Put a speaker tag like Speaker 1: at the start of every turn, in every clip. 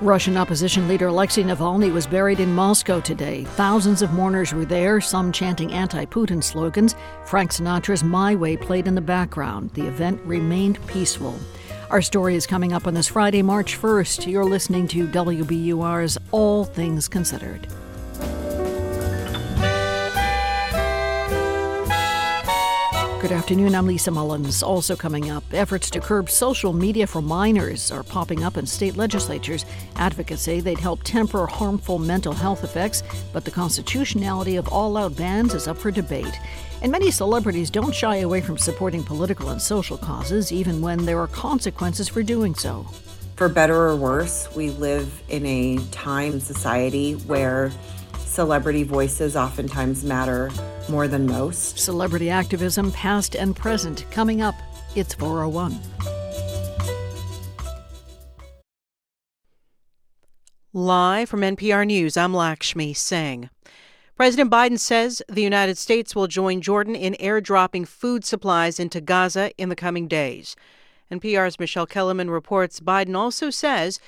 Speaker 1: Russian opposition leader Alexei Navalny was buried in Moscow today. Thousands of mourners were there, some chanting anti Putin slogans. Frank Sinatra's My Way played in the background. The event remained peaceful. Our story is coming up on this Friday, March 1st. You're listening to WBUR's All Things Considered. Good afternoon. I'm Lisa Mullins. Also coming up, efforts to curb social media for minors are popping up in state legislatures. Advocates say they'd help temper harmful mental health effects, but the constitutionality of all out bans is up for debate. And many celebrities don't shy away from supporting political and social causes, even when there are consequences for doing so.
Speaker 2: For better or worse, we live in a time society where celebrity voices oftentimes matter more than most.
Speaker 1: Celebrity activism, past and present, coming up. It's 401.
Speaker 3: Live from NPR News, I'm Lakshmi Singh. President Biden says the United States will join Jordan in airdropping food supplies into Gaza in the coming days. NPR's Michelle Kelemen reports Biden also says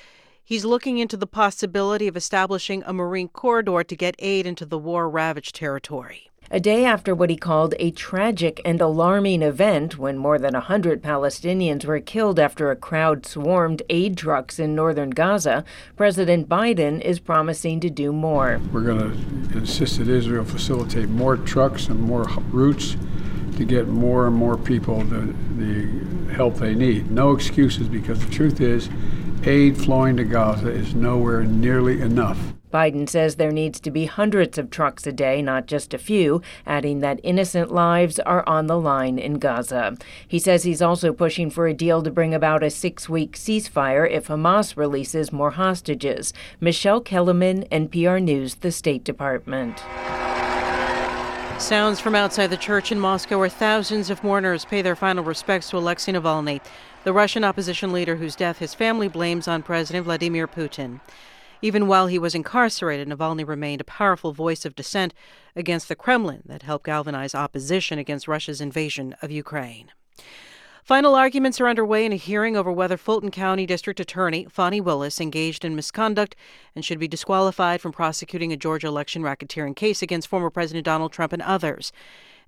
Speaker 3: He's looking into the possibility of establishing a Marine corridor to get aid into the war ravaged territory.
Speaker 4: A day after what he called a tragic and alarming event when more than 100 Palestinians were killed after a crowd swarmed aid trucks in northern Gaza, President Biden is promising to do more.
Speaker 5: We're going to insist that Israel facilitate more trucks and more routes to get more and more people the, the help they need. No excuses because the truth is, aid flowing to Gaza is nowhere nearly enough.
Speaker 4: Biden says there needs to be hundreds of trucks a day, not just a few, adding that innocent lives are on the line in Gaza. He says he's also pushing for a deal to bring about a six week ceasefire if Hamas releases more hostages. Michelle Kelemen, NPR News, the State Department.
Speaker 3: Sounds from outside the church in Moscow where thousands of mourners pay their final respects to Alexei Navalny the Russian opposition leader whose death his family blames on President Vladimir Putin. Even while he was incarcerated, Navalny remained a powerful voice of dissent against the Kremlin that helped galvanize opposition against Russia's invasion of Ukraine. Final arguments are underway in a hearing over whether Fulton County District Attorney Fani Willis engaged in misconduct and should be disqualified from prosecuting a Georgia election racketeering case against former President Donald Trump and others.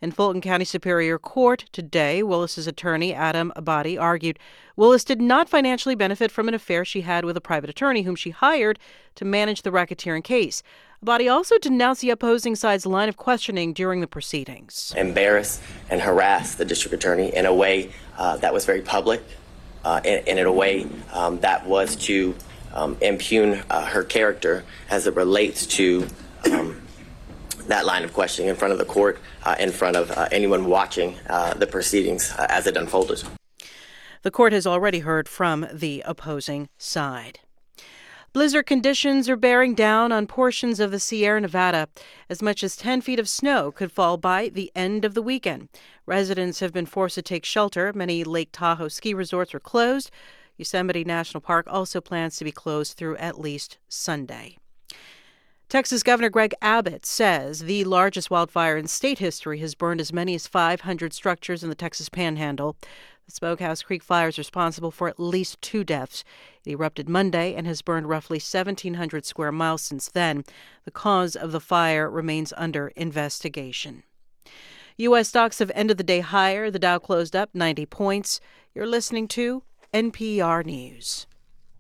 Speaker 3: In Fulton County Superior Court today, Willis's attorney, Adam Abadi, argued Willis did not financially benefit from an affair she had with a private attorney whom she hired to manage the racketeering case. Abadi also denounced the opposing side's line of questioning during the proceedings.
Speaker 6: Embarrass and harass the district attorney in a way uh, that was very public uh, and, in a way um, that was to um, impugn uh, her character as it relates to um, that line of questioning in front of the court, uh, in front of uh, anyone watching uh, the proceedings as it unfolded.
Speaker 3: The court has already heard from the opposing side. Blizzard conditions are bearing down on portions of the Sierra Nevada. As much as 10 feet of snow could fall by the end of the weekend. Residents have been forced to take shelter. Many Lake Tahoe ski resorts are closed. Yosemite National Park also plans to be closed through at least Sunday. Texas Governor Greg Abbott says the largest wildfire in state history has burned as many as 500 structures in the Texas Panhandle. The Smokehouse Creek fire is responsible for at least two deaths. It erupted Monday and has burned roughly 1,700 square miles since then. The cause of the fire remains under investigation. U.S. stocks have ended the day higher. The Dow closed up 90 points. You're listening to NPR News.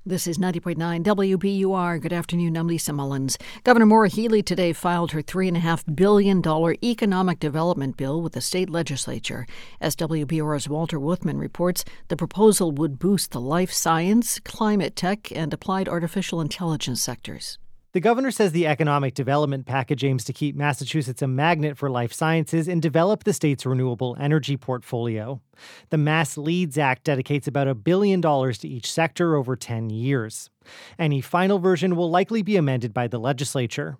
Speaker 1: This is 90.9 WBUR. Good afternoon. I'm Lisa Mullins. Governor Maura Healey today filed her $3.5 billion economic development bill with the state legislature. As Walter Wuthmann reports, the proposal would boost the life science, climate tech, and applied artificial intelligence sectors.
Speaker 7: The governor says the economic development package aims to keep Massachusetts a magnet for life sciences and develop the state's renewable energy portfolio. The Mass Leads Act dedicates about a billion dollars to each sector over 10 years. Any final version will likely be amended by the legislature.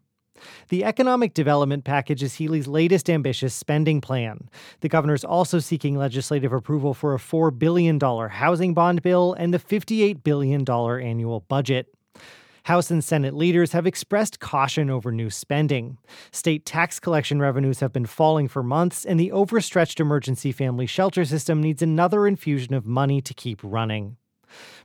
Speaker 7: The economic development package is Healey's latest ambitious spending plan. The governor is also seeking legislative approval for a $4 billion housing bond bill and the $58 billion annual budget. House and Senate leaders have expressed caution over new spending. State tax collection revenues have been falling for months, and the overstretched emergency family shelter system needs another infusion of money to keep running.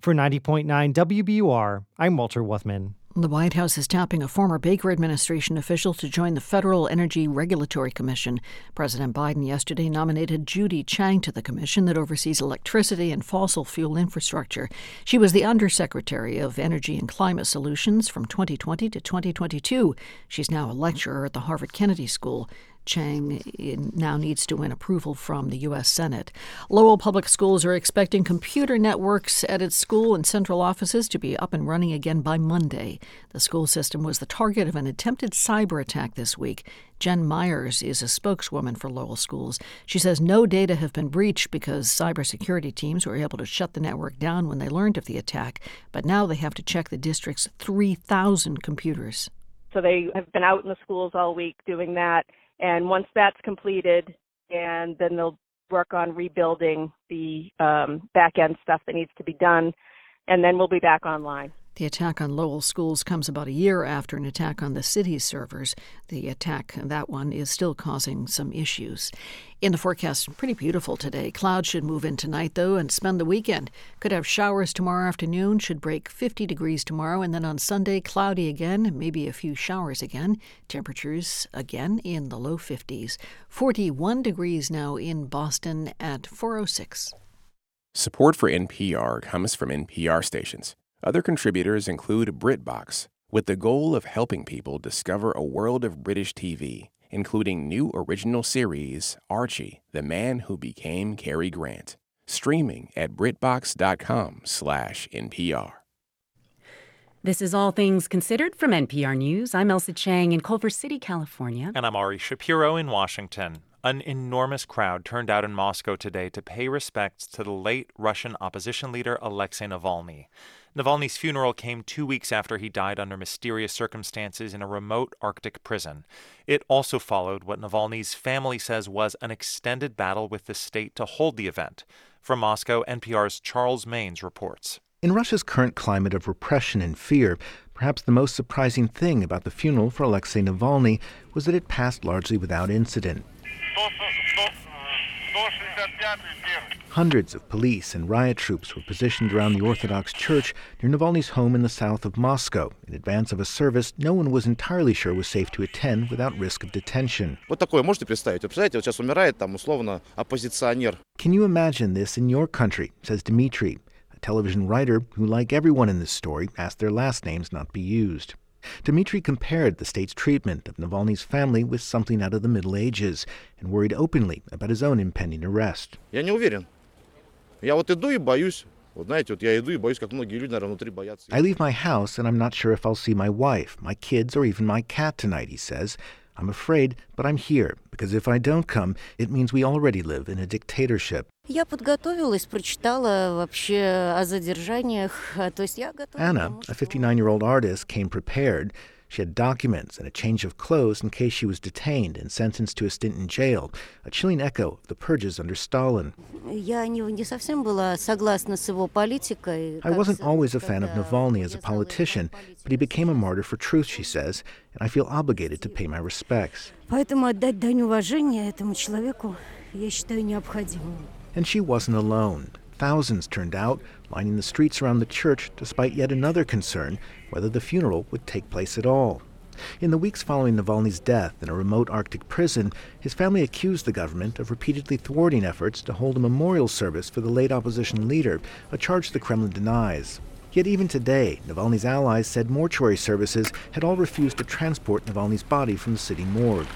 Speaker 7: For 90.9 WBUR, I'm Walter Wuthmann.
Speaker 1: The White House is tapping a former Baker administration official to join the Federal Energy Regulatory Commission. President Biden yesterday nominated Judy Chang to the commission that oversees electricity and fossil fuel infrastructure. She was the Undersecretary of Energy and Climate Solutions from 2020 to 2022. She's now a lecturer at the Harvard Kennedy School. Chang now needs to win approval from the U.S. Senate. Lowell Public Schools are expecting computer networks at its school and central offices to be up and running again by Monday. The school system was the target of an attempted cyber attack this week. Jen Myers is a spokeswoman for Lowell Schools. She says no data have been breached because cybersecurity teams were able to shut the network down when they learned of the attack, but now they have to check the district's 3,000 computers.
Speaker 8: So they have been out in the schools all week doing that and once that's completed, and then they'll work on rebuilding the um, back end stuff that needs to be done, and then we'll be back online.
Speaker 1: The attack on Lowell schools comes about a year after an attack on the city's servers. The attack, that one, is still causing some issues. In the forecast, pretty beautiful today. Clouds should move in tonight, though, and spend the weekend. Could have showers tomorrow afternoon, should break 50 degrees tomorrow, and then on Sunday, cloudy again, maybe a few showers again. Temperatures again in the low 50s. 41 degrees now in Boston at 406.
Speaker 9: Support for NPR comes from NPR stations. Other contributors include BritBox, with the goal of helping people discover a world of British TV, including new original series Archie, the Man Who Became Cary Grant, streaming at britbox.com/npr.
Speaker 10: This is All Things Considered from NPR News. I'm Ailsa Chang in Culver City, California.
Speaker 11: And I'm Ari Shapiro in Washington. An enormous crowd turned out in Moscow today to pay respects to the late Russian opposition leader Alexei Navalny. Navalny's funeral came two weeks after he died under mysterious circumstances in a remote Arctic prison. It also followed what Navalny's family says was an extended battle with the state to hold the event. From Moscow, NPR's Charles Maynes reports.
Speaker 12: In Russia's current climate of repression and fear, perhaps the most surprising thing about the funeral for Alexei Navalny was that it passed largely without incident. Hundreds of police and riot troops were positioned around the Orthodox Church near Navalny's home in the south of Moscow. In advance of a service no one was entirely sure was safe to attend without risk of detention. Can you imagine this in your country, says Dmitry, a television writer who, like everyone in this story, asked their last names not be used. Dmitry compared the state's treatment of Navalny's family with something out of the Middle Ages and worried openly about his own impending arrest. I leave my house and I'm not sure if I'll see my wife, my kids, or even my cat tonight, he says. I'm afraid, but I'm here, because if I don't come, it means we already live in a dictatorship.
Speaker 13: Я подготовилась, прочитала вообще о задержаниях. То есть я готова.
Speaker 12: Anna, a 59-year-old artist, came prepared. She had documents and a change of clothes in case she was detained and sentenced to a stint in jail, a chilling echo of the purges under Stalin.
Speaker 13: Я не, не совсем была согласна с его политикой.
Speaker 12: I wasn't always a fan of Navalny as a politician, but he became a martyr for truth, she says, and I feel obligated to pay my respects.
Speaker 13: Поэтому отдать дань уважения этому человеку я считаю необходимым.
Speaker 12: And she wasn't alone. Thousands turned out, lining the streets around the church despite yet another concern whether the funeral would take place at all. In the weeks following Navalny's death in a remote Arctic prison, his family accused the government of repeatedly thwarting efforts to hold a memorial service for the late opposition leader, a charge the Kremlin denies. Yet even today, Navalny's allies said mortuary services had all refused to transport Navalny's body from the city morgue.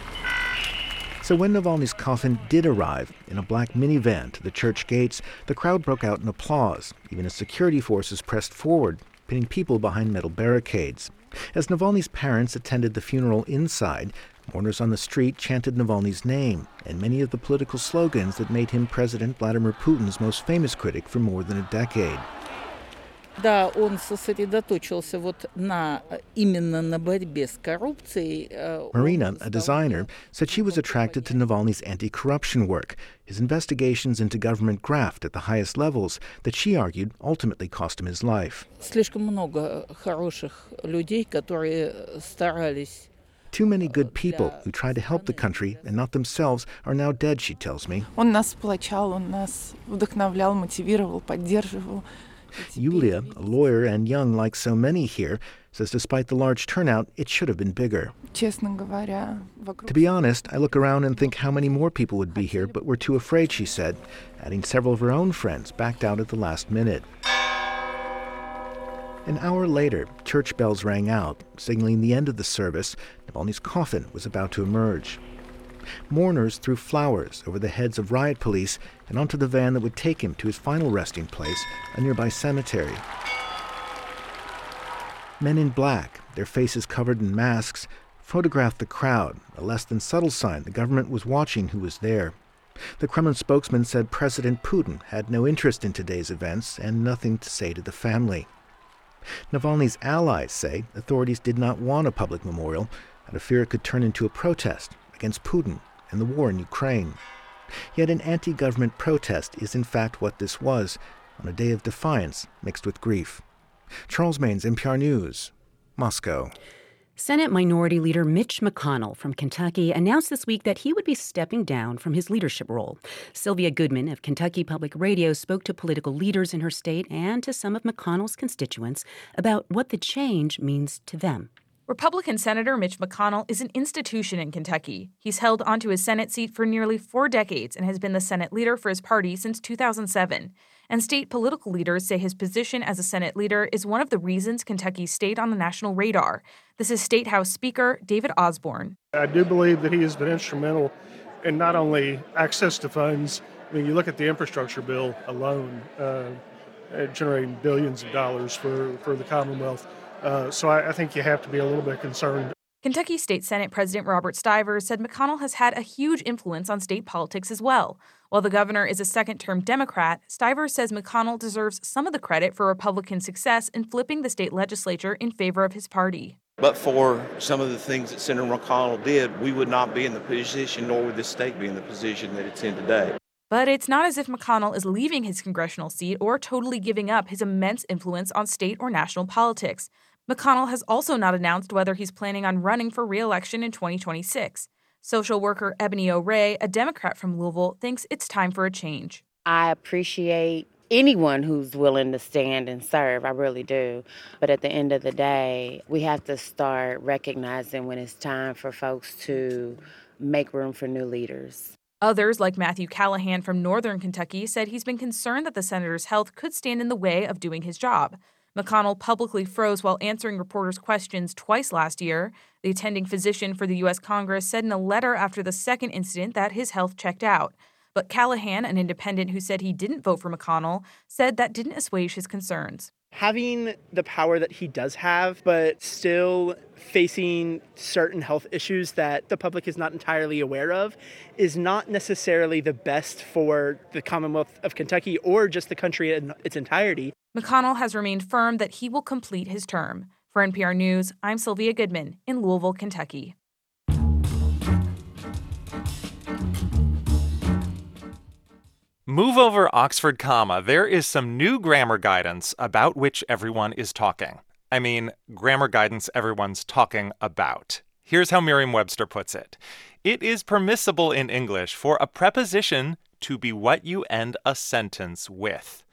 Speaker 12: So when Navalny's coffin did arrive in a black minivan to the church gates, the crowd broke out in applause, even as security forces pressed forward, pinning people behind metal barricades. As Navalny's parents attended the funeral inside, mourners on the street chanted Navalny's name and many of the political slogans that made him President Vladimir Putin's most famous critic for more than a decade
Speaker 14: Да, он сосредоточился вот на именно на борьбе с коррупцией.
Speaker 12: Marina, a designer, said she was attracted to Navalny's anti-corruption work, his investigations into government graft at the highest levels that she argued ultimately cost him his life.
Speaker 14: Слишком много хороших людей, которые старались
Speaker 12: Too many good people who tried to help the country and not themselves are now dead, she tells me.
Speaker 15: Он нас сплочал, он нас вдохновлял, мотивировал, поддерживал.
Speaker 12: Yulia, a lawyer and young like so many here, says despite the large turnout, it should have been bigger. To be honest, I look around and think how many more people would be here, but we're too afraid, she said, adding several of her own friends backed out at the last minute. An hour later, church bells rang out, signaling the end of the service. Navalny's coffin was about to emerge. Mourners threw flowers over the heads of riot police and onto the van that would take him to his final resting place, a nearby cemetery. Men in black, their faces covered in masks, photographed the crowd, a less than subtle sign the government was watching who was there. The Kremlin spokesman said President Putin had no interest in today's events and nothing to say to the family. Navalny's allies say authorities did not want a public memorial out of fear it could turn into a protest against Putin and the war in Ukraine. Yet an anti government protest is in fact what this was on a day of defiance mixed with grief. Charles Maynes, NPR News, Moscow.
Speaker 10: Senate Minority Leader Mitch McConnell from Kentucky announced this week that he would be stepping down from his leadership role. Sylvia Goodman of Kentucky Public Radio spoke to political leaders in her state and to some of McConnell's constituents about what the change means to them.
Speaker 16: Republican Senator Mitch McConnell is an institution in Kentucky. He's held onto his Senate seat for nearly four decades and has been the Senate leader for his party since 2007. And state political leaders say his position as a Senate leader is one of the reasons Kentucky stayed on the national radar. This is State House Speaker David Osborne.
Speaker 17: I do believe that he has been instrumental in not only access to funds, I mean, you look at the infrastructure bill alone, uh, generating billions of dollars for, for the Commonwealth uh, so I, I think you have to be a little bit concerned.
Speaker 16: Kentucky State Senate President Robert Stivers said McConnell has had a huge influence on state politics as well. While the governor is a second term Democrat, Stivers says McConnell deserves some of the credit for Republican success in flipping the state legislature in favor of his party.
Speaker 18: But for some of the things that Senator McConnell did, we would not be in the position, nor would this state be in the position that it's in today.
Speaker 16: But it's not as if McConnell is leaving his congressional seat or totally giving up his immense influence on state or national politics. McConnell has also not announced whether he's planning on running for re election in 2026. Social worker Ebony O'Ray, a Democrat from Louisville, thinks it's time for a change.
Speaker 19: I appreciate anyone who's willing to stand and serve. I really do. But at the end of the day, we have to start recognizing when it's time for folks to make room for new leaders.
Speaker 16: Others, like Matthew Callahan from Northern Kentucky, said he's been concerned that the senator's health could stand in the way of doing his job. McConnell publicly froze while answering reporters' questions twice last year. The attending physician for the U.S. Congress said in a letter after the second incident that his health checked out. But Callahan, an independent who said he didn't vote for McConnell, said that didn't assuage his concerns.
Speaker 20: Having the power that he does have, but still facing certain health issues that the public is not entirely aware of, is not necessarily the best for the Commonwealth of Kentucky or just the country in its entirety.
Speaker 16: McConnell has remained firm that he will complete his term. For NPR News, I'm Sylvia Goodman in Louisville, Kentucky.
Speaker 11: Move over Oxford comma. There is some new grammar guidance about which everyone is talking. I mean, grammar guidance everyone's talking about. Here's how Merriam Webster puts it It is permissible in English for a preposition to be what you end a sentence with.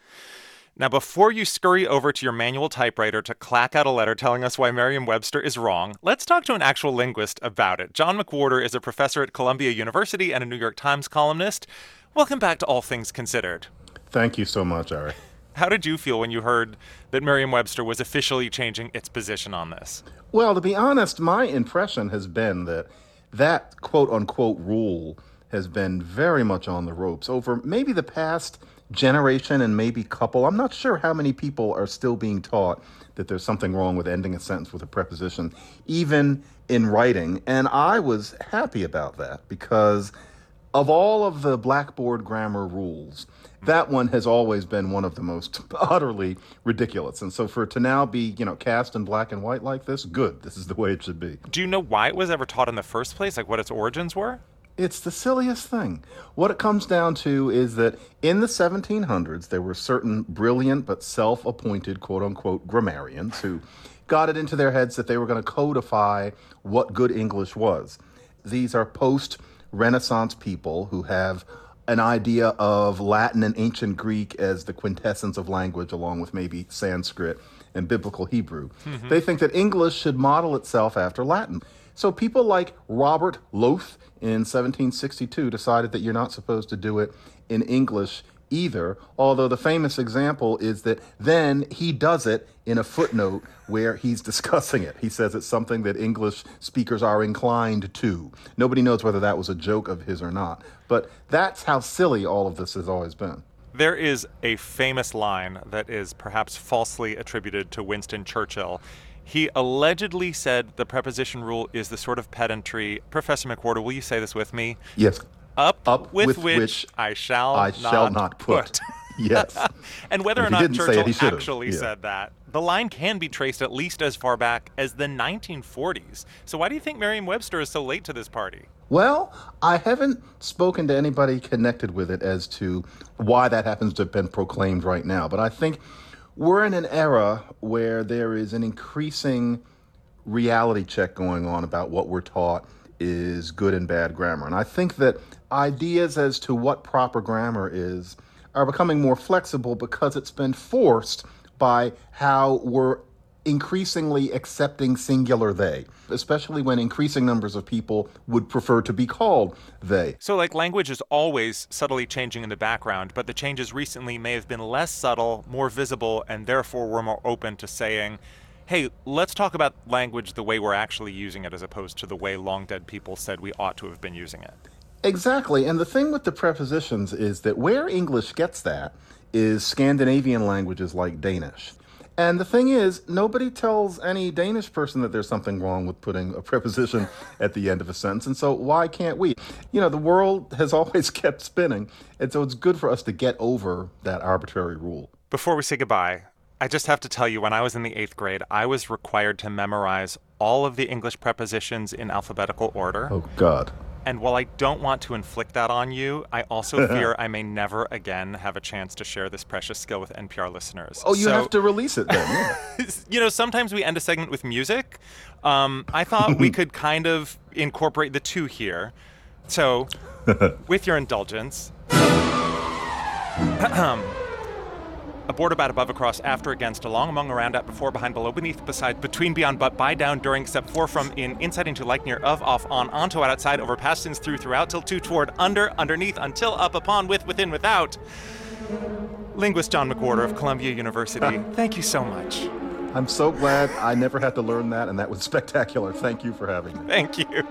Speaker 11: Now, before you scurry over to your manual typewriter to clack out a letter telling us why Merriam Webster is wrong, let's talk to an actual linguist about it. John McWhorter is a professor at Columbia University and a New York Times columnist. Welcome back to All Things Considered.
Speaker 21: Thank you so much, Ari.
Speaker 11: How did you feel when you heard that Merriam Webster was officially changing its position on this?
Speaker 21: Well, to be honest, my impression has been that that quote unquote rule has been very much on the ropes over maybe the past generation and maybe couple. I'm not sure how many people are still being taught that there's something wrong with ending a sentence with a preposition, even in writing. And I was happy about that because of all of the blackboard grammar rules, that one has always been one of the most utterly ridiculous. And so for it to now be, you know, cast in black and white like this, good. This is the way it should be.
Speaker 11: Do you know why it was ever taught in the first place? Like what its origins were?
Speaker 21: It's the silliest thing. What it comes down to is that in the 1700s, there were certain brilliant but self appointed quote unquote grammarians who got it into their heads that they were going to codify what good English was. These are post Renaissance people who have an idea of Latin and ancient Greek as the quintessence of language, along with maybe Sanskrit and biblical Hebrew. Mm-hmm. They think that English should model itself after Latin. So people like Robert Lowth in 1762 decided that you're not supposed to do it in English either, although the famous example is that then he does it in a footnote where he's discussing it. He says it's something that English speakers are inclined to. Nobody knows whether that was a joke of his or not, but that's how silly all of this has always been.
Speaker 11: There is a famous line that is perhaps falsely attributed to Winston Churchill. He allegedly said the preposition rule is the sort of pedantry. Professor McWhorter, will you say this with me?
Speaker 21: Yes.
Speaker 11: Up,
Speaker 21: Up
Speaker 11: with,
Speaker 21: with
Speaker 11: which,
Speaker 21: which
Speaker 11: I shall
Speaker 21: I
Speaker 11: not
Speaker 21: shall not put.
Speaker 11: put.
Speaker 21: yes.
Speaker 11: and whether
Speaker 21: And
Speaker 11: or not
Speaker 21: didn't it,
Speaker 11: Churchill actually
Speaker 21: Yeah.
Speaker 11: said that, the line can be traced at least as far back as the 1940s. So why do you think Merriam-Webster is so late to this party?
Speaker 21: Well, I haven't spoken to anybody connected with it as to why that happens to have been proclaimed right now, but I think we're in an era where there is an increasing reality check going on about what we're taught is good and bad grammar. And I think that ideas as to what proper grammar is are becoming more flexible because it's been forced by how we're increasingly accepting singular they, especially when increasing numbers of people would prefer to be called they.
Speaker 11: So, like, language is always subtly changing in the background, but the changes recently may have been less subtle, more visible, and therefore we're more open to saying, hey, let's talk about language the way we're actually using it as opposed to the way long dead people said we ought to have been using it.
Speaker 21: Exactly. And the thing with the prepositions is that where English gets that is Scandinavian languages like Danish. And the thing is, nobody tells any Danish person that there's something wrong with putting a preposition at the end of a sentence. And so, why can't we? You know, the world has always kept spinning. And so, it's good for us to get over that arbitrary rule.
Speaker 11: Before we say goodbye, I just have to tell you when I was in the eighth grade, I was required to memorize all of the English prepositions in alphabetical order.
Speaker 21: Oh, God.
Speaker 11: And while I don't want to inflict that on you, I also fear I may never again have a chance to share this precious skill with NPR listeners.
Speaker 21: Oh, you
Speaker 11: So-
Speaker 21: have to release it then. yeah.
Speaker 11: you know, sometimes we end a segment with music. Um, I thought we could kind of incorporate the two here. So, with your indulgence, aboard, about, above, across, after, against, along, among, around, at, before, behind, below, beneath, beside, between, beyond, but, by, down, during, except, for, from, in, inside, into, like, near, of, off, on, onto, out, outside, over, past, since, through, throughout, till, to, toward, under, underneath, until, up, upon, with, within, without. Linguist John McWhorter of Columbia University, thank you so much.
Speaker 21: I'm so glad I never had to learn that, and that was spectacular. Thank you for having me.
Speaker 11: Thank you.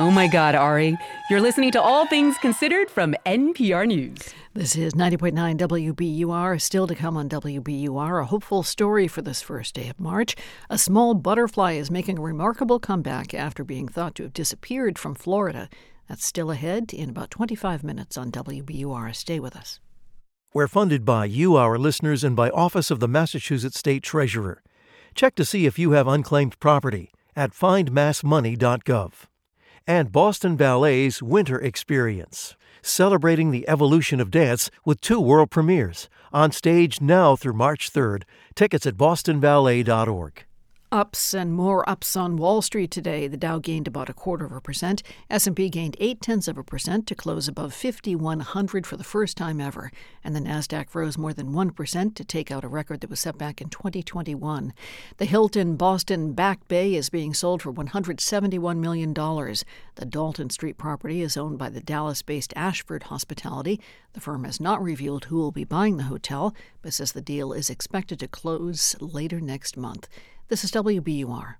Speaker 10: Oh my God, Ari. You're listening to All Things Considered from NPR News.
Speaker 1: This is 90.9 WBUR. Still to come on WBUR, a hopeful story for this first day of March. A small butterfly is making a remarkable comeback after being thought to have disappeared from Florida. That's still ahead in about 25 minutes on WBUR. Stay with us.
Speaker 22: We're funded by you, our listeners, and by Office of the Massachusetts State Treasurer. Check to see if you have unclaimed property at findmassmoney.gov. And Boston Ballet's Winter Experience, celebrating the evolution of dance with two world premieres on stage now through March 3rd. Tickets at bostonballet.org.
Speaker 1: Ups and more ups on Wall Street today. The Dow gained about a quarter of a percent. S&P gained eight tenths of a percent to close above 5,100 for the first time ever, and the Nasdaq rose more than one percent to take out a record that was set back in 2021. The Hilton Boston Back Bay is being sold for 171 million dollars. The Dalton Street property is owned by the Dallas-based Ashford Hospitality. The firm has not revealed who will be buying the hotel, but says the deal is expected to close later next month. This is WBUR.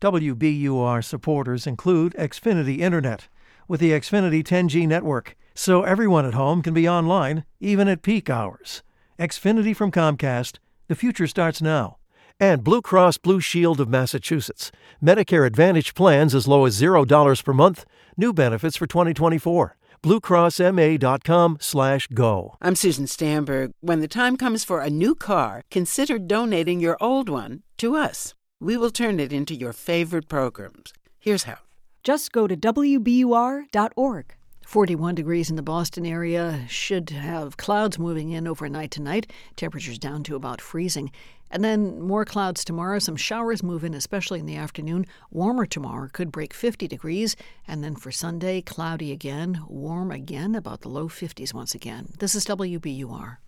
Speaker 22: WBUR supporters include Xfinity Internet with the Xfinity 10G network, so everyone at home can be online even at peak hours. Xfinity from Comcast, the future starts now. And Blue Cross Blue Shield of Massachusetts, Medicare Advantage plans as low as $0 per month, new benefits for 2024. BlueCrossMA.com slash go.
Speaker 23: I'm Susan Stamberg. When the time comes for a new car, consider donating your old one to us. We will turn it into your favorite programs. Here's how.
Speaker 24: Just go to WBUR.org.
Speaker 1: 41 degrees in the Boston area. Should have clouds moving in overnight tonight. Temperatures down to about freezing. And then more clouds tomorrow. Some showers move in, especially in the afternoon. Warmer tomorrow could break 50 degrees. And then for Sunday, cloudy again, warm again, about the low 50s once again. This is WBUR.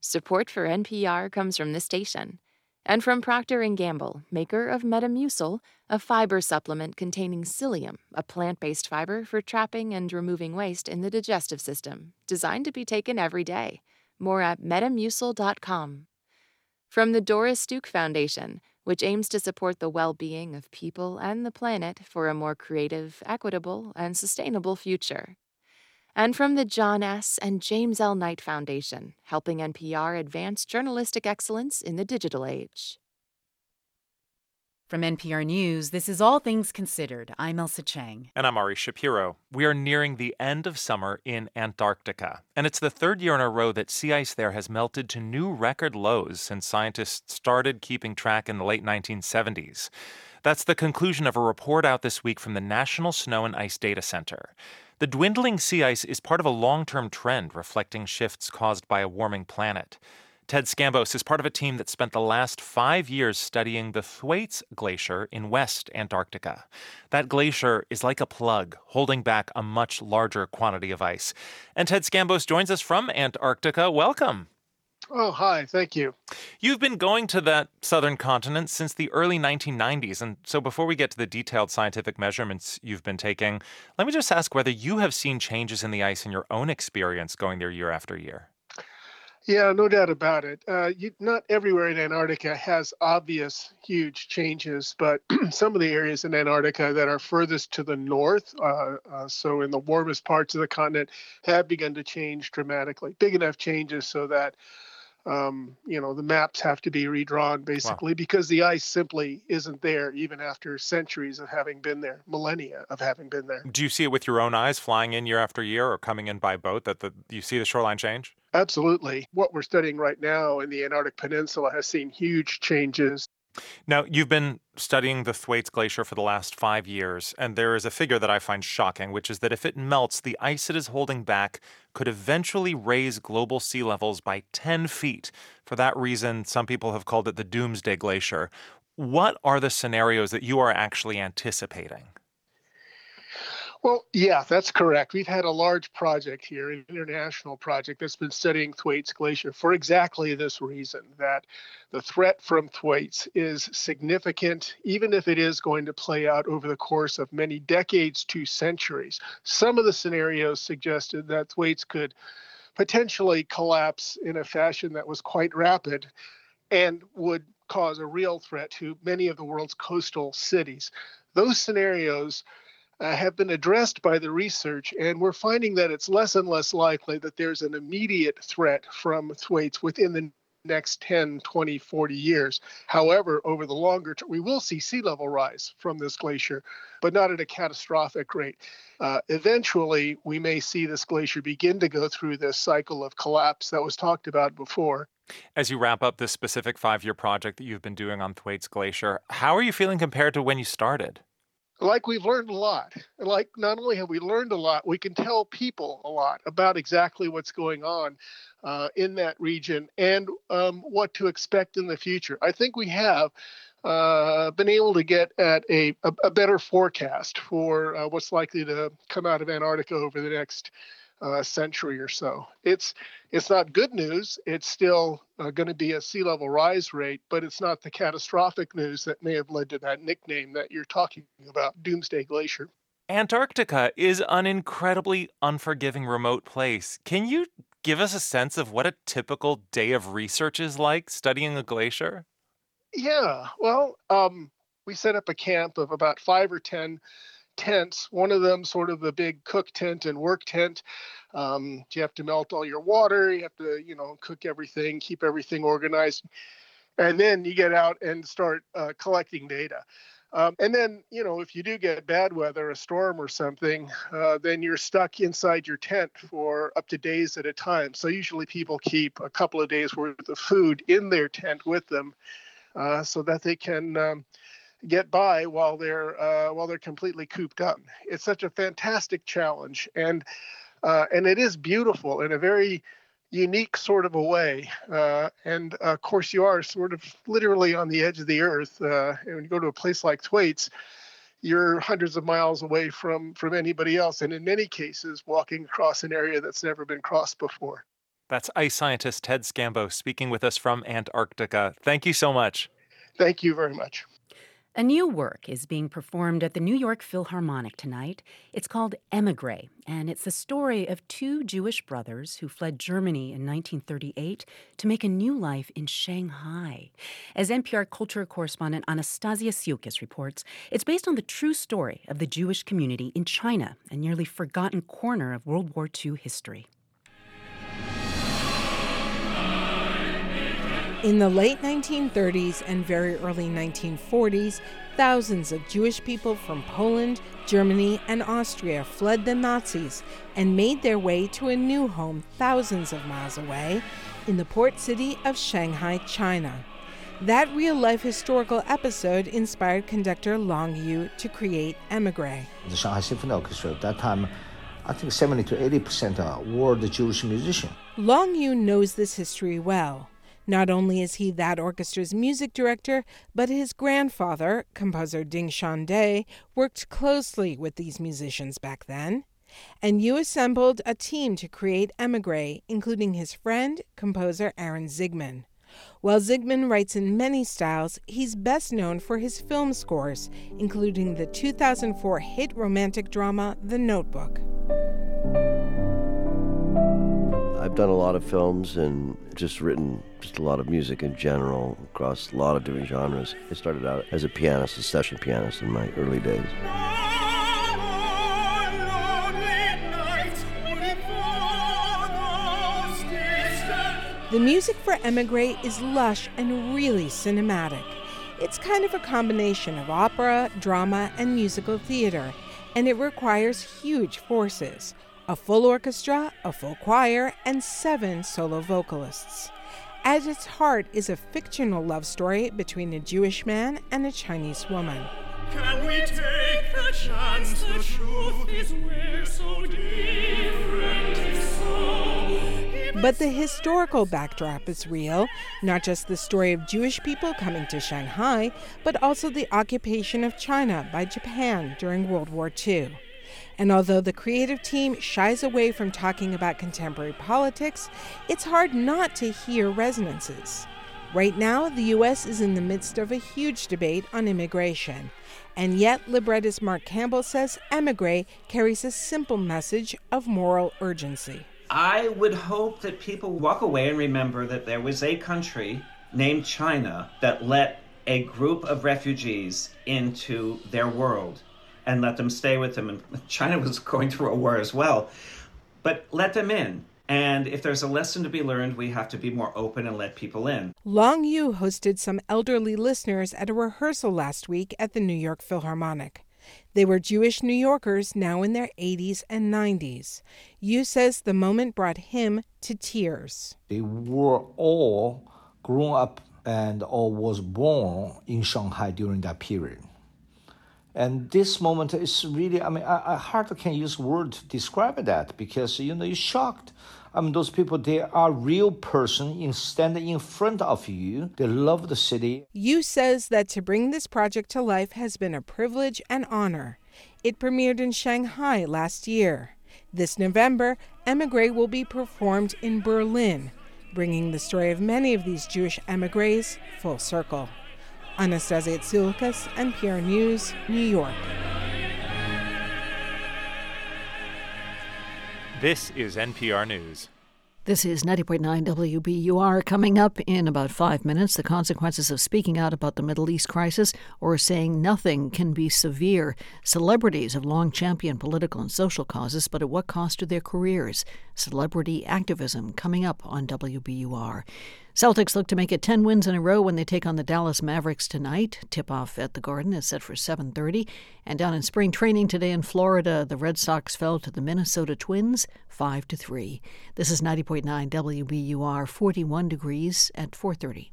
Speaker 25: Support for NPR comes from the station and from Procter & Gamble, maker of Metamucil, a fiber supplement containing psyllium, a plant-based fiber for trapping and removing waste in the digestive system, designed to be taken every day. More at metamucil.com. From the Doris Duke Foundation, which aims to support the well-being of people and the planet for a more creative, equitable, and sustainable future and from the John S. and James L. Knight Foundation, helping NPR advance journalistic excellence in the digital age.
Speaker 26: From NPR News, this is All Things Considered. I'm Ailsa Chang.
Speaker 11: And I'm Ari Shapiro. We are nearing the end of summer in Antarctica, and it's the third year in a row that sea ice there has melted to new record lows since scientists started keeping track in the late 1970s. That's the conclusion of a report out this week from the National Snow and Ice Data Center. The dwindling sea ice is part of a long term trend reflecting shifts caused by a warming planet. Ted Scambos is part of a team that spent the last five years studying the Thwaites Glacier in West Antarctica. That glacier is like a plug, holding back a much larger quantity of ice. And Ted Scambos joins us from Antarctica. Welcome.
Speaker 17: Oh, hi. Thank you.
Speaker 11: You've been going to that southern continent since the early 1990s. And so before we get to the detailed scientific measurements you've been taking, let me just ask whether you have seen changes in the ice in your own experience going there year after year.
Speaker 17: Yeah, no doubt about it. Uh, you, not everywhere in Antarctica has obvious huge changes, but some of the areas in Antarctica that are furthest to the north, uh, uh, so in the warmest parts of the continent, have begun to change dramatically. Big enough changes so that um, you know the maps have to be redrawn basically wow. because the ice simply isn't there even after centuries of having been there millennia of having been there
Speaker 11: do you see it with your own eyes flying in year after year or coming in by boat that the, you see the shoreline change
Speaker 17: absolutely what we're studying right now in the antarctic peninsula has seen huge changes
Speaker 11: now, you've been studying the Thwaites Glacier for the last five years, and there is a figure that I find shocking, which is that if it melts, the ice it is holding back could eventually raise global sea levels by 10 feet. For that reason, some people have called it the Doomsday Glacier. What are the scenarios that you are actually anticipating?
Speaker 17: Well, yeah, that's correct. We've had a large project here, an international project that's been studying Thwaites Glacier for exactly this reason that the threat from Thwaites is significant, even if it is going to play out over the course of many decades to centuries. Some of the scenarios suggested that Thwaites could potentially collapse in a fashion that was quite rapid and would cause a real threat to many of the world's coastal cities. Those scenarios uh, have been addressed by the research, and we're finding that it's less and less likely that there's an immediate threat from thwaites within the next 10, 20, 40 years. However, over the longer term, we will see sea level rise from this glacier, but not at a catastrophic rate. Uh, eventually, we may see this glacier begin to go through this cycle of collapse that was talked about before.
Speaker 11: As you wrap up this specific five year project that you've been doing on Thwaites Glacier, how are you feeling compared to when you started?
Speaker 17: Like we've learned a lot. Like not only have we learned a lot, we can tell people a lot about exactly what's going on uh, in that region and um, what to expect in the future. I think we have uh, been able to get at a, a, a better forecast for uh, what's likely to come out of Antarctica over the next uh, century or so. It's it's not good news. It's still uh, going to be a sea level rise rate, but it's not the catastrophic news that may have led to that nickname that you're talking about, Doomsday Glacier.
Speaker 11: Antarctica is an incredibly unforgiving remote place. Can you give us a sense of what a typical day of research is like studying a glacier?
Speaker 17: Yeah, well, um, we set up a camp of about five or 10 tents. One of them, sort of the big cook tent and work tent. Um, you have to melt all your water. You have to, you know, cook everything, keep everything organized, and then you get out and start uh, collecting data. Um, and then, you know, if you do get bad weather, a storm or something, uh, then you're stuck inside your tent for up to days at a time. So usually people keep a couple of days worth of food in their tent with them uh, so that they can. Um, get by while they're uh, while they're completely cooped up. It's such a fantastic challenge, and uh, and it is beautiful in a very unique sort of a way. Uh, and of course, you are sort of literally on the edge of the earth. Uh, and when you go to a place like Thwaites, you're hundreds of miles away from from anybody else, and in many cases, walking across an area that's never been crossed before.
Speaker 11: That's ice scientist Ted Scambos speaking with us from Antarctica. Thank you so much.
Speaker 17: Thank you very much.
Speaker 10: A new work is being performed at the New York Philharmonic tonight. It's called Emigre, and it's the story of two Jewish brothers who fled Germany in 1938 to make a new life in Shanghai. As NPR culture correspondent Anastasia Tsioulcas reports, it's based on the true story of the Jewish community in China, a nearly forgotten corner of World War II history.
Speaker 27: In the late 1930s and very early 1940s, thousands of Jewish people from Poland, Germany, and Austria fled the Nazis and made their way to a new home thousands of miles away in the port city of Shanghai, China. That real life historical episode inspired conductor Long Yu to create Emigre.
Speaker 28: The Shanghai Symphony Orchestra at that time, I think 70 to 80 percent were the Jewish musicians.
Speaker 27: Long Yu knows this history well. Not only is he that orchestra's music director, but his grandfather, composer Ding Shande worked closely with these musicians back then. And Yu assembled a team to create Emigre, including his friend, composer Aaron Zigman. While Zigman writes in many styles, he's best known for his film scores, including the 2004 hit romantic drama The Notebook.
Speaker 29: I've done a lot of films and just written just a lot of music in general across a lot of different genres. I started out as a pianist, a session pianist in my early days.
Speaker 27: The music for Emigre is lush and really cinematic. It's kind of a combination of opera, drama, and musical theater, and it requires huge forces a full orchestra, a full choir, and seven solo vocalists. At its heart is a fictional love story between a Jewish man and a Chinese woman. Can we take the chance the truth is we're so different? But the historical backdrop is real, not just the story of Jewish people coming to Shanghai, but also the occupation of China by Japan during World War II. And although the creative team shies away from talking about contemporary politics, it's hard not to hear resonances. Right now, the U.S. is in the midst of a huge debate on immigration. And yet, librettist Mark Campbell says Emigre carries a simple message of moral urgency.
Speaker 30: I would hope that people walk away and remember that there was a country named China that let a group of refugees into their world and let them stay with them. And China was going through a war as well, but let them in. And if there's a lesson to be learned, we have to be more open and let people in.
Speaker 27: Long Yu hosted some elderly listeners at a rehearsal last week at the New York Philharmonic. They were Jewish New Yorkers now in their 80s and 90s. Yu says the moment brought him to tears.
Speaker 28: They were all grown up and all was born in Shanghai during that period. And this moment is really, I mean, I, I hardly can use word to describe that because, you know, you're shocked. I mean, those people, they are real person in standing in front of you. They love the city.
Speaker 27: Yu says that to bring this project to life has been a privilege and honor. It premiered in Shanghai last year. This November, Emigre will be performed in Berlin, bringing the story of many of these Jewish emigres full circle. Anastasia Tsioulcas, NPR News, New York.
Speaker 11: This is NPR News.
Speaker 1: This is 90.9 WBUR. Coming up in about five minutes, the consequences of speaking out about the Middle East crisis or saying nothing can be severe. Celebrities have long championed political and social causes, but at what cost to their careers? Celebrity activism coming up on WBUR. Celtics look to make it 10 wins in a row when they take on the Dallas Mavericks tonight. Tip-off at the Garden is set for 7:30. And down in spring training today in Florida, the Red Sox fell to the Minnesota Twins 5 to 3. This is 90.9 WBUR 41 degrees at 4:30.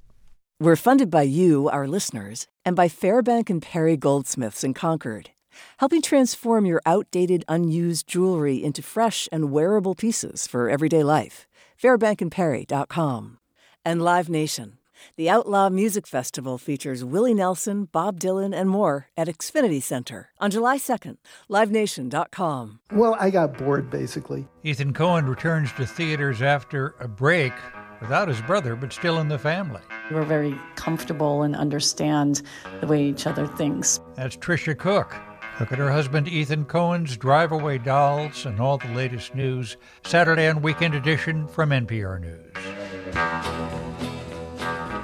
Speaker 31: We're funded by you, our listeners, and by Fairbank and Perry Goldsmiths in Concord, helping transform your outdated, unused jewelry into fresh and wearable pieces for everyday life. FairbankandPerry.com. And Live Nation. The Outlaw Music Festival features Willie Nelson, Bob Dylan, and more at Xfinity Center on July 2nd. LiveNation.com.
Speaker 32: Well, I got bored basically.
Speaker 33: Ethan Coen returns to theaters after a break without his brother, but still in the family.
Speaker 34: We're very comfortable and understand the way each other thinks.
Speaker 33: That's Tricia Cooke. Look at her husband Ethan Coen's Drive Away Dolls and all the latest news, Saturday and Weekend Edition from NPR News.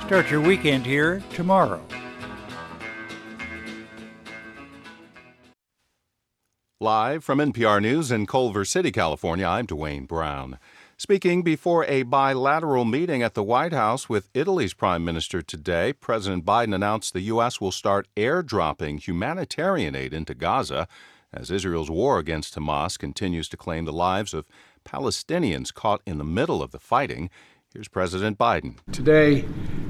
Speaker 33: Start your weekend here tomorrow.
Speaker 35: Live from NPR News in Culver City, California, I'm Dwayne Brown. Speaking before a bilateral meeting at the White House with Italy's Prime Minister today, President Biden announced the U.S. will start airdropping humanitarian aid into Gaza as Israel's war against Hamas continues to claim the lives of Palestinians caught in the middle of the fighting. Here's President Biden.
Speaker 36: Today,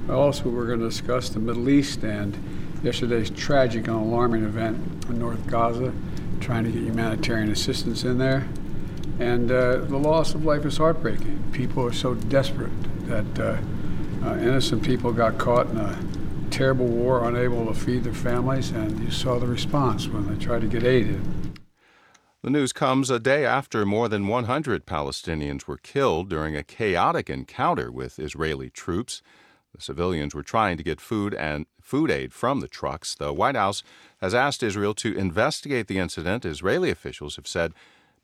Speaker 36: also, we're going to discuss the Middle East and yesterday's tragic and alarming event in North Gaza, trying to get humanitarian assistance in there. And uh, the loss of life is heartbreaking. People are so desperate that uh, uh, innocent people got caught in a terrible war, unable to feed their families, and you saw the response when they tried to get aid.
Speaker 35: The news comes a day after more than 100 Palestinians were killed during a chaotic encounter with Israeli troops. The civilians were trying to get food and food aid from the trucks. The White House has asked Israel to investigate the incident. Israeli officials have said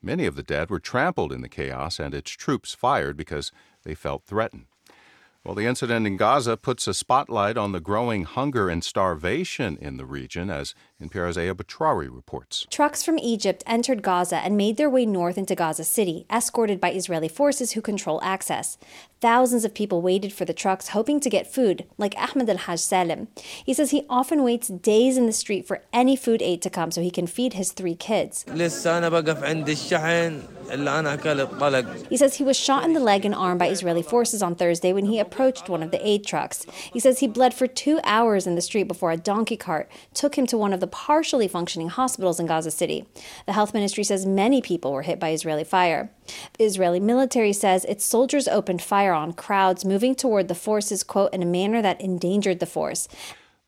Speaker 35: Many of the dead were trampled in the chaos, and its troops fired because they felt threatened. Well, the incident in Gaza puts a spotlight on the growing hunger and starvation in the region, as NPR's Aya Batrawi reports.
Speaker 37: Trucks from Egypt entered Gaza and made their way north into Gaza City, escorted by Israeli forces who control access. Thousands of people waited for the trucks, hoping to get food, like Ahmed Al Haj Salem. He says he often waits days in the street for any food aid to come so he can feed his three kids. He says he was shot in the leg and arm by Israeli forces on Thursday when he approached one of the aid trucks. He says he bled for two hours in the street before a donkey cart took him to one of the partially functioning hospitals in Gaza City. The health ministry says many people were hit by Israeli fire. The Israeli military says its soldiers opened fire on crowds moving toward the forces, quote, in a manner that endangered the force.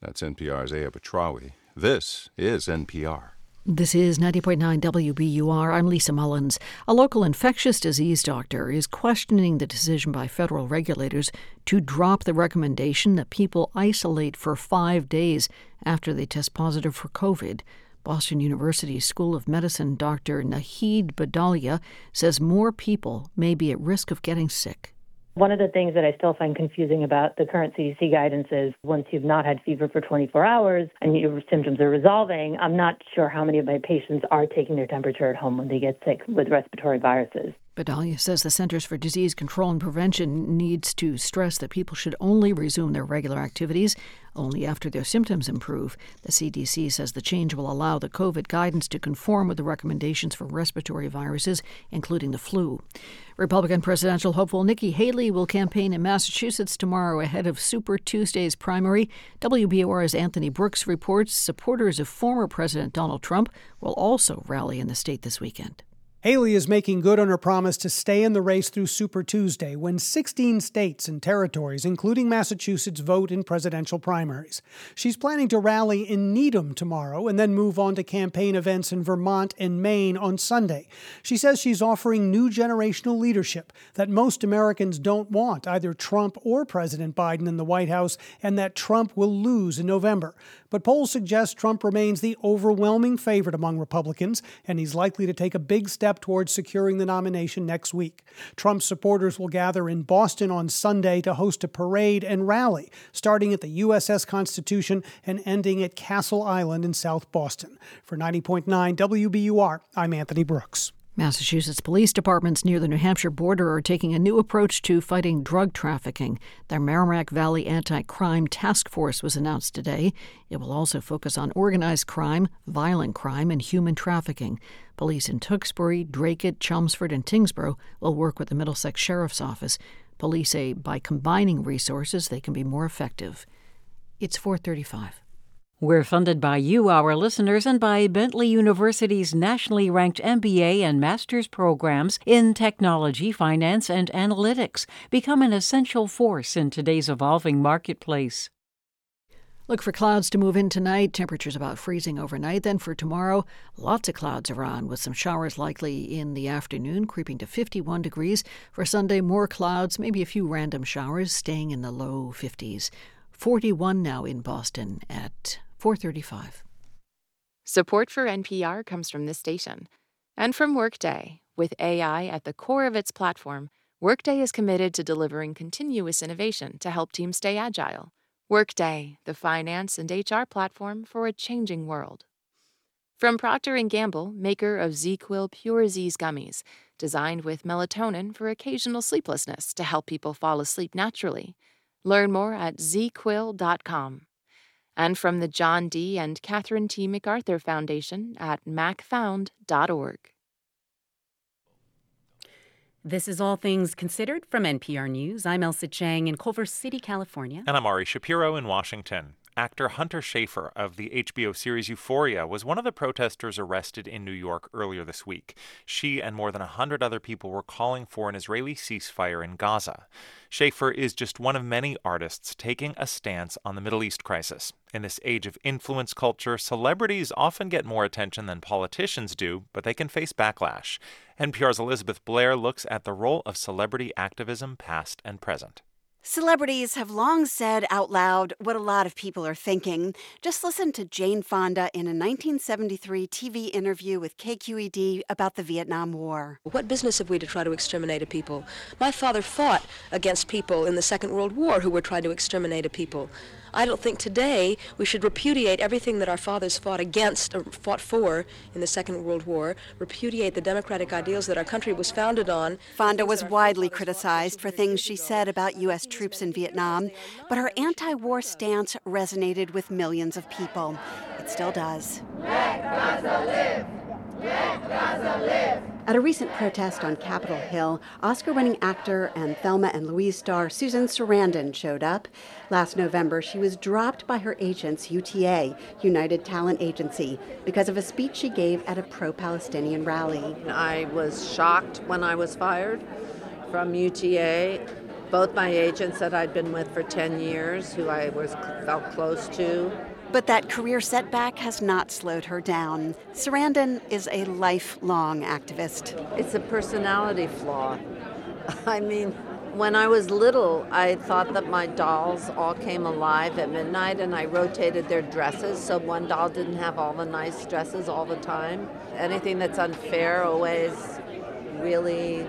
Speaker 35: That's NPR's Aya Batrawi. This is NPR.
Speaker 1: This is 90.9 WBUR. I'm Lisa Mullins. A local infectious disease doctor is questioning the decision by federal regulators to drop the recommendation that people isolate for five days after they test positive for COVID. Boston University School of Medicine Dr. Nahid Bhadelia says more people may be at risk of getting sick.
Speaker 38: One of the things that I still find confusing about the current CDC guidance is once you've not had fever for 24 hours and your symptoms are resolving, I'm not sure how many of my patients are taking their temperature at home when they get sick with respiratory viruses.
Speaker 1: Bhadelia says the Centers for Disease Control and Prevention needs to stress that people should only resume their regular activities only after their symptoms improve. The CDC says the change will allow the COVID guidance to conform with the recommendations for respiratory viruses, including the flu. Republican presidential hopeful Nikki Haley will campaign in Massachusetts tomorrow ahead of Super Tuesday's primary. WBUR's Anthony Brooks reports supporters of former President Donald Trump will also rally in the state this weekend.
Speaker 39: Haley is making good on her promise to stay in the race through Super Tuesday when 16 states and territories, including Massachusetts, vote in presidential primaries. She's planning to rally in Needham tomorrow and then move on to campaign events in Vermont and Maine on Sunday. She says she's offering new generational leadership that most Americans don't want, either Trump or President Biden in the White House, and that Trump will lose in November. But polls suggest Trump remains the overwhelming favorite among Republicans, and he's likely to take a big step towards securing the nomination next week. Trump supporters will gather in Boston on Sunday to host a parade and rally, starting at the USS Constitution and ending at Castle Island in South Boston. For 90.9 WBUR, I'm Anthony Brooks.
Speaker 1: Massachusetts police departments near the New Hampshire border are taking a new approach to fighting drug trafficking. Their Merrimack Valley Anti Crime Task Force was announced today. It will also focus on organized crime, violent crime, and human trafficking. Police in Tewksbury, Dracut, Chelmsford, and Tyngsboro will work with the Middlesex Sheriff's Office. Police say by combining resources, they can be more effective. It's 435.
Speaker 24: We're funded by you, our listeners, and by Bentley University's nationally ranked MBA and master's programs in technology, finance, and analytics. Become an essential force in today's evolving marketplace.
Speaker 1: Look for clouds to move in tonight. Temperatures about freezing overnight. Then for tomorrow, lots of clouds around with some showers likely in the afternoon, creeping to 51 degrees. For Sunday, more clouds, maybe a few random showers, staying in the low 50s. 41 now in Boston at 435.
Speaker 25: Support for NPR comes from this station and from Workday. With AI at the core of its platform, Workday is committed to delivering continuous innovation to help teams stay agile. Workday, the finance and HR platform for a changing world. From Procter & Gamble, maker of ZzzQuil Pure Z's gummies, designed with melatonin for occasional sleeplessness to help people fall asleep naturally. Learn more at zzzquil.com and from the John D. and Catherine T. MacArthur Foundation at macfound.org.
Speaker 10: This is All Things Considered from NPR News. I'm Ailsa Chang in Culver City, California.
Speaker 11: And I'm Ari Shapiro in Washington. Actor Hunter Schafer of the HBO series Euphoria was one of the protesters arrested in New York earlier this week. She and more than 100 other people were calling for an Israeli ceasefire in Gaza. Schafer is just one of many artists taking a stance on the Middle East crisis. In this age of influence culture, celebrities often get more attention than politicians do, but they can face backlash. NPR's Elizabeth Blair looks at the role of celebrity activism past and present.
Speaker 40: Celebrities have long said out loud what a lot of people are thinking. Just listen to Jane Fonda in a 1973 TV interview with KQED about the Vietnam War.
Speaker 41: What business have we to try to exterminate a people? My father fought against people in the Second World War who were trying to exterminate a people. I don't think today we should repudiate everything that our fathers fought against or fought for in the Second World War, repudiate the democratic ideals that our country was founded on.
Speaker 40: Fonda was widely criticized for things she said about U.S. troops in Vietnam, but her anti war stance resonated with millions of people. It still does.
Speaker 42: Let Gaza live!
Speaker 40: At a recent protest on Capitol Hill, Oscar winning actor and Thelma and Louise star Susan Sarandon showed up. Last November, she was dropped by her agents, UTA, United Talent Agency, because of a speech she gave at a pro Palestinian rally.
Speaker 43: I was shocked when I was fired from UTA. Both my agents that I'd been with for 10 years, who I was felt close to,
Speaker 40: but that career setback has not slowed her down. Sarandon is a lifelong activist.
Speaker 43: It's a personality flaw. I mean, when I was little, I thought that my dolls all came alive at midnight and I rotated their dresses so one doll didn't have all the nice dresses all the time. Anything that's unfair always really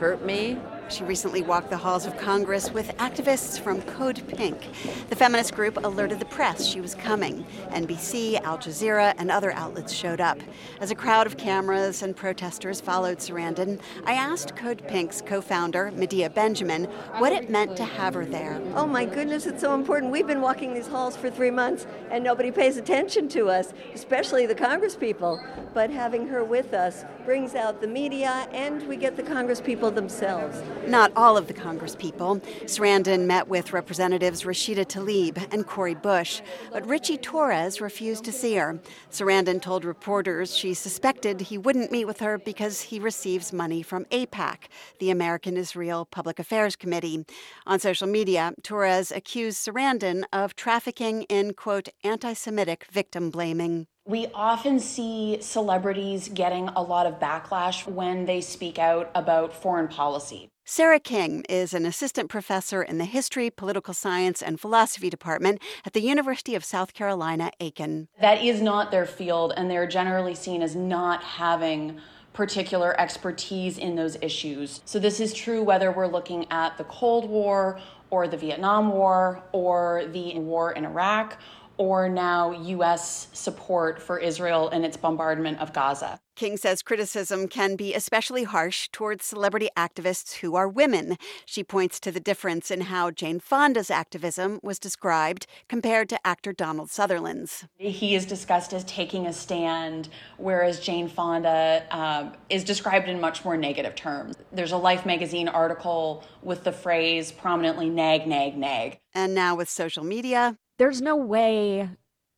Speaker 43: hurt me.
Speaker 40: She recently walked the halls of Congress with activists from Code Pink. The feminist group alerted the press she was coming. NBC, Al Jazeera, and other outlets showed up. As a crowd of cameras and protesters followed Sarandon, I asked Code Pink's co founder, Medea Benjamin, what it meant to have her there.
Speaker 44: Oh my goodness, it's so important. We've been walking these halls for three months and nobody pays attention to us, especially the Congress people. But having her with us brings out the media and we get the Congress people themselves.
Speaker 40: Not all of the Congress people. Sarandon met with Representatives Rashida Tlaib and Cori Bush, but Richie Torres refused to see her. Sarandon told reporters she suspected he wouldn't meet with her because he receives money from AIPAC, the American Israel Public Affairs Committee. On social media, Torres accused Sarandon of trafficking in, quote, anti Semitic victim blaming.
Speaker 45: We often see celebrities getting a lot of backlash when they speak out about foreign policy.
Speaker 40: Sarah King is an assistant professor in the History, Political Science, and Philosophy Department at the University of South Carolina, Aiken.
Speaker 45: That is not their field, and they're generally seen as not having particular expertise in those issues. So, this is true whether we're looking at the Cold War or the Vietnam War or the war in Iraq or now U.S. support for Israel in its bombardment of Gaza.
Speaker 40: King says criticism can be especially harsh towards celebrity activists who are women. She points to the difference in how Jane Fonda's activism was described compared to actor Donald Sutherland's.
Speaker 45: He is discussed as taking a stand, whereas Jane Fonda uh, is described in much more negative terms. There's a Life magazine article with the phrase prominently nag, nag, nag.
Speaker 40: And now with social media,
Speaker 46: there's no way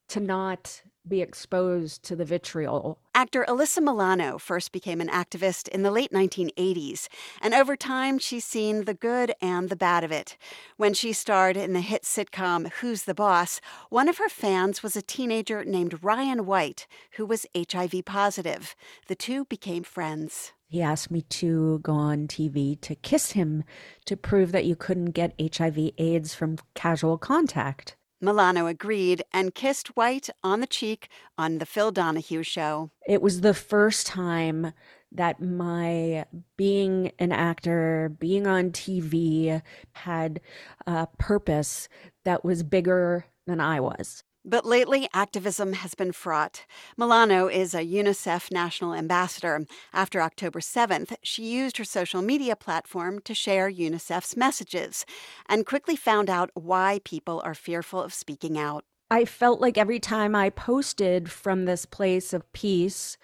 Speaker 46: to not be exposed to the vitriol.
Speaker 40: Actor Alyssa Milano first became an activist in the late 1980s, and over time she's seen the good and the bad of it. When she starred in the hit sitcom Who's the Boss, one of her fans was a teenager named Ryan White, who was HIV positive. The two became friends.
Speaker 46: He asked me to go on TV to kiss him to prove that you couldn't get HIV AIDS from casual contact.
Speaker 40: Milano agreed and kissed White on the cheek on The Phil Donahue Show.
Speaker 46: It was the first time that my being an actor, being on TV, had a purpose that was bigger than I was.
Speaker 40: But lately, activism has been fraught. Milano is a UNICEF national ambassador. After October 7th, she used her social media platform to share UNICEF's messages and quickly found out why people are fearful of speaking out.
Speaker 46: I felt like every time I posted from this place of peace,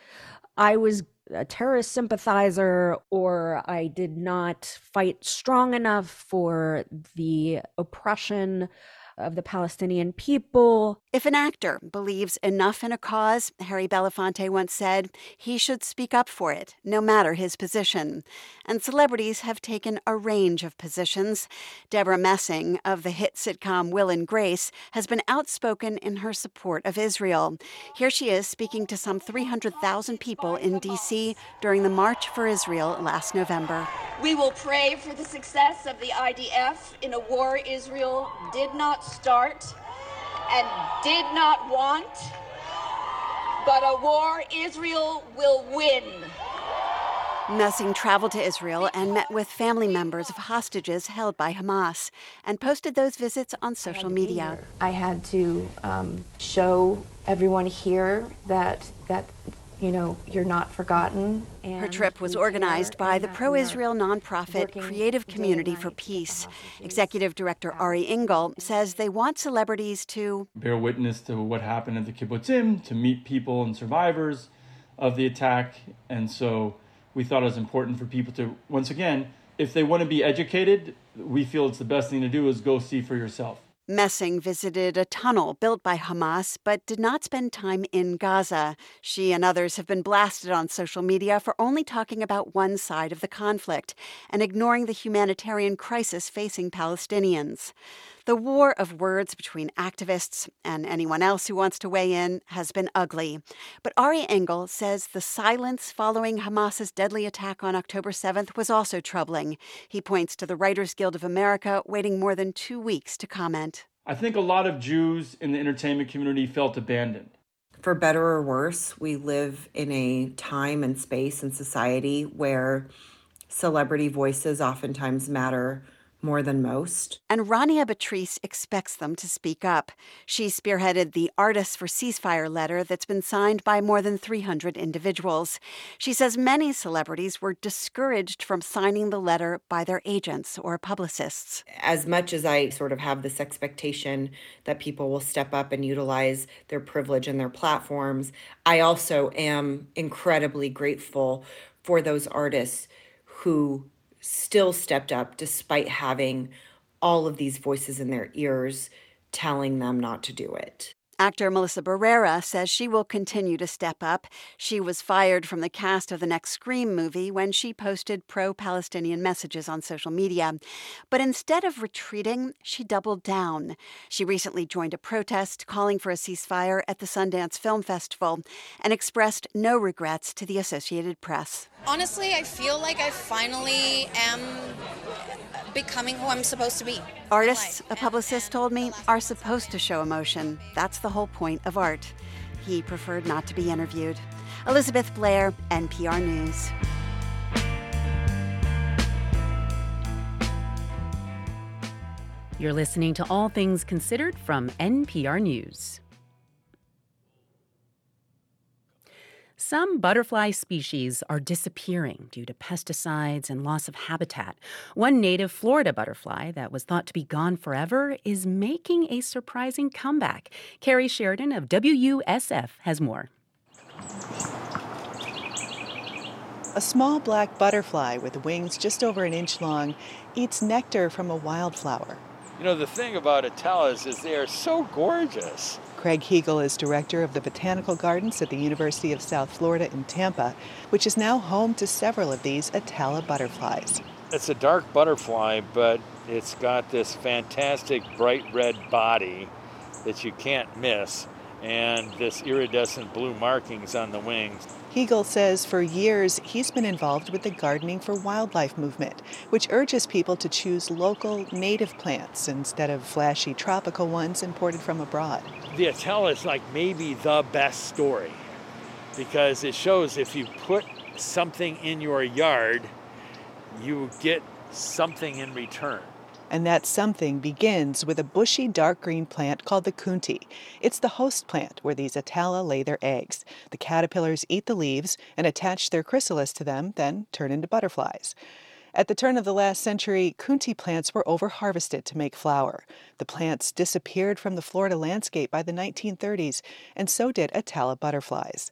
Speaker 46: I was a terrorist sympathizer or I did not fight strong enough for the oppression of the Palestinian people.
Speaker 40: If an actor believes enough in a cause, Harry Belafonte once said, he should speak up for it, no matter his position. And celebrities have taken a range of positions. Debra Messing of the hit sitcom Will and Grace has been outspoken in her support of Israel. Here she is speaking to some 300,000 people in D.C. during the March for Israel last November.
Speaker 47: We will pray for the success of the IDF in a war Israel did not start and did not want, but a war Israel will win.
Speaker 40: Messing traveled to Israel and met with family members of hostages held by Hamas and posted those visits on social media.
Speaker 48: I had to um, show everyone here that that you know, you're not forgotten.
Speaker 40: Her trip was organized by the pro Israel nonprofit Creative Community for Peace. Executive Director Ari Ingel says they want celebrities to
Speaker 49: bear witness to what happened at the kibbutzim, to meet people and survivors of the attack. And so we thought it was important for people to, once again, if they want to be educated, we feel it's the best thing to do is go see for yourself.
Speaker 40: Messing visited a tunnel built by Hamas but did not spend time in Gaza. She and others have been blasted on social media for only talking about one side of the conflict and ignoring the humanitarian crisis facing Palestinians. The war of words between activists and anyone else who wants to weigh in has been ugly. But Ari Ingel says the silence following Hamas's deadly attack on October 7th was also troubling. He points to the Writers Guild of America waiting more than two weeks to comment.
Speaker 49: I think a lot of Jews in the entertainment community felt abandoned.
Speaker 50: For better or worse, we live in a time and space and society where celebrity voices oftentimes matter more than most.
Speaker 40: And Rania Batrice expects them to speak up. She spearheaded the Artists for Ceasefire letter that's been signed by more than 300 individuals. She says many celebrities were discouraged from signing the letter by their agents or publicists.
Speaker 50: As much as I sort of have this expectation that people will step up and utilize their privilege and their platforms, I also am incredibly grateful for those artists who still stepped up despite having all of these voices in their ears telling them not to do it.
Speaker 40: Actor Melissa Barrera says she will continue to step up. She was fired from the cast of the next Scream movie when she posted pro Palestinian messages on social media. But instead of retreating, she doubled down. She recently joined a protest calling for a ceasefire at the Sundance Film Festival and expressed no regrets to the Associated Press.
Speaker 51: Honestly, I feel like I finally am becoming who I'm supposed to be.
Speaker 40: Artists, a publicist told me, are supposed to show emotion. That's the whole point of art. He preferred not to be interviewed. Elizabeth Blair, NPR News.
Speaker 10: You're listening to All Things Considered from NPR News. Some butterfly species are disappearing due to pesticides and loss of habitat. One native Florida butterfly that was thought to be gone forever is making a surprising comeback. Kerry Sheridan of WUSF has more.
Speaker 52: A small black butterfly with wings just over an inch long eats nectar from a wildflower.
Speaker 49: You know, the thing about Atalas is they are so gorgeous.
Speaker 52: Craig Huegel is director of the Botanical Gardens at the University of South Florida in Tampa, which is now home to several of these Atala butterflies.
Speaker 49: It's a dark butterfly, but it's got this fantastic bright red body that you can't miss, and this iridescent blue markings on the wings.
Speaker 52: Huegel says for years he's been involved with the Gardening for Wildlife movement, which urges people to choose local native plants instead of flashy tropical ones imported from abroad.
Speaker 49: The Atala is like maybe the best story because it shows if you put something in your yard, you get something in return.
Speaker 52: And that something begins with a bushy dark green plant called the coontie. It's the host plant where these Atala lay their eggs. The caterpillars eat the leaves and attach their chrysalis to them, then turn into butterflies. At the turn of the last century, coontie plants were overharvested to make flour. The plants disappeared from the Florida landscape by the 1930s, and so did Atala butterflies.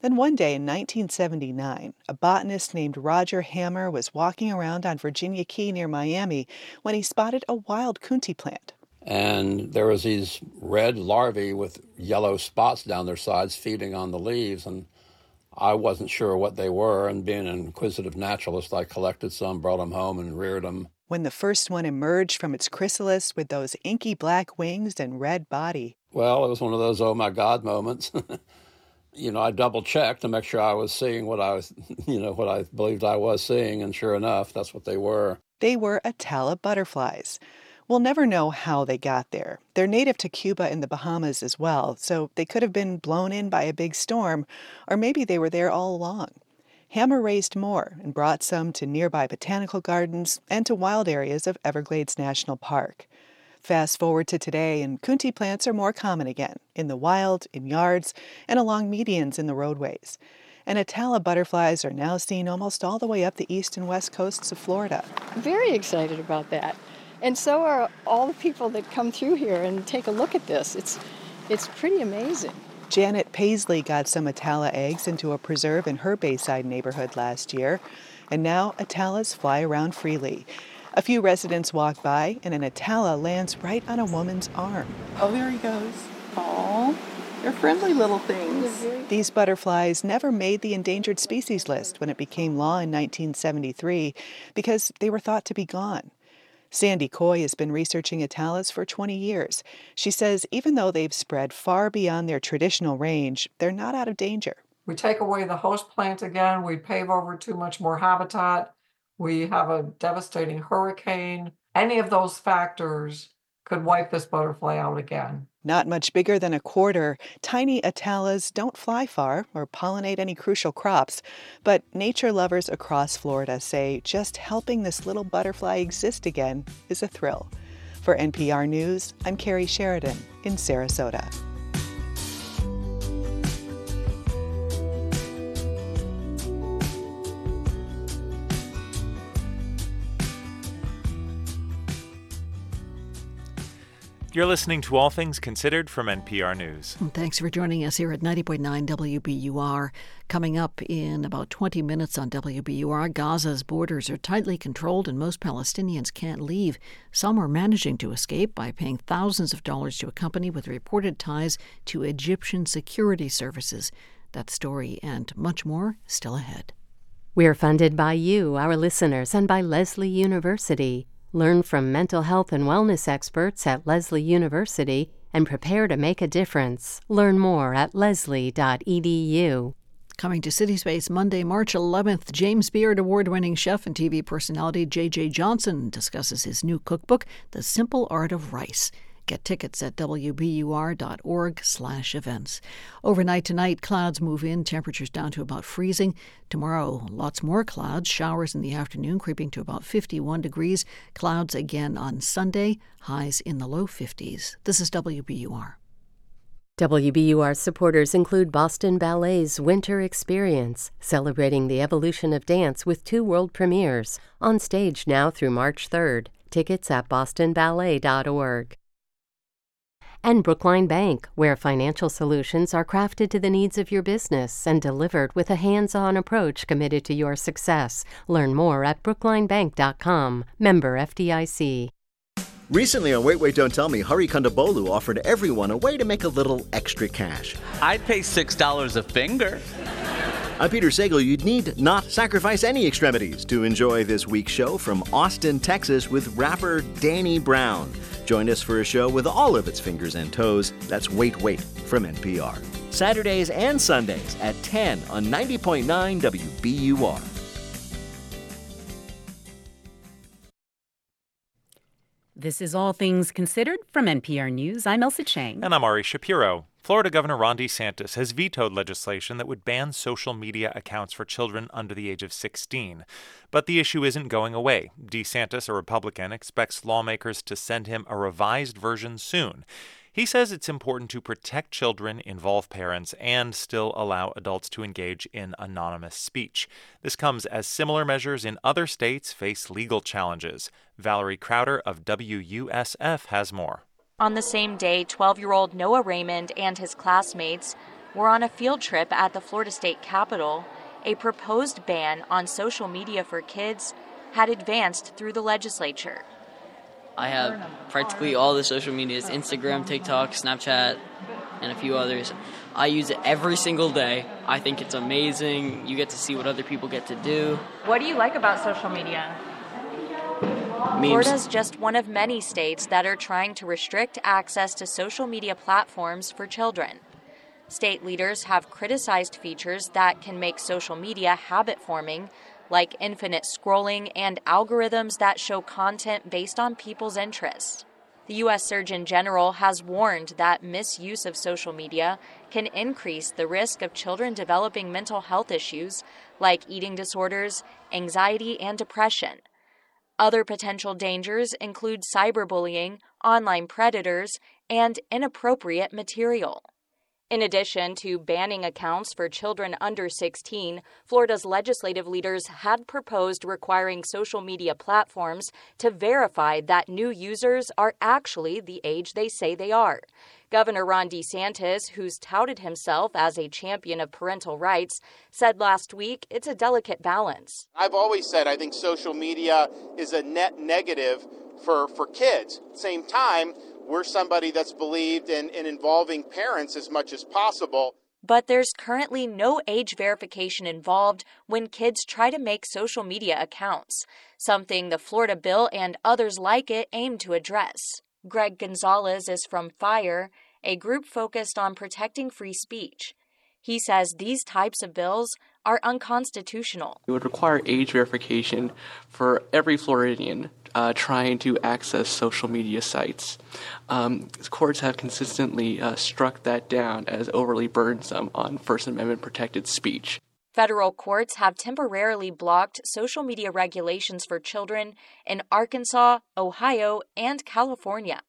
Speaker 52: Then one day in 1979, a botanist named Roger Hammer was walking around on Virginia Key near Miami when he spotted a wild coontie plant.
Speaker 53: And there was these red larvae with yellow spots down their sides feeding on the leaves, and I wasn't sure what they were. And being an inquisitive naturalist, I collected some, brought them home, and reared them.
Speaker 52: When the first one emerged from its chrysalis with those inky black wings and red body,
Speaker 53: well, it was one of those oh my God moments. you know, I double checked to make sure I was seeing what I was, you know, what I believed I was seeing, and sure enough, that's what they were.
Speaker 52: They were Atala butterflies. We'll never know how they got there. They're native to Cuba and the Bahamas as well, so they could have been blown in by a big storm, or maybe they were there all along. Hammer raised more and brought some to nearby botanical gardens and to wild areas of Everglades National Park. Fast forward to today, and coontie plants are more common again in the wild, in yards, and along medians in the roadways. And Atala butterflies are now seen almost all the way up the east and west coasts of Florida.
Speaker 54: Very excited about that. And so are all the people that come through here and take a look at this. It's, it's pretty amazing.
Speaker 52: Janet Paisley got some Atala eggs into a preserve in her Bayside neighborhood last year, and now Atalas fly around freely. A few residents walk by, and an Atala lands right on a woman's arm.
Speaker 55: Oh, there he goes. Oh, they're friendly little things.
Speaker 52: These butterflies never made the endangered species list when it became law in 1973 because they were thought to be gone. Sandy Coy has been researching Atalas for 20 years. She says even though they've spread far beyond their traditional range, they're not out of danger.
Speaker 56: We take away the host plant again, we pave over too much more habitat, we have a devastating hurricane. Any of those factors could wipe this butterfly out again.
Speaker 52: Not much bigger than a quarter, tiny Atalas don't fly far or pollinate any crucial crops, but nature lovers across Florida say just helping this little butterfly exist again is a thrill. For NPR News, I'm Kerry Sheridan in Sarasota.
Speaker 11: You're listening to All Things Considered from NPR News.
Speaker 1: Thanks for joining us here at 90.9 WBUR. Coming up in about 20 minutes on WBUR, Gaza's borders are tightly controlled and most Palestinians can't leave. Some are managing to escape by paying thousands of dollars to a company with reported ties to Egyptian security services. That story and much more still ahead.
Speaker 57: We're funded by you, our listeners, and by Lesley University. Learn from mental health and wellness experts at Lesley University and prepare to make a difference. Learn more at lesley.edu.
Speaker 1: Coming to City Space Monday, March 11th, James Beard award winning chef and TV personality J.J. Johnson discusses his new cookbook, The Simple Art of Rice. Get tickets at wbur.org slash events. Overnight tonight, clouds move in, temperatures down to about freezing. Tomorrow, lots more clouds, showers in the afternoon, creeping to about 51 degrees. Clouds again on Sunday, highs in the low 50s. This is WBUR.
Speaker 57: WBUR supporters include Boston Ballet's Winter Experience, celebrating the evolution of dance with two world premieres, on stage now through March 3rd. Tickets at bostonballet.org and Brookline Bank, where financial solutions are crafted to the needs of your business and delivered with a hands on approach committed to your success. Learn more at brooklinebank.com. Member FDIC.
Speaker 58: Recently on Wait, Wait, Don't Tell Me, Hari Kondabolu offered everyone a way to make a little extra cash.
Speaker 59: I'd pay $6 a finger.
Speaker 58: I'm Peter Sagal. You'd need not sacrifice any extremities to enjoy this week's show from Austin, Texas with rapper Danny Brown. Join us for a show with all of its fingers and toes. That's Wait Wait from NPR. Saturdays and Sundays at 10 on 90.9 WBUR.
Speaker 10: This is All Things Considered from NPR News. I'm Ailsa Chang.
Speaker 11: And I'm Ari Shapiro. Florida Governor Ron DeSantis has vetoed legislation that would ban social media accounts for children under the age of 16. But the issue isn't going away. DeSantis, a Republican, expects lawmakers to send him a revised version soon. He says it's important to protect children, involve parents, and still allow adults to engage in anonymous speech. This comes as similar measures in other states face legal challenges. Valerie Crowder of WUSF has more.
Speaker 46: On the same day, 12 year old Noah Raymond and his classmates were on a field trip at the Florida State Capitol. A proposed ban on social media for kids had advanced through the legislature.
Speaker 60: I have practically all the social medias Instagram, TikTok, Snapchat, and a few others. I use it every single day. I think it's amazing. You get to see what other people get to do.
Speaker 46: What do you like about social media?
Speaker 60: Memes.
Speaker 46: Florida's just one of many states that are trying to restrict access to social media platforms for children. State leaders have criticized features that can make social media habit forming like infinite scrolling and algorithms that show content based on people's interests. The U.S. Surgeon General has warned that misuse of social media can increase the risk of children developing mental health issues like eating disorders, anxiety, and depression. Other potential dangers include cyberbullying, online predators, and inappropriate material. In addition to banning accounts for children under 16, Florida's legislative leaders had proposed requiring social media platforms to verify that new users are actually the age they say they are. Governor Ron DeSantis, who's touted himself as a champion of parental rights, said last week it's a delicate balance.
Speaker 61: I've always said I think social media is a net negative for, for kids. At the same time, we're somebody that's believed in, in involving parents as much as possible.
Speaker 46: But there's currently no age verification involved when kids try to make social media accounts, something the Florida bill and others like it aim to address. Greg Gonzalez is from FIRE, a group focused on protecting free speech. He says these types of bills are unconstitutional.
Speaker 62: It would require age verification for every Floridian uh, trying to access social media sites. Um, courts have consistently uh, struck that down as overly burdensome on First Amendment protected speech.
Speaker 46: Federal courts have temporarily blocked social media regulations for children in Arkansas, Ohio, and California.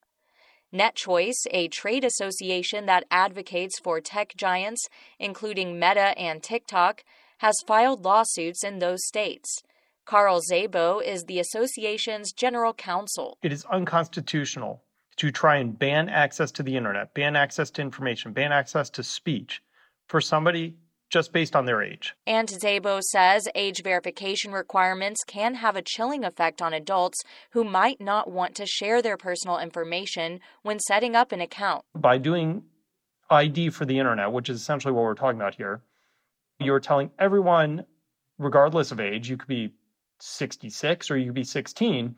Speaker 46: NetChoice, a trade association that advocates for tech giants, including Meta and TikTok, has filed lawsuits in those states. Carl Szabo is the association's general counsel.
Speaker 63: It is unconstitutional to try and ban access to the internet, ban access to information, ban access to speech for somebody just based on their age.
Speaker 46: And Szabo says age verification requirements can have a chilling effect on adults who might not want to share their personal information when setting up an account.
Speaker 63: By doing ID for the internet, which is essentially what we're talking about here, you're telling everyone, regardless of age, you could be 66 or you could be 16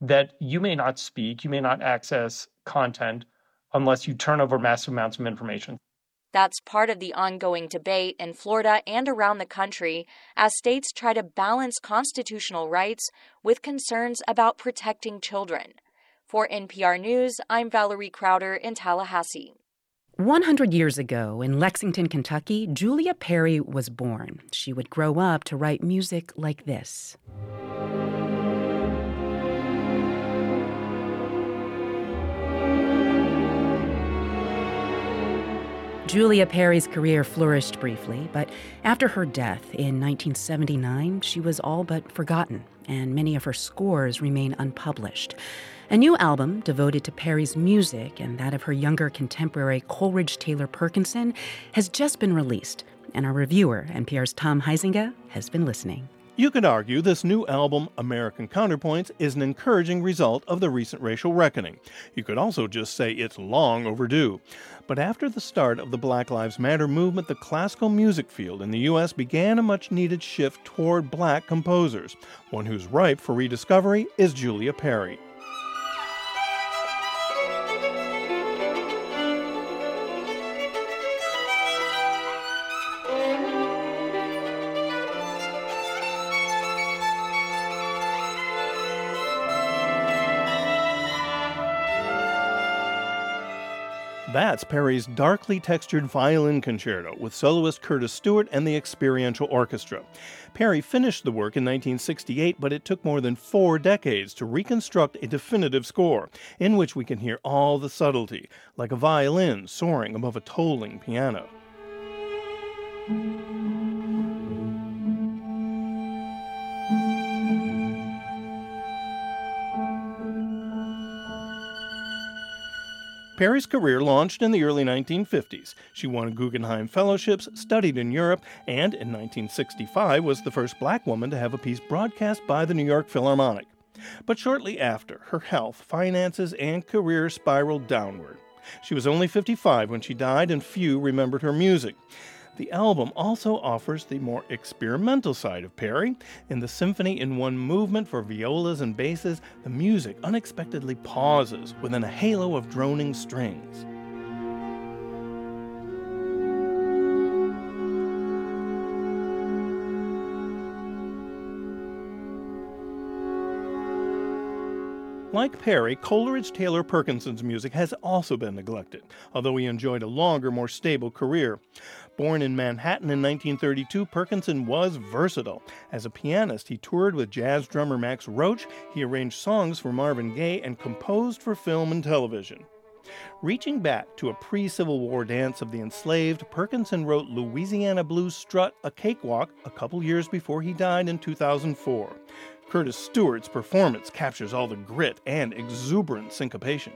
Speaker 63: that you may not speak, you may not access content unless you turn over massive amounts of information.
Speaker 46: That's part of the ongoing debate in Florida and around the country as states try to balance constitutional rights with concerns about protecting children. For NPR News, I'm Valerie Crowder in Tallahassee.
Speaker 10: 100 years ago in Lexington, Kentucky, Julia Perry was born. She would grow up to write music like this. Julia Perry's career flourished briefly, but after her death in 1979, she was all but forgotten, and many of her scores remain unpublished. A new album devoted to Perry's music and that of her younger contemporary Coleridge Taylor Perkinson has just been released, and our reviewer, NPR's Tom Huizenga, has been listening.
Speaker 50: You could argue this new album, American Counterpoints, is an encouraging result of the recent racial reckoning. You could also just say it's long overdue. But after the start of the Black Lives Matter movement, the classical music field in the U.S. began a much needed shift toward black composers. One who's ripe for rediscovery is Julia Perry. That's Perry's darkly textured violin concerto with soloist Curtis Stewart and the Experiential Orchestra. Perry finished the work in 1968, but it took more than four decades to reconstruct a definitive score in which we can hear all the subtlety, like a violin soaring above a tolling piano. Perry's career launched in the early 1950s. She won Guggenheim Fellowships, studied in Europe, and in 1965 was the first black woman to have a piece broadcast by the New York Philharmonic. But shortly after, her health, finances, and career spiraled downward. She was only 55 when she died, and few remembered her music. The album also offers the more experimental side of Perry. In the symphony in one movement for violas and basses, the music unexpectedly pauses within a halo of droning strings. Like Perry, Coleridge Taylor Perkinson's music has also been neglected, although he enjoyed a longer, more stable career. Born in Manhattan in 1932, Perkinson was versatile. As a pianist, he toured with jazz drummer Max Roach, he arranged songs for Marvin Gaye, and composed for film and television. Reaching back to a pre Civil War dance of the enslaved, Perkinson wrote Louisiana Blues Strut, a Cakewalk, a couple years before he died in 2004. Curtis Stewart's performance captures all the grit and exuberant syncopation.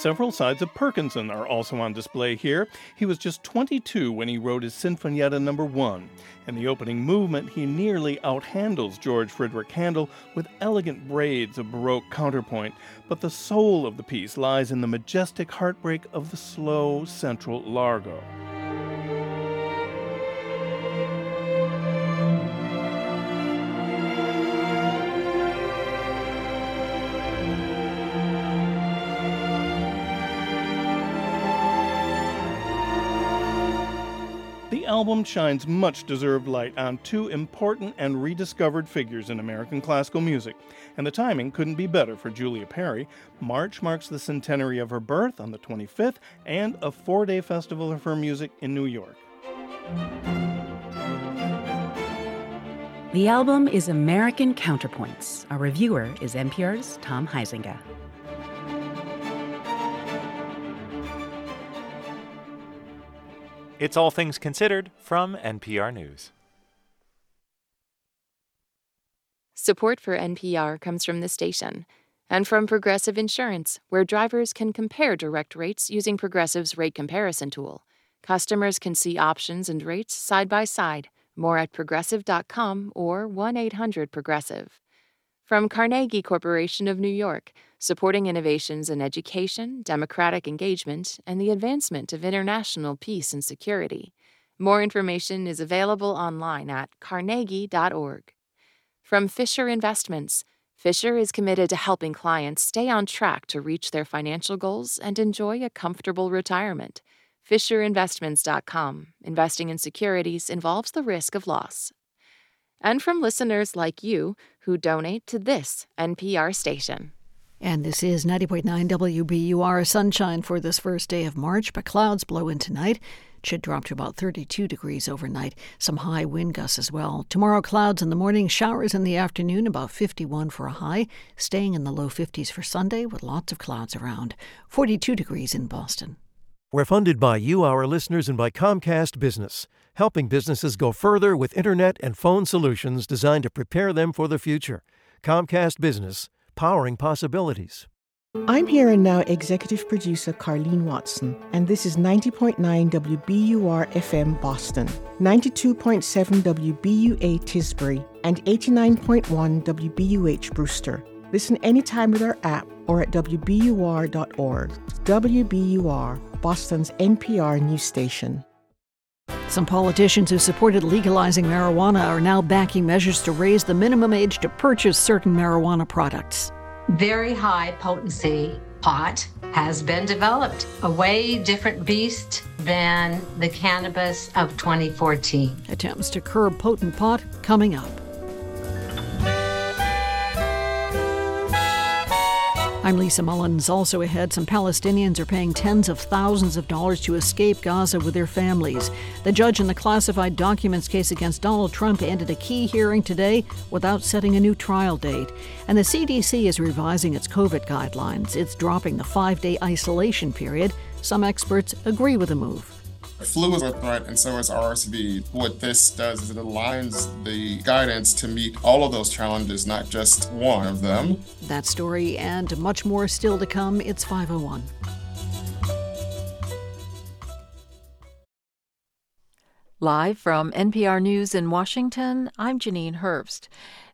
Speaker 50: Several sides of Perkinson are also on display here. He was just 22 when he wrote his Sinfonietta No. 1. In the opening movement, he nearly outhandles George Frideric Handel with elegant braids of Baroque counterpoint, but the soul of the piece lies in the majestic heartbreak of the slow central largo. Album shines much deserved light on two important and rediscovered figures in American classical music, and the timing couldn't be better for Julia Perry. March marks the centenary of her birth on the 25th and a four day festival of her music in New York.
Speaker 10: The album is American Counterpoints. Our reviewer is NPR's Tom Huizenga.
Speaker 11: It's All Things Considered from NPR News.
Speaker 25: Support for NPR comes from the station and from Progressive Insurance, where drivers can compare direct rates using Progressive's rate comparison tool. Customers can see options and rates side by side. More at progressive.com or 1 800 Progressive. From Carnegie Corporation of New York supporting innovations in education, democratic engagement, and the advancement of international peace and security. More information is available online at carnegie.org. From Fisher Investments, Fisher is committed to helping clients stay on track to reach their financial goals and enjoy a comfortable retirement. FisherInvestments.com. Investing in securities involves the risk of loss. And from listeners like you who donate to this NPR station.
Speaker 1: And this is 90.9 WBUR sunshine for this first day of March, but clouds blow in tonight. It should drop to about 32 degrees overnight. Some high wind gusts as well. Tomorrow, clouds in the morning, showers in the afternoon, about 51 for a high, staying in the low 50s for Sunday with lots of clouds around. 42 degrees in Boston.
Speaker 22: We're funded by you, our listeners, and by Comcast Business, helping businesses go further with internet and phone solutions designed to prepare them for the future. Comcast Business, powering possibilities.
Speaker 50: I'm here and now executive producer Carlene Watson, and this is 90.9 WBUR FM Boston, 92.7 WBUA Tisbury, and 89.1 WBUH Brewster. Listen anytime with our app or at WBUR.org. WBUR, Boston's NPR news station.
Speaker 1: Some politicians who supported legalizing marijuana are now backing measures to raise the minimum age to purchase certain marijuana products.
Speaker 64: Very high potency pot has been developed, a way different beast than the cannabis of 2014.
Speaker 1: Attempts to curb potent pot coming up. I'm Lisa Mullins. Also ahead, some Palestinians are paying tens of thousands of dollars to escape Gaza with their families. The judge in the classified documents case against Donald Trump ended a key hearing today without setting a new trial date. And the CDC is revising its COVID guidelines. It's dropping the five day isolation period. Some experts agree with the move.
Speaker 65: Flu is a threat, and so is RSV. What this does is it aligns the guidance to meet all of those challenges, not just one of them.
Speaker 1: That story and much more still to come. It's 501.
Speaker 66: Live from NPR News in Washington, I'm Janine Herbst.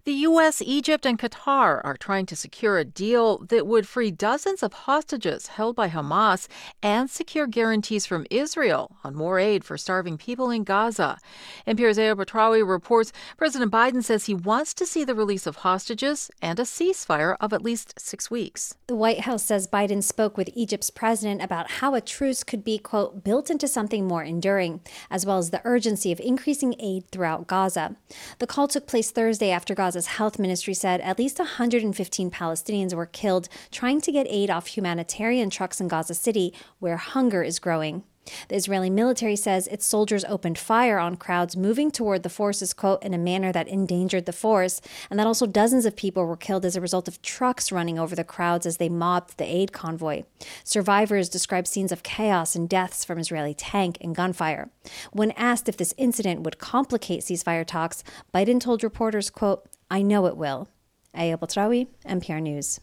Speaker 66: The U.S., Egypt, and Qatar are trying to secure a deal that would free dozens of hostages held by Hamas and secure guarantees from Israel on more aid for starving people in Gaza. NPR's Aya Batrawy reports President Biden says he wants to see the release of hostages and a ceasefire of at least six weeks.
Speaker 67: The White House says Biden spoke with Egypt's president about how a truce could be, quote, built into something more enduring, as well as the urgency of increasing aid throughout Gaza. The call took place Thursday after Gaza Gaza's health ministry said at least 115 Palestinians were killed trying to get aid off humanitarian trucks in Gaza City, where hunger is growing. The Israeli military says its soldiers opened fire on crowds moving toward the forces, quote, in a manner that endangered the force, and that also dozens of people were killed as a result of trucks running over the crowds as they mobbed the aid convoy. Survivors described scenes of chaos and deaths from Israeli tank and gunfire. When asked if this incident would complicate ceasefire talks, Biden told reporters, quote, I know it will. Aya Batrawy, NPR News.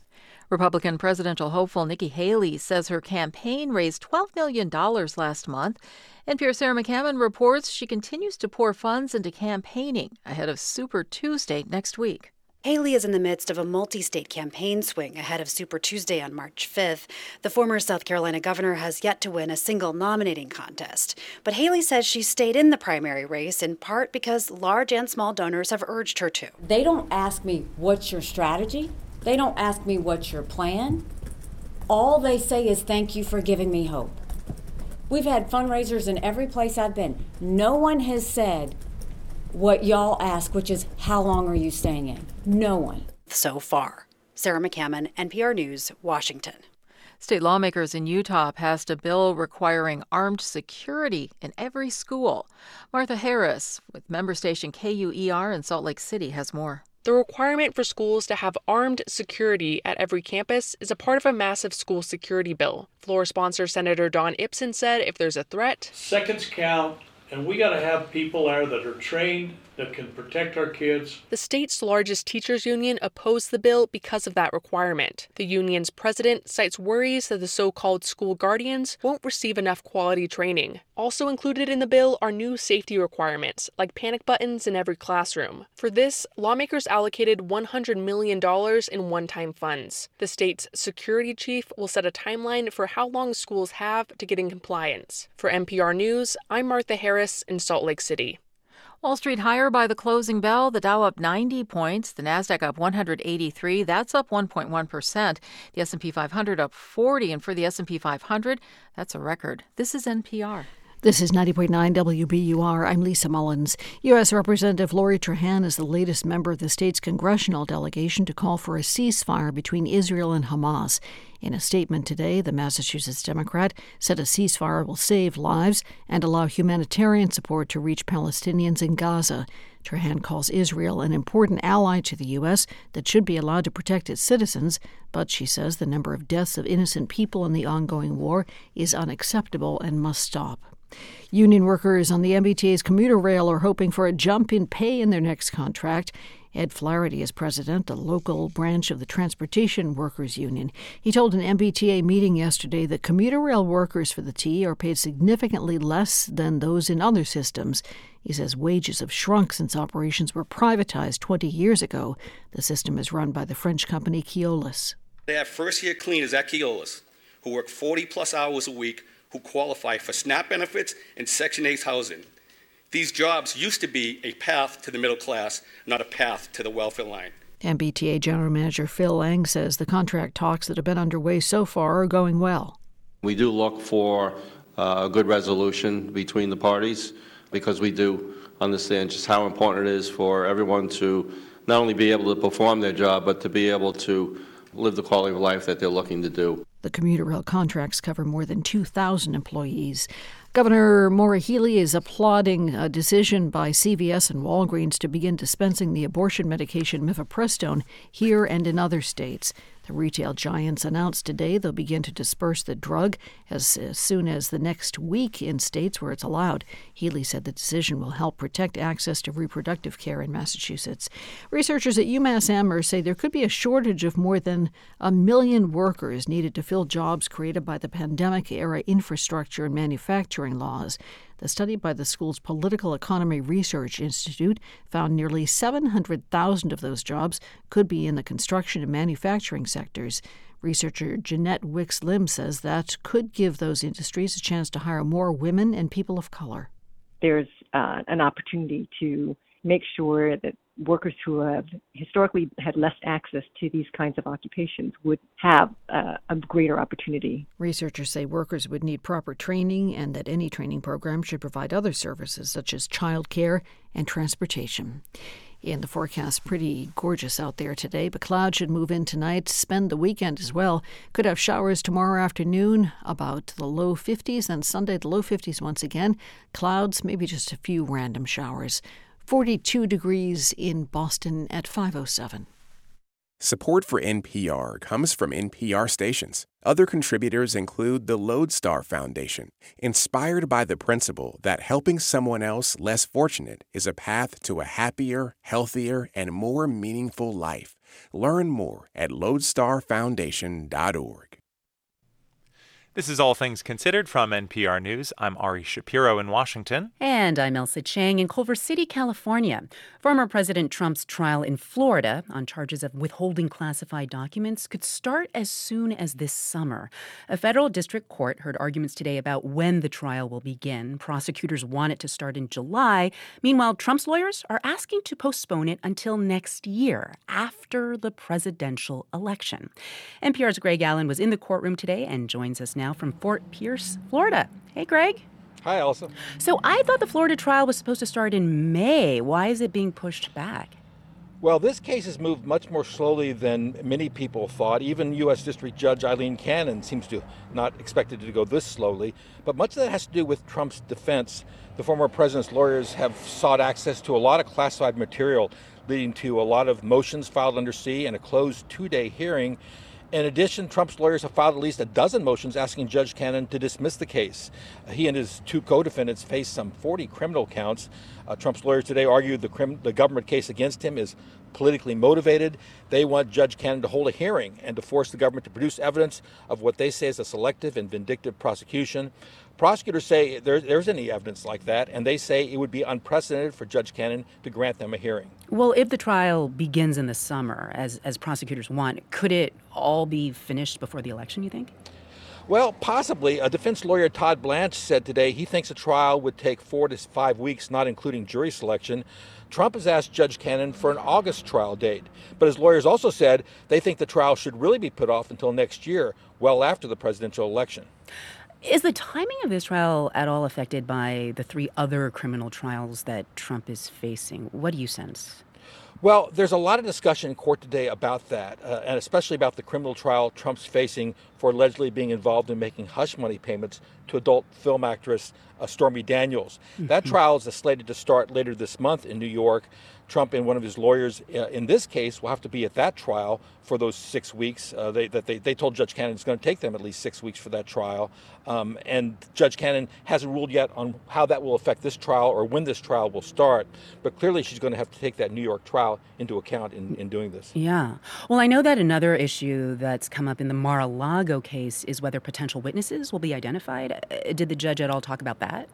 Speaker 66: Republican presidential hopeful Nikki Haley says her campaign raised $12 million last month. NPR's Sarah McCammon reports she continues to pour funds into campaigning ahead of Super Tuesday next week.
Speaker 68: Haley is in the midst of a multi state campaign swing ahead of Super Tuesday on March 5th. The former South Carolina governor has yet to win a single nominating contest. But Haley says she stayed in the primary race in part because large and small donors have urged her to.
Speaker 46: They don't ask me, What's your strategy? They don't ask me, What's your plan? All they say is, Thank you for giving me hope. We've had fundraisers in every place I've been. No one has said, what y'all ask, which is how long are you staying in? No one.
Speaker 68: So far. Sarah McCammon, NPR News, Washington.
Speaker 66: State lawmakers in Utah passed a bill requiring armed security in every school. Martha Harris with member station KUER in Salt Lake City has more.
Speaker 69: The requirement for schools to have armed security at every campus is a part of a massive school security bill. Floor sponsor Senator Don Ipsen said if there's a threat,
Speaker 70: seconds count, and we got to have people there that are trained that can protect our kids.
Speaker 69: The state's largest teachers union opposed the bill because of that requirement. The union's president cites worries that the so called school guardians won't receive enough quality training. Also included in the bill are new safety requirements, like panic buttons in every classroom. For this, lawmakers allocated $100 million in one time funds. The state's security chief will set a timeline for how long schools have to get in compliance. For NPR News, I'm Martha Harris in Salt Lake City.
Speaker 66: Wall Street higher by the closing bell. The Dow up 90 points. The Nasdaq up 183. That's up 1.1 percent. The S&P 500 up 40, and for the S&P 500, that's a record. This is NPR.
Speaker 1: This is 90.9 WBUR. I'm Lisa Mullins. U.S. Representative Lori Trahan is the latest member of the state's congressional delegation to call for a ceasefire between Israel and Hamas. In a statement today, the Massachusetts Democrat said a ceasefire will save lives and allow humanitarian support to reach Palestinians in Gaza. Trahan calls Israel an important ally to the U.S. that should be allowed to protect its citizens, but she says the number of deaths of innocent people in the ongoing war is unacceptable and must stop. Union workers on the MBTA's commuter rail are hoping for a jump in pay in their next contract. Ed Flaherty is president, the local branch of the Transportation Workers Union. He told an MBTA meeting yesterday that commuter rail workers for the T are paid significantly less than those in other systems. He says wages have shrunk since operations were privatized 20 years ago. The system is run by the French company Keolis.
Speaker 71: They have first year cleaners at Keolis who work 40 plus hours a week who qualify for SNAP benefits and Section 8 housing. These jobs used to be a path to the middle class, not a path to the welfare line.
Speaker 1: MBTA General Manager Phil Eng says the contract talks that have been underway so far are going well.
Speaker 72: We do look for uh, a good resolution between the parties because we do understand just how important it is for everyone to not only be able to perform their job, but to be able to live the quality of life that they're looking to do.
Speaker 1: The commuter rail contracts cover more than 2,000 employees. Governor Maura Healey is applauding a decision by CVS and Walgreens to begin dispensing the abortion medication mifepristone here and in other states. The retail giants announced today they'll begin to disperse the drug as, as soon as the next week in states where it's allowed. Healey said the decision will help protect access to reproductive care in Massachusetts. Researchers at UMass Amherst say there could be a shortage of more than a million workers needed to fill jobs created by the pandemic era infrastructure and manufacturing laws. The study by the school's Political Economy Research Institute found nearly 700,000 of those jobs could be in the construction and manufacturing sectors. Researcher Jeannette Wicks Lim says that could give those industries a chance to hire more women and people of color.
Speaker 73: There's uh, an opportunity to make sure that workers who have historically had less access to these kinds of occupations would have uh, a greater opportunity.
Speaker 1: Researchers say workers would need proper training and that any training program should provide other services such as childcare and transportation. In the forecast, pretty gorgeous out there today, but clouds should move in tonight, spend the weekend as well. Could have showers tomorrow afternoon, about the low 50s, and Sunday, the low 50s once again. Clouds, maybe just a few random showers. 42 degrees in Boston at 507.
Speaker 9: Support for NPR comes from NPR stations. Other contributors include the Lodestar Foundation, inspired by the principle that helping someone else less fortunate is a path to a happier, healthier, and more meaningful life. Learn more at lodestarfoundation.org.
Speaker 11: This is All Things Considered from NPR News. I'm Ari Shapiro in Washington.
Speaker 10: And I'm Ailsa Chang in Culver City, California. Former President Trump's trial in Florida on charges of withholding classified documents could start as soon as this summer. A federal district court heard arguments today about when the trial will begin. Prosecutors want it to start in July. Meanwhile, Trump's lawyers are asking to postpone it until next year, after the presidential election. NPR's Greg Allen was in the courtroom today and joins us now now from Fort Pierce, Florida. Hey, Greg.
Speaker 74: Hi, Ailsa.
Speaker 10: So I thought the Florida trial was supposed to start in May. Why is it being pushed back?
Speaker 74: Well, this case has moved much more slowly than many people thought. Even U.S. District Judge Eileen Cannon seems to not expect it to go this slowly. But much of that has to do with Trump's defense. The former president's lawyers have sought access to a lot of classified material, leading to a lot of motions filed under C and a closed two day hearing. In addition, Trump's lawyers have filed at least a dozen motions asking Judge Cannon to dismiss the case. He and his two co defendants face some 40 criminal counts. Uh, Trump's lawyers today argued the, crim- the government case against him is politically motivated. They want Judge Cannon to hold a hearing and to force the government to produce evidence of what they say is a selective and vindictive prosecution. Prosecutors say there, there's any evidence like that, and they say it would be unprecedented for Judge Cannon to grant them a hearing.
Speaker 10: Well, if the trial begins in the summer, as, as prosecutors want, could it all be finished before the election, you think?
Speaker 74: Well, possibly. A defense lawyer, Todd Blanche, said today he thinks a trial would take four to five weeks, not including jury selection. Trump has asked Judge Cannon for an August trial date. But his lawyers also said they think the trial should really be put off until next year, well after the presidential election.
Speaker 10: Is the timing of this trial at all affected by the three other criminal trials that Trump is facing? What do you sense?
Speaker 74: Well, there's a lot of discussion in court today about that, uh, and especially about the criminal trial Trump's facing for allegedly being involved in making hush money payments to adult film actress uh, Stormy Daniels. Mm-hmm. That trial is slated to start later this month in New York. Trump and one of his lawyers uh, in this case will have to be at that trial for those six weeks. Uh, they, that they, they told Judge Cannon it's going to take them at least six weeks for that trial. Um, and Judge Cannon hasn't ruled yet on how that will affect this trial or when this trial will start. But clearly, she's going to have to take that New York trial into account in, in doing this.
Speaker 10: Yeah. Well, I know that another issue that's come up in the Mar a Lago case is whether potential witnesses will be identified. Uh, did the judge at all talk about that?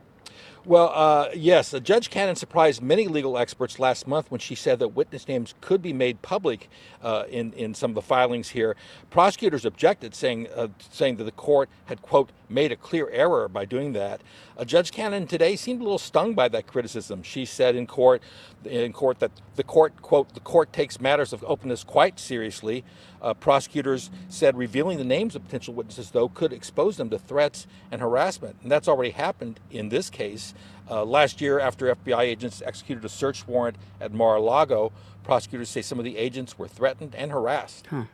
Speaker 74: Well, uh, yes, Judge Cannon surprised many legal experts last month when she said that witness names could be made public uh, in in some of the filings here. Prosecutors objected, saying uh, saying that the court had quote made a clear error by doing that. Uh, Judge Cannon today seemed a little stung by that criticism. She said in court in court that the court quote the court takes matters of openness quite seriously. Uh, prosecutors said revealing the names of potential witnesses, though, could expose them to threats and harassment. And that's already happened in this case. Uh, last year, after FBI agents executed a search warrant at Mar a Lago, prosecutors say some of the agents were threatened and harassed.
Speaker 10: Huh.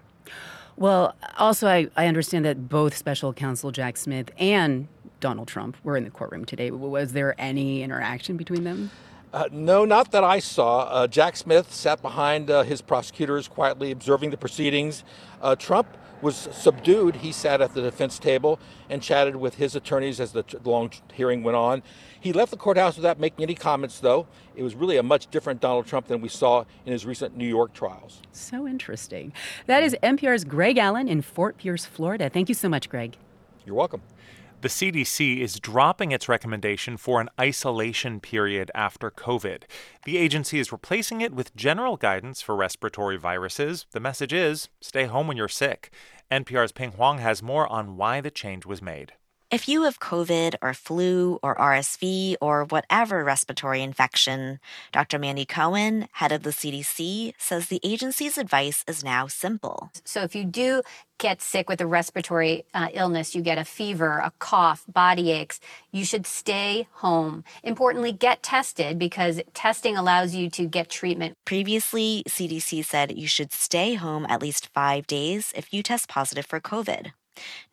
Speaker 10: Well, also, I, I understand that both special counsel Jack Smith and Donald Trump were in the courtroom today. Was there any interaction between them?
Speaker 74: Uh, no, not that I saw. Uh, Jack Smith sat behind uh, his prosecutors, quietly observing the proceedings. Uh, Trump was subdued. He sat at the defense table and chatted with his attorneys as the t- long hearing went on. He left the courthouse without making any comments, though. It was really a much different Donald Trump than we saw in his recent New York trials.
Speaker 10: So interesting. That is NPR's Greg Allen in Fort Pierce, Florida. Thank you so much, Greg.
Speaker 74: You're welcome.
Speaker 11: The CDC is dropping its recommendation for an isolation period after COVID. The agency is replacing it with general guidance for respiratory viruses. The message is stay home when you're sick. NPR's Pien Huang has more on why the change was made.
Speaker 75: If you have COVID or flu or RSV or whatever respiratory infection, Dr. Mandy Cohen, head of the CDC, says the agency's advice is now simple.
Speaker 46: So if you do get sick with a respiratory uh, illness, you get a fever, a cough, body aches, you should stay home. Importantly, get tested because testing allows you to get treatment.
Speaker 75: Previously, CDC said you should stay home at least five days if you test positive for COVID.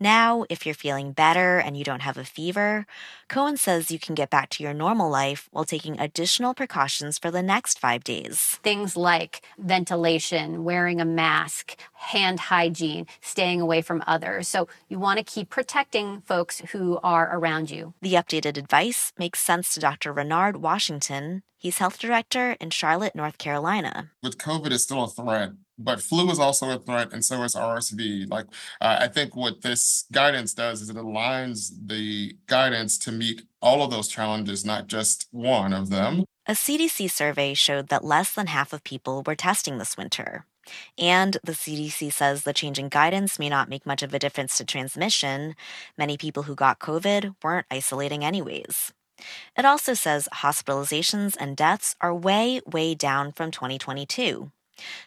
Speaker 75: Now, if you're feeling better and you don't have a fever, Cohen says you can get back to your normal life while taking additional precautions for the next five days.
Speaker 46: Things like ventilation, wearing a mask, hand hygiene, staying away from others. So you want to keep protecting folks who are around you.
Speaker 75: The updated advice makes sense to Dr. Renard Washington. He's health director in Charlotte, North Carolina.
Speaker 76: With COVID, it's still a threat but flu is also a threat and so is RSV. Like uh, I think what this guidance does is it aligns the guidance to meet all of those challenges, not just one of them.
Speaker 75: A CDC survey showed that less than half of people were testing this winter. And the CDC says the change in guidance may not make much of a difference to transmission. Many people who got COVID weren't isolating anyways. It also says hospitalizations and deaths are way, way down from 2022.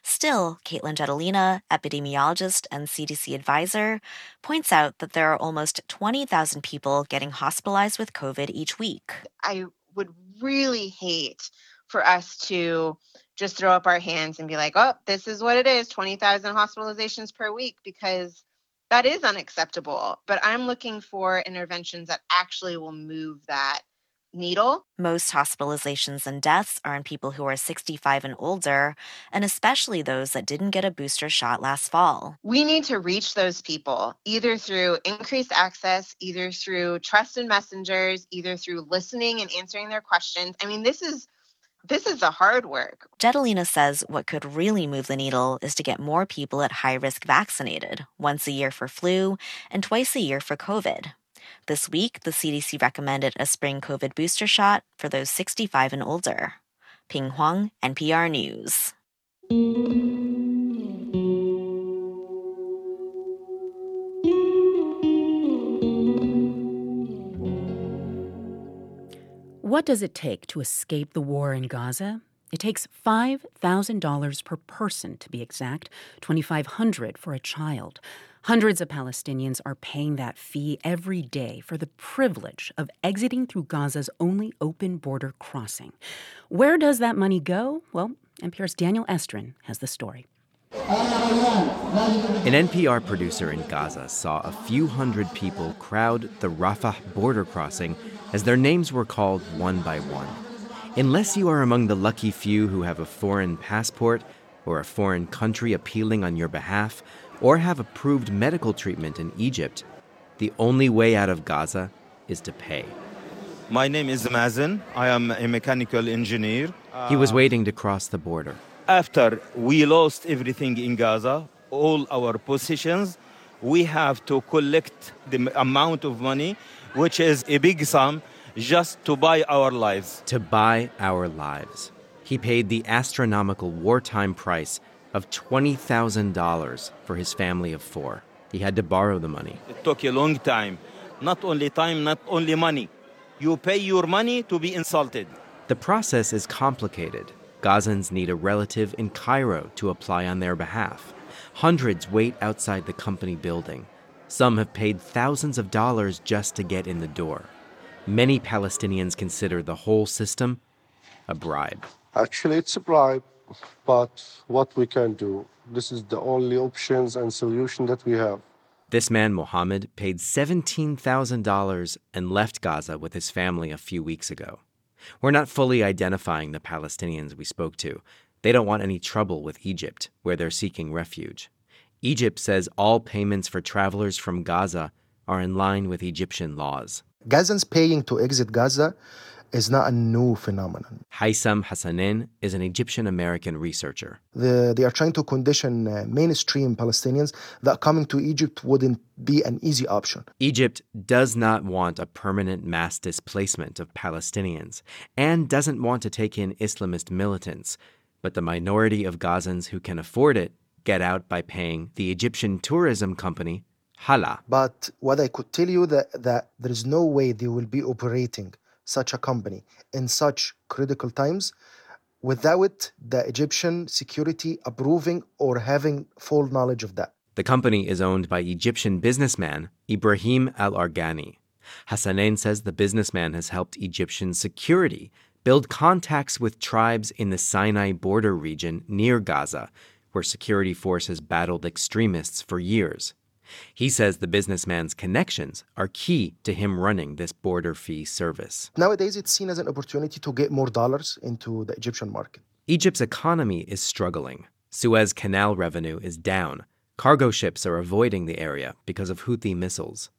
Speaker 75: Still, Katelyn Jetelina, epidemiologist and CDC advisor, points out that there are almost 20,000 people getting hospitalized with COVID each week.
Speaker 50: I would really hate for us to just throw up our hands and be like, oh, this is what it is 20,000 hospitalizations per week, because that is unacceptable. But I'm looking for interventions that actually will move that needle.
Speaker 75: Most hospitalizations and deaths are in people who are 65 and older, and especially those that didn't get a booster shot last fall.
Speaker 50: We need to reach those people either through increased access, either through trusted messengers, either through listening and answering their questions. I mean, this is this is the hard work.
Speaker 75: Jetelina says what could really move the needle is to get more people at high risk vaccinated, once a year for flu and twice a year for COVID. This week, the CDC recommended a spring COVID booster shot for those 65 and older. Pien Huang, NPR News.
Speaker 10: What does it take to escape the war in Gaza? It takes $5,000 per person to be exact, 2,500 for a child. Hundreds of Palestinians are paying that fee every day for the privilege of exiting through Gaza's only open border crossing. Where does that money go? Well, NPR's Daniel Estrin has the story.
Speaker 77: An NPR producer in Gaza saw a few hundred people crowd the Rafah border crossing as their names were called one by one. Unless you are among the lucky few who have a foreign passport or a foreign country appealing on your behalf, or have approved medical treatment in Egypt, the only way out of Gaza is to pay.
Speaker 78: My name is Mazen. I am a mechanical engineer.
Speaker 77: He was waiting to cross the border.
Speaker 78: After we lost everything in Gaza, all our possessions, we have to collect the amount of money, which is a big sum, just to buy our lives.
Speaker 77: To buy our lives. He paid the astronomical wartime price of $20,000 for his family of four. He had to borrow the money.
Speaker 78: It took a long time. Not only time, not only money. You pay your money to be insulted.
Speaker 77: The process is complicated. Gazans need a relative in Cairo to apply on their behalf. Hundreds wait outside the company building. Some have paid thousands of dollars just to get in the door. Many Palestinians consider the whole system a bribe.
Speaker 79: Actually, it's a bribe, but what we can do, this is the only options and solution that we have.
Speaker 77: This man, Mohammed, paid $17,000 and left Gaza with his family a few weeks ago. We're not fully identifying the Palestinians we spoke to. They don't want any trouble with Egypt, where they're seeking refuge. Egypt says all payments for travelers from Gaza are in line with Egyptian laws.
Speaker 80: Gazans paying to exit Gaza is not a new phenomenon.
Speaker 77: Haitham Hassanein is an Egyptian American researcher.
Speaker 80: The, they are trying to condition uh, mainstream Palestinians that coming to Egypt wouldn't be an easy option.
Speaker 77: Egypt does not want a permanent mass displacement of Palestinians and doesn't want to take in Islamist militants, but the minority of Gazans who can afford it get out by paying the Egyptian tourism company Hala.
Speaker 80: But what I could tell you that, that there is no way they will be operating such a company in such critical times without the Egyptian security approving or having full knowledge of that.
Speaker 77: The company is owned by Egyptian businessman Ibrahim Al Argani. Hassanein says the businessman has helped Egyptian security build contacts with tribes in the Sinai border region near Gaza, where security forces battled extremists for years. He says the businessman's connections are key to him running this border fee service.
Speaker 80: Nowadays, it's seen as an opportunity to get more dollars into the Egyptian market.
Speaker 77: Egypt's economy is struggling. Suez Canal revenue is down. Cargo ships are avoiding the area because of Houthi missiles.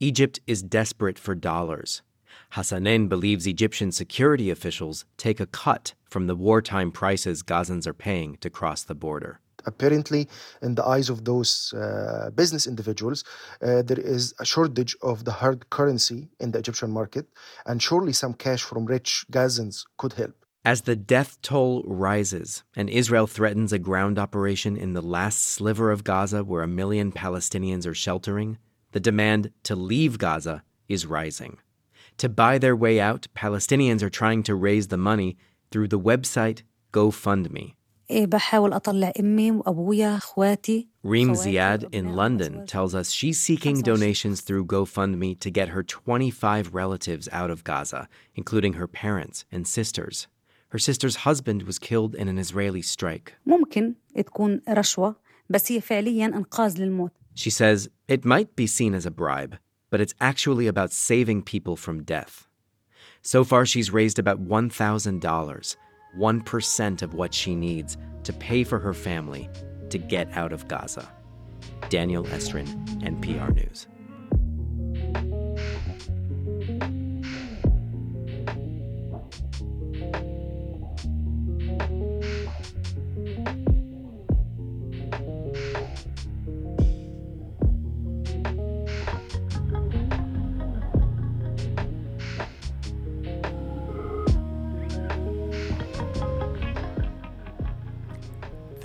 Speaker 77: Egypt is desperate for dollars. Hassanein believes Egyptian security officials take a cut from the wartime prices Gazans are paying to cross the border
Speaker 80: apparently in the eyes of those uh, business individuals uh, there is a shortage of the hard currency in the egyptian market and surely some cash from rich gazans could help
Speaker 77: as the death toll rises and Israel threatens a ground operation in the last sliver of Gaza where a million Palestinians are sheltering, the demand to leave Gaza is rising. To buy their way out, Palestinians are trying to raise the money through the website GoFundMe.
Speaker 81: بحاول أطلع أمي وأبويا أخواتي
Speaker 77: Reem Ziad in London tells us she's seeking donations through GoFundMe to get her 25 relatives out of Gaza, including her parents and sisters. Her sister's husband was killed in an Israeli strike.
Speaker 81: ممكن تكون رشوة بس هي فعليا إنقاذ للموت
Speaker 77: She says it might be seen as a bribe, but it's actually about saving people from death. So far, she's raised about $1,000 1% of what she needs to pay for her family to get out of Gaza. Daniel Estrin, NPR News.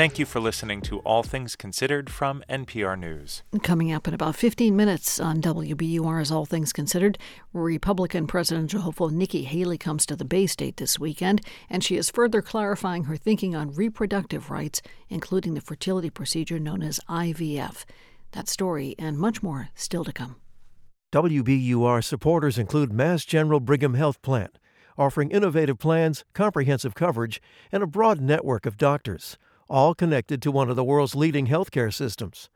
Speaker 11: Thank you for listening to All Things Considered from NPR News.
Speaker 1: Coming up in about 15 minutes on WBUR's All Things Considered, Republican presidential hopeful Nikki Haley comes to the Bay State this weekend, and she is further clarifying her thinking on reproductive rights, including the fertility procedure known as IVF. That story and much more still to come.
Speaker 22: WBUR supporters include Mass General Brigham Health Plan, offering innovative plans, comprehensive coverage, and a broad network of doctors, all connected to one of the world's leading healthcare systems.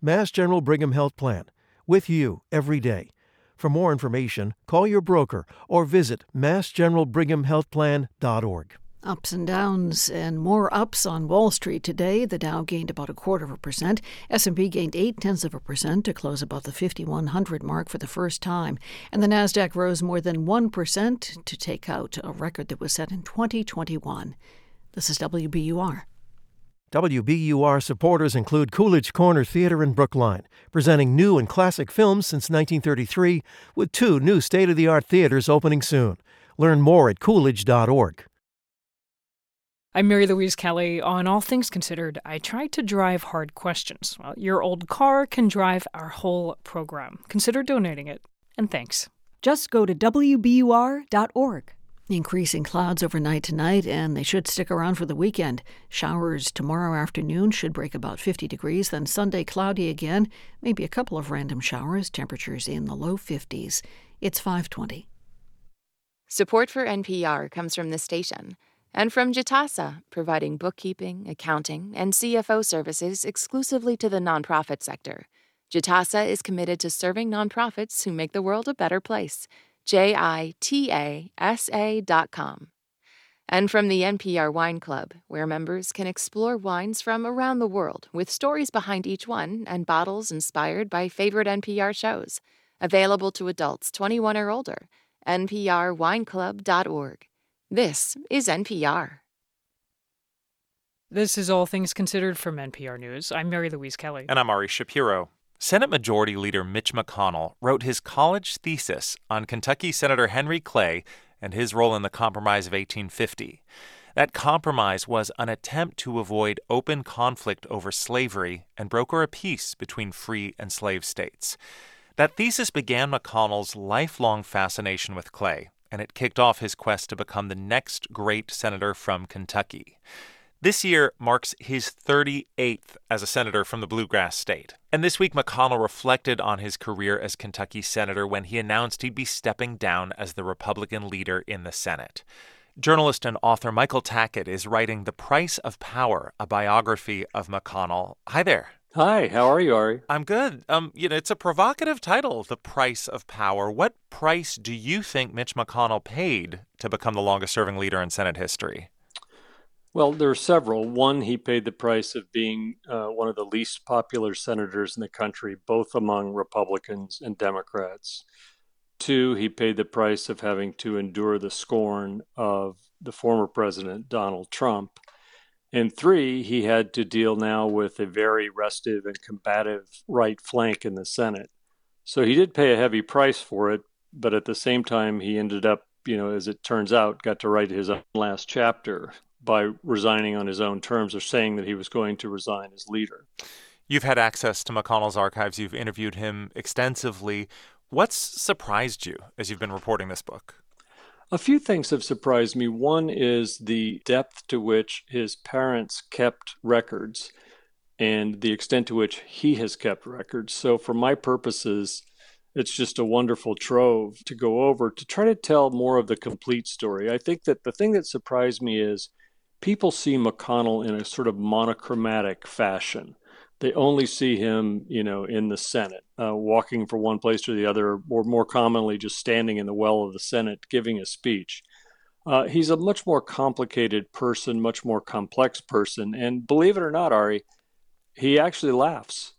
Speaker 22: Mass General Brigham Health Plan, with you every day. For more information, call your broker or visit massgeneralbrighamhealthplan.org.
Speaker 1: Ups and downs and more ups on Wall Street today. The Dow gained about a quarter of a percent. S&P gained eight tenths of a percent to close above the 5100 mark for the first time, and the Nasdaq rose more than one percent to take out a record that was set in 2021. This is WBUR.
Speaker 22: WBUR supporters include Coolidge Corner Theater in Brookline, presenting new and classic films since 1933, with two new state of the art theaters opening soon. Learn more at coolidge.org.
Speaker 82: I'm Mary Louise Kelly. On All Things Considered, I try to drive hard questions. Well, your old car can drive our whole program. Consider donating it. And thanks.
Speaker 83: Just go to WBUR.org.
Speaker 1: Increasing clouds overnight tonight, and they should stick around for the weekend. Showers tomorrow afternoon should break about 50 degrees, then Sunday cloudy again, maybe a couple of random showers, temperatures in the low 50s. It's 520.
Speaker 25: Support for NPR comes from the station and from Jitasa, providing bookkeeping, accounting, and CFO services exclusively to the nonprofit sector. Jitasa is committed to serving nonprofits who make the world a better place. J I T A S A dot com. And from the NPR Wine Club, where members can explore wines from around the world with stories behind each one and bottles inspired by favorite NPR shows. Available to adults 21 or older. NPRWineClub.org. This is NPR.
Speaker 82: This is All Things Considered from NPR News. I'm Mary Louise Kelly.
Speaker 11: And I'm Ari Shapiro. Senate Majority Leader Mitch McConnell wrote his college thesis on Kentucky Senator Henry Clay and his role in the Compromise of 1850. That compromise was an attempt to avoid open conflict over slavery and broker a peace between free and slave states. That thesis began McConnell's lifelong fascination with Clay, and it kicked off his quest to become the next great senator from Kentucky. This year marks his 38th as a senator from the bluegrass state. And this week, McConnell reflected on his career as Kentucky senator when he announced he'd be stepping down as the Republican leader in the Senate. Journalist and author Michael Tackett is writing The Price of Power, a biography of McConnell. Hi there.
Speaker 84: Hi, how are you, Ari?
Speaker 11: I'm good. Um, you know, it's a provocative title, The Price of Power. What price do you think Mitch McConnell paid to become the longest serving leader in Senate history?
Speaker 84: Well, there are several. One, he paid the price of being uh, one of the least popular senators in the country, both among Republicans and Democrats. Two, he paid the price of having to endure the scorn of the former president, Donald Trump. And three, he had to deal now with a very restive and combative right flank in the Senate. So he did pay a heavy price for it, but at the same time, he ended up, you know, as it turns out, got to write his own last chapter by resigning on his own terms or saying that he was going to resign as leader.
Speaker 11: You've had access to McConnell's archives, you've interviewed him extensively. What's surprised you as you've been reporting this book?
Speaker 84: A few things have surprised me. One is the depth to which his parents kept records and the extent to which he has kept records. So, for my purposes, it's just a wonderful trove to go over to try to tell more of the complete story. I think that the thing that surprised me is people see McConnell in a sort of monochromatic fashion they only see him, you know, in the Senate, uh, walking from one place to the other, or more commonly just standing in the well of the Senate giving a speech. Uh, he's a much more complicated person, much more complex person, and believe it or not, Ari, he actually laughs.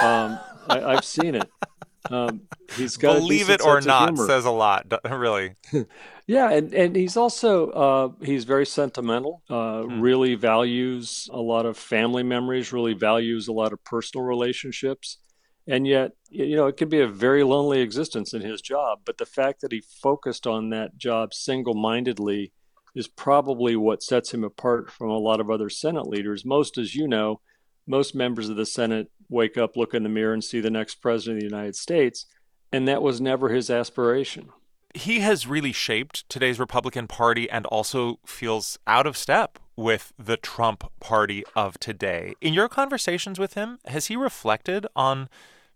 Speaker 84: Um, I, have seen it. Um, he's got
Speaker 11: believe it or not says a lot, really.
Speaker 84: yeah, and and he's also uh, he's very sentimental. Uh, hmm. Really values a lot of family memories. Really values a lot of personal relationships. And yet, you know, it could be a very lonely existence in his job. But the fact that he focused on that job single mindedly is probably what sets him apart from a lot of other Senate leaders. Most, as you know, most members of the Senate wake up, look in the mirror, and see the next president of the United States. And that was never his aspiration.
Speaker 11: He has really shaped today's Republican Party and also feels out of step with the Trump party of today. In your conversations with him, has he reflected on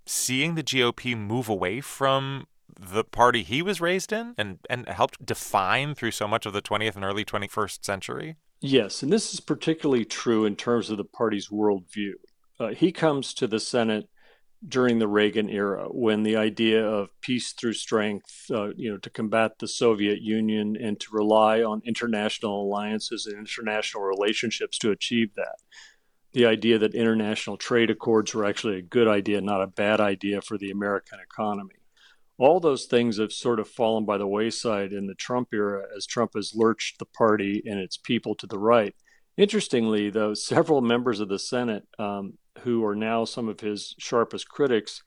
Speaker 11: seeing the GOP move away from the party he was raised in and, and helped define through so much of the 20th and early 21st century?
Speaker 84: Yes, and this is particularly true in terms of the party's worldview. Uh, he comes to the Senate during the Reagan era when the idea of peace through strength, uh, you know, to combat the Soviet Union and to rely on international alliances and international relationships to achieve that. The idea that international trade accords were actually a good idea, not a bad idea for the American economy all those things have sort of fallen by the wayside in the Trump era as Trump has lurched the party and its people to the right. Interestingly, though, several members of the Senate um, who are now some of his sharpest critics,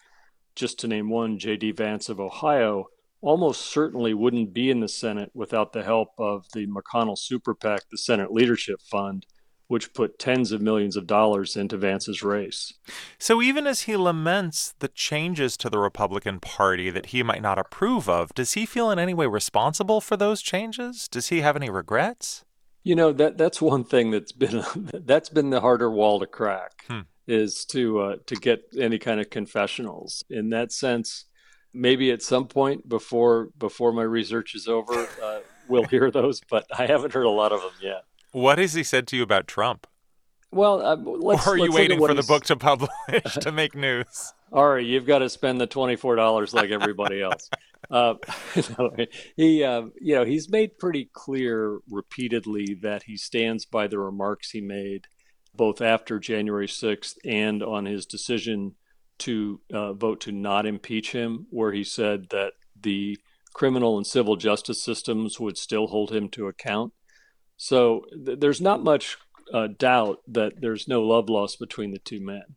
Speaker 84: just to name one, J.D. Vance of Ohio, almost certainly wouldn't be in the Senate without the help of the McConnell Super PAC, the Senate Leadership Fund, which put tens of millions of dollars into Vance's race.
Speaker 11: So even as he laments the changes to the Republican Party that he might not approve of, does he feel in any way responsible for those changes? Does he have any regrets?
Speaker 84: You know that that's one thing that's been that's been the harder wall to crack
Speaker 11: hmm.
Speaker 84: is to uh, to get any kind of confessionals. In that sense, maybe at some point before before my research is over, uh, we'll hear those, but I haven't heard a lot of them yet.
Speaker 11: What has he said to you about Trump?
Speaker 84: Well, uh, let's,
Speaker 11: or are you waiting for the book to publish to make news?
Speaker 84: All right, you've got to spend the twenty four dollars like everybody else. uh, he, uh, you know, he's made pretty clear repeatedly that he stands by the remarks he made both after January sixth and on his decision to uh, vote to not impeach him, where he said that the criminal and civil justice systems would still hold him to account. So th- there's not much uh, doubt that there's no love lost between the two men.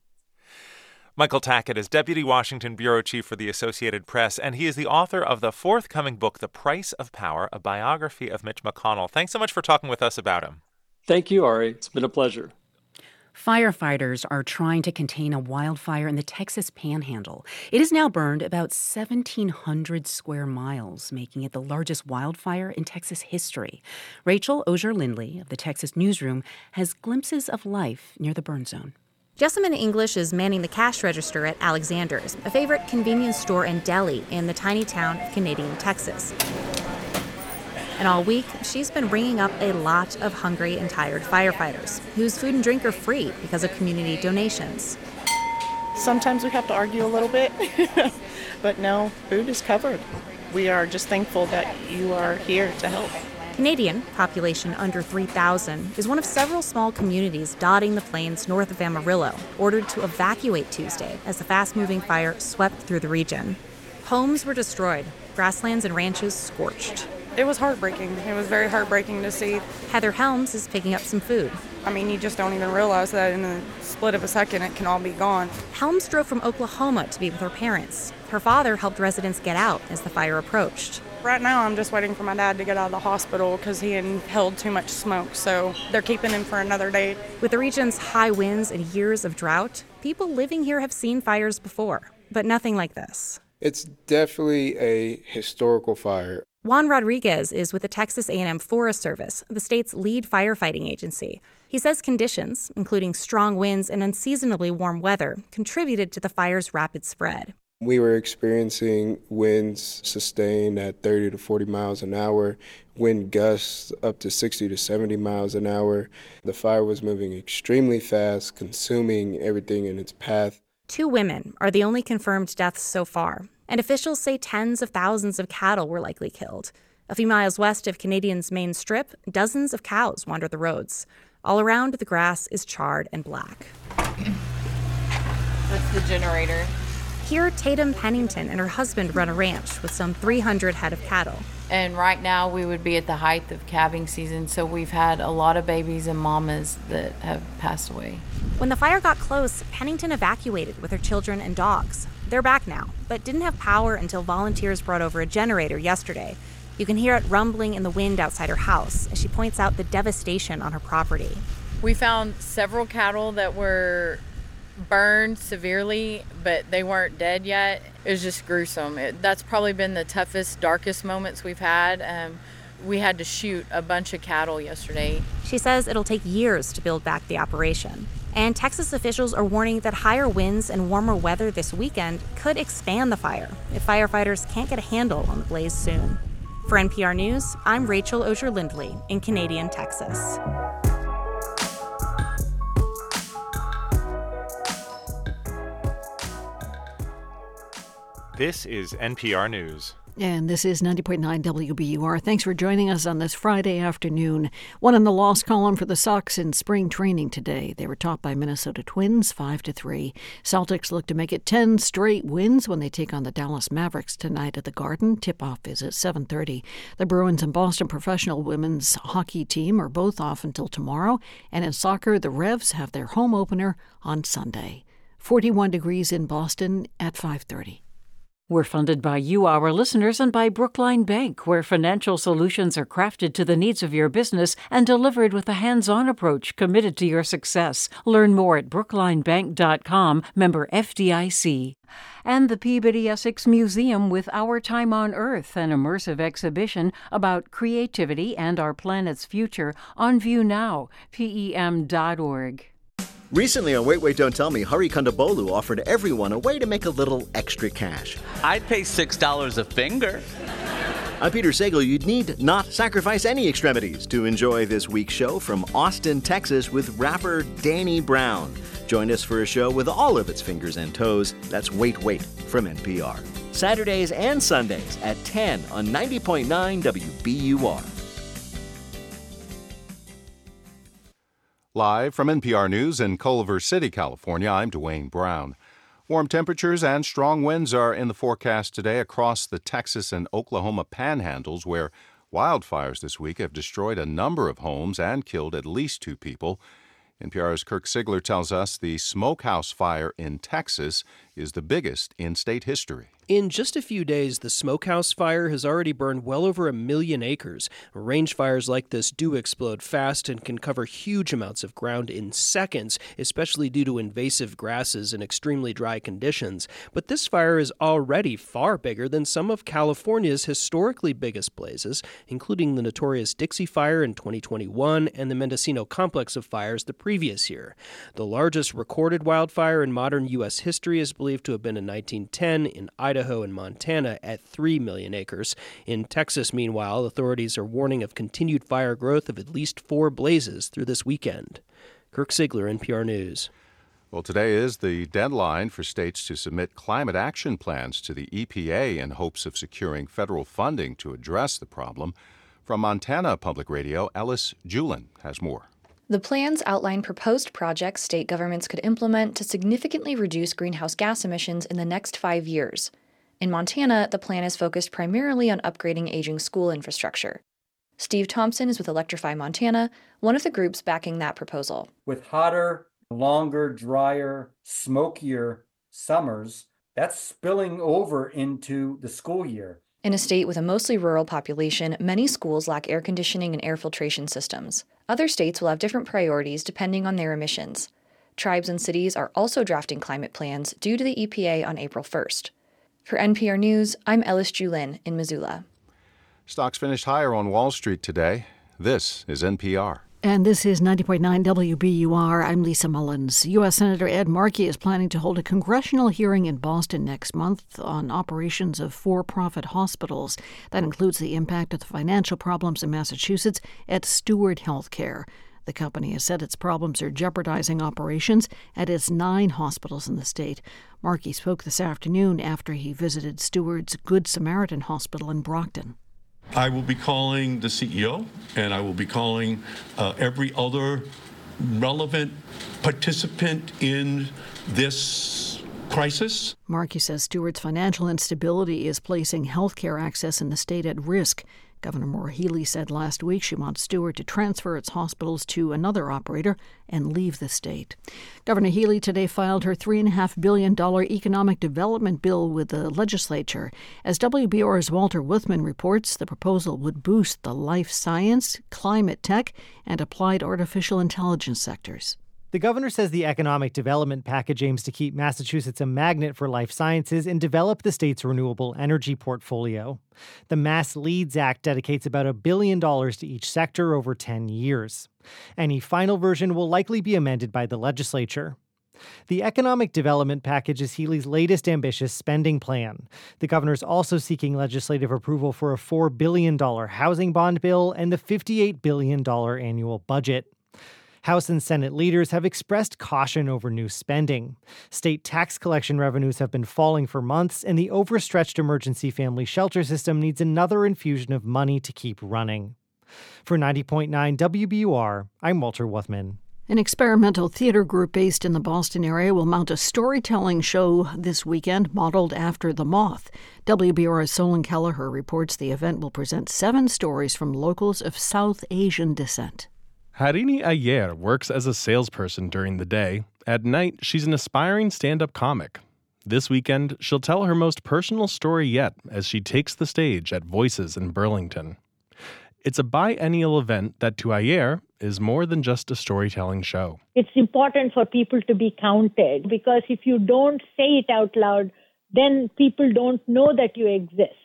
Speaker 11: Michael Tackett is Deputy Washington Bureau Chief for the Associated Press, and he is the author of the forthcoming book, The Price of Power, a biography of Mitch McConnell. Thanks so much for talking with us about him.
Speaker 84: Thank you, Ari. It's been a pleasure.
Speaker 10: Firefighters are trying to contain a wildfire in the Texas panhandle. It has now burned about 1,700 square miles, making it the largest wildfire in Texas history. Rachel Osier Lindley of the Texas Newsroom has glimpses of life near the burn zone.
Speaker 85: Jessamine English is manning the cash register at Alexander's, a favorite convenience store and deli in the tiny town of Canadian, Texas. And all week, she's been ringing up a lot of hungry and tired firefighters whose food and drink are free because of community donations.
Speaker 86: Sometimes we have to argue a little bit, but no, food is covered. We are just thankful that you are here to help.
Speaker 85: Canadian, population under 3,000, is one of several small communities dotting the plains north of Amarillo, ordered to evacuate Tuesday as the fast moving fire swept through the region. Homes were destroyed, grasslands and ranches scorched
Speaker 87: it was heartbreaking. It was very heartbreaking to see.
Speaker 85: Heather Helms is picking up some food.
Speaker 87: I mean, you just don't even realize that in a split of a second it can all be gone.
Speaker 85: Helms drove from Oklahoma to be with her parents. Her father helped residents get out as the fire approached.
Speaker 87: Right now, I'm just waiting for my dad to get out of the hospital because he inhaled too much smoke, so they're keeping him for another day.
Speaker 85: With the region's high winds and years of drought, people living here have seen fires before, but nothing like this.
Speaker 88: It's definitely a historical fire.
Speaker 85: Juan Rodriguez is with the Texas A&M Forest Service, the state's lead firefighting agency. He says conditions, including strong winds and unseasonably warm weather, contributed to the fire's rapid spread.
Speaker 88: We were experiencing winds sustained at 30 to 40 miles an hour, wind gusts up to 60 to 70 miles an hour. The fire was moving extremely fast, consuming everything in its path.
Speaker 85: Two women are the only confirmed deaths so far, and officials say tens of thousands of cattle were likely killed. A few miles west of Canadian's main strip, dozens of cows wander the roads. All around, the grass is charred and black.
Speaker 89: That's the generator.
Speaker 85: Here, Tatum Pennington and her husband run a ranch with some 300 head of cattle.
Speaker 89: And right now, we would be at the height of calving season, so we've had a lot of babies and mamas that have passed away.
Speaker 85: When the fire got close, Pennington evacuated with her children and dogs. They're back now, but didn't have power until volunteers brought over a generator yesterday. You can hear it rumbling in the wind outside her house as she points out the devastation on her property.
Speaker 89: We found several cattle that were burned severely, but they weren't dead yet. It was just gruesome. It, that's probably been the toughest, darkest moments we've had. Um,
Speaker 90: We had to shoot a bunch of cattle yesterday.
Speaker 85: She says it'll take years to build back the operation. And Texas officials are warning that higher winds and warmer weather this weekend could expand the fire if firefighters can't get a handle on the blaze soon. For NPR News, I'm Rachel Osier Lindley in Canadian, Texas.
Speaker 11: This is NPR News.
Speaker 1: And this is 90.9 WBUR. Thanks for joining us on this Friday afternoon. One in the loss column for the Sox in spring training today. They were topped by Minnesota Twins 5 to 3. Celtics look to make it 10 straight wins when they take on the Dallas Mavericks tonight at the Garden. Tip-off is at 7:30. The Bruins and Boston professional women's hockey team are both off until tomorrow, and in soccer, the Revs have their home opener on Sunday. 41 degrees in Boston at 5:30.
Speaker 91: We're funded by you, our listeners, and by Brookline Bank, where financial solutions are crafted to the needs of your business and delivered with a hands on approach committed to your success. Learn more at brooklinebank.com, member FDIC. And the Peabody Essex Museum with Our Time on Earth, an immersive exhibition about creativity and our planet's future, on view now, pem.org.
Speaker 92: Recently on Wait Wait Don't Tell Me, Hari Kondabolu offered everyone a way to make a little extra cash.
Speaker 30: I'd pay $6 a finger.
Speaker 92: I'm Peter Sagal. You'd need not sacrifice any extremities to enjoy this week's show from Austin, Texas with rapper Danny Brown. Join us for a show with all of its fingers and toes. That's Wait Wait from NPR. Saturdays and Sundays at 10 on 90.9 WBUR.
Speaker 93: Live from NPR News in Culver City, California, I'm Dwayne Brown. Warm temperatures and strong winds are in the forecast today across the Texas and Oklahoma panhandles, where wildfires this week have destroyed a number of homes and killed at least two people. NPR's Kirk Siegler tells us the smokehouse fire in Texas is the biggest in state history.
Speaker 50: In just a few days, the smokehouse fire has already burned well over a million acres. Range fires like this do explode fast and can cover huge amounts of ground in seconds, especially due to invasive grasses and extremely dry conditions. But this fire is already far bigger than some of California's historically biggest blazes, including the notorious Dixie Fire in 2021 and the Mendocino complex of fires the previous year. The largest recorded wildfire in modern U.S. history is believed to have been in 1910 in Idaho and Montana at 3 million acres. In Texas, meanwhile, authorities are warning of continued fire growth of at least four blazes through this weekend. Kirk Siegler, NPR News.
Speaker 93: Well, today is the deadline for states to submit climate action plans to the EPA in hopes of securing federal funding to address the problem. From Montana Public Radio, Ellis Julin has more.
Speaker 94: The plans outline proposed projects state governments could implement to significantly reduce greenhouse gas emissions in the next five years. In Montana, the plan is focused primarily on upgrading aging school infrastructure. Steve Thompson is with Electrify Montana, one of the groups backing that proposal.
Speaker 95: With hotter, longer, drier, smokier summers, that's spilling over into the school year.
Speaker 94: In a state with a mostly rural population, many schools lack air conditioning and air filtration systems. Other states will have different priorities depending on their emissions. Tribes and cities are also drafting climate plans due to the EPA on April 1st. For NPR News, I'm Ellis Julin in Missoula.
Speaker 93: Stocks finished higher on Wall Street today. This is NPR.
Speaker 1: And this is 90.9 WBUR. I'm Lisa Mullins. U.S. Senator Ed Markey is planning to hold a congressional hearing in Boston next month on operations of for profit hospitals. That includes the impact of the financial problems in Massachusetts at Steward Healthcare. The company has said its problems are jeopardizing operations at its nine hospitals in the state. Markey spoke this afternoon after he visited Steward's Good Samaritan Hospital in Brockton.
Speaker 96: I will be calling the CEO and I will be calling uh, every other relevant participant in this crisis.
Speaker 1: Markey says Steward's financial instability is placing healthcare access in the state at risk. Governor Maura Healey said last week she wants Steward to transfer its hospitals to another operator and leave the state. Governor Healey today filed her $3.5 billion economic development bill with the legislature. As WBUR's Walter Wuthmann reports, the proposal would boost the life science, climate tech, and applied artificial intelligence sectors.
Speaker 7: The governor says the economic development package aims to keep Massachusetts a magnet for life sciences and develop the state's renewable energy portfolio. The Mass Leads Act dedicates about a billion dollars to each sector over 10 years. Any final version will likely be amended by the legislature. The economic development package is Healey's latest ambitious spending plan. The governor's also seeking legislative approval for a $4 billion housing bond bill and the $58 billion annual budget. House and Senate leaders have expressed caution over new spending. State tax collection revenues have been falling for months, and the overstretched emergency family shelter system needs another infusion of money to keep running. For 90.9 WBUR, I'm Walter Wuthmann.
Speaker 1: An experimental theater group based in the Boston area will mount a storytelling show this weekend modeled after The Moth. WBUR's Solon Kelleher reports the event will present seven stories from locals of South Asian descent.
Speaker 96: Harini Ayer works as a salesperson during the day. At night, she's an aspiring stand up comic. This weekend, she'll tell her most personal story yet as she takes the stage at Voices in Burlington. It's a biennial event that to Ayer is more than just a storytelling show.
Speaker 97: It's important for people to be counted because if you don't say it out loud, then people don't know that you exist.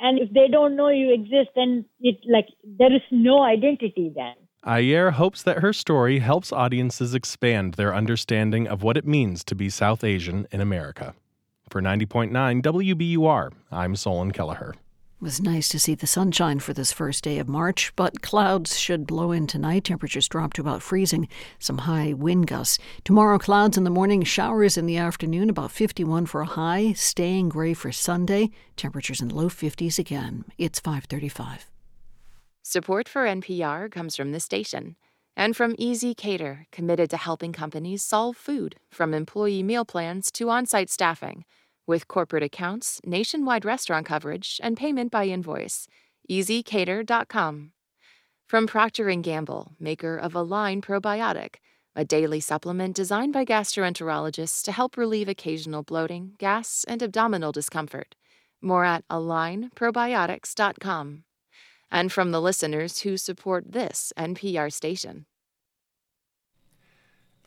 Speaker 97: And if they don't know you exist, then it like there is no identity then.
Speaker 96: Ayer hopes that her story helps audiences expand their understanding of what it means to be South Asian in America. For 90.9 WBUR, I'm Solon Kelleher.
Speaker 1: It was nice to see the sunshine for this first day of March, but clouds should blow in tonight. Temperatures drop to about freezing, some high wind gusts. Tomorrow, clouds in the morning, showers in the afternoon, about 51 for a high, staying gray for Sunday. Temperatures in low 50s again. It's 535.
Speaker 25: Support for NPR comes from the station and from ezCater, committed to helping companies solve food, from employee meal plans to on site staffing, with corporate accounts, nationwide restaurant coverage, and payment by invoice. ezcater.com. From Procter & Gamble, maker of Align Probiotic, a daily supplement designed by gastroenterologists to help relieve occasional bloating, gas, and abdominal discomfort. More at alignprobiotics.com and from the listeners who support this NPR station.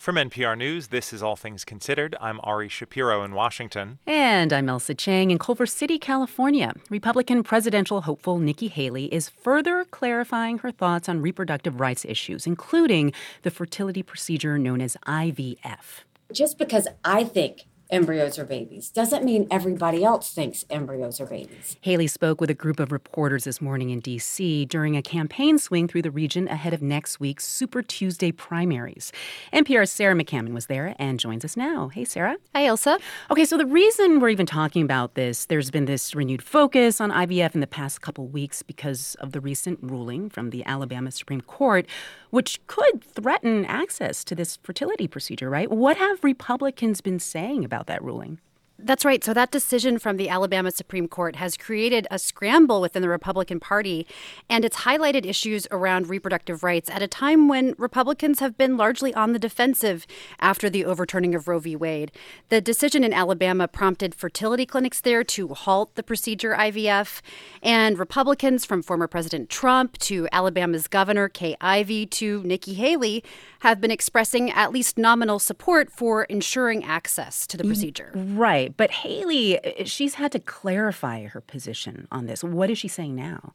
Speaker 11: From NPR News, this is All Things Considered. I'm Ari Shapiro in Washington.
Speaker 10: And I'm Ailsa Chang in Culver City, California. Republican presidential hopeful Nikki Haley is further clarifying her thoughts on reproductive rights issues, including the fertility procedure known as IVF.
Speaker 98: Just because I think embryos are babies. Doesn't mean everybody else thinks embryos are babies.
Speaker 10: Haley spoke with a group of reporters this morning in D.C. during a campaign swing through the region ahead of next week's Super Tuesday primaries. NPR's Sarah McCammon was there and joins us now. Hey, Sarah.
Speaker 68: Hi, Ailsa.
Speaker 10: Okay, so the reason we're even talking about this, there's been this renewed focus on IVF in the past couple weeks because of the recent ruling from the Alabama Supreme Court, which could threaten access to this fertility procedure, right? What have Republicans been saying about that ruling?
Speaker 68: That's right. So, that decision from the Alabama Supreme Court has created a scramble within the Republican Party, and it's highlighted issues around reproductive rights at a time when Republicans have been largely on the defensive after the overturning of Roe v. Wade. The decision in Alabama prompted fertility clinics there to halt the procedure IVF, and Republicans from former President Trump to Alabama's Governor Kay Ivey to Nikki Haley have been expressing at least nominal support for ensuring access to the mm, procedure.
Speaker 10: Right. But Haley, eh, eh, she's had to clarify her position on this. What is she saying now?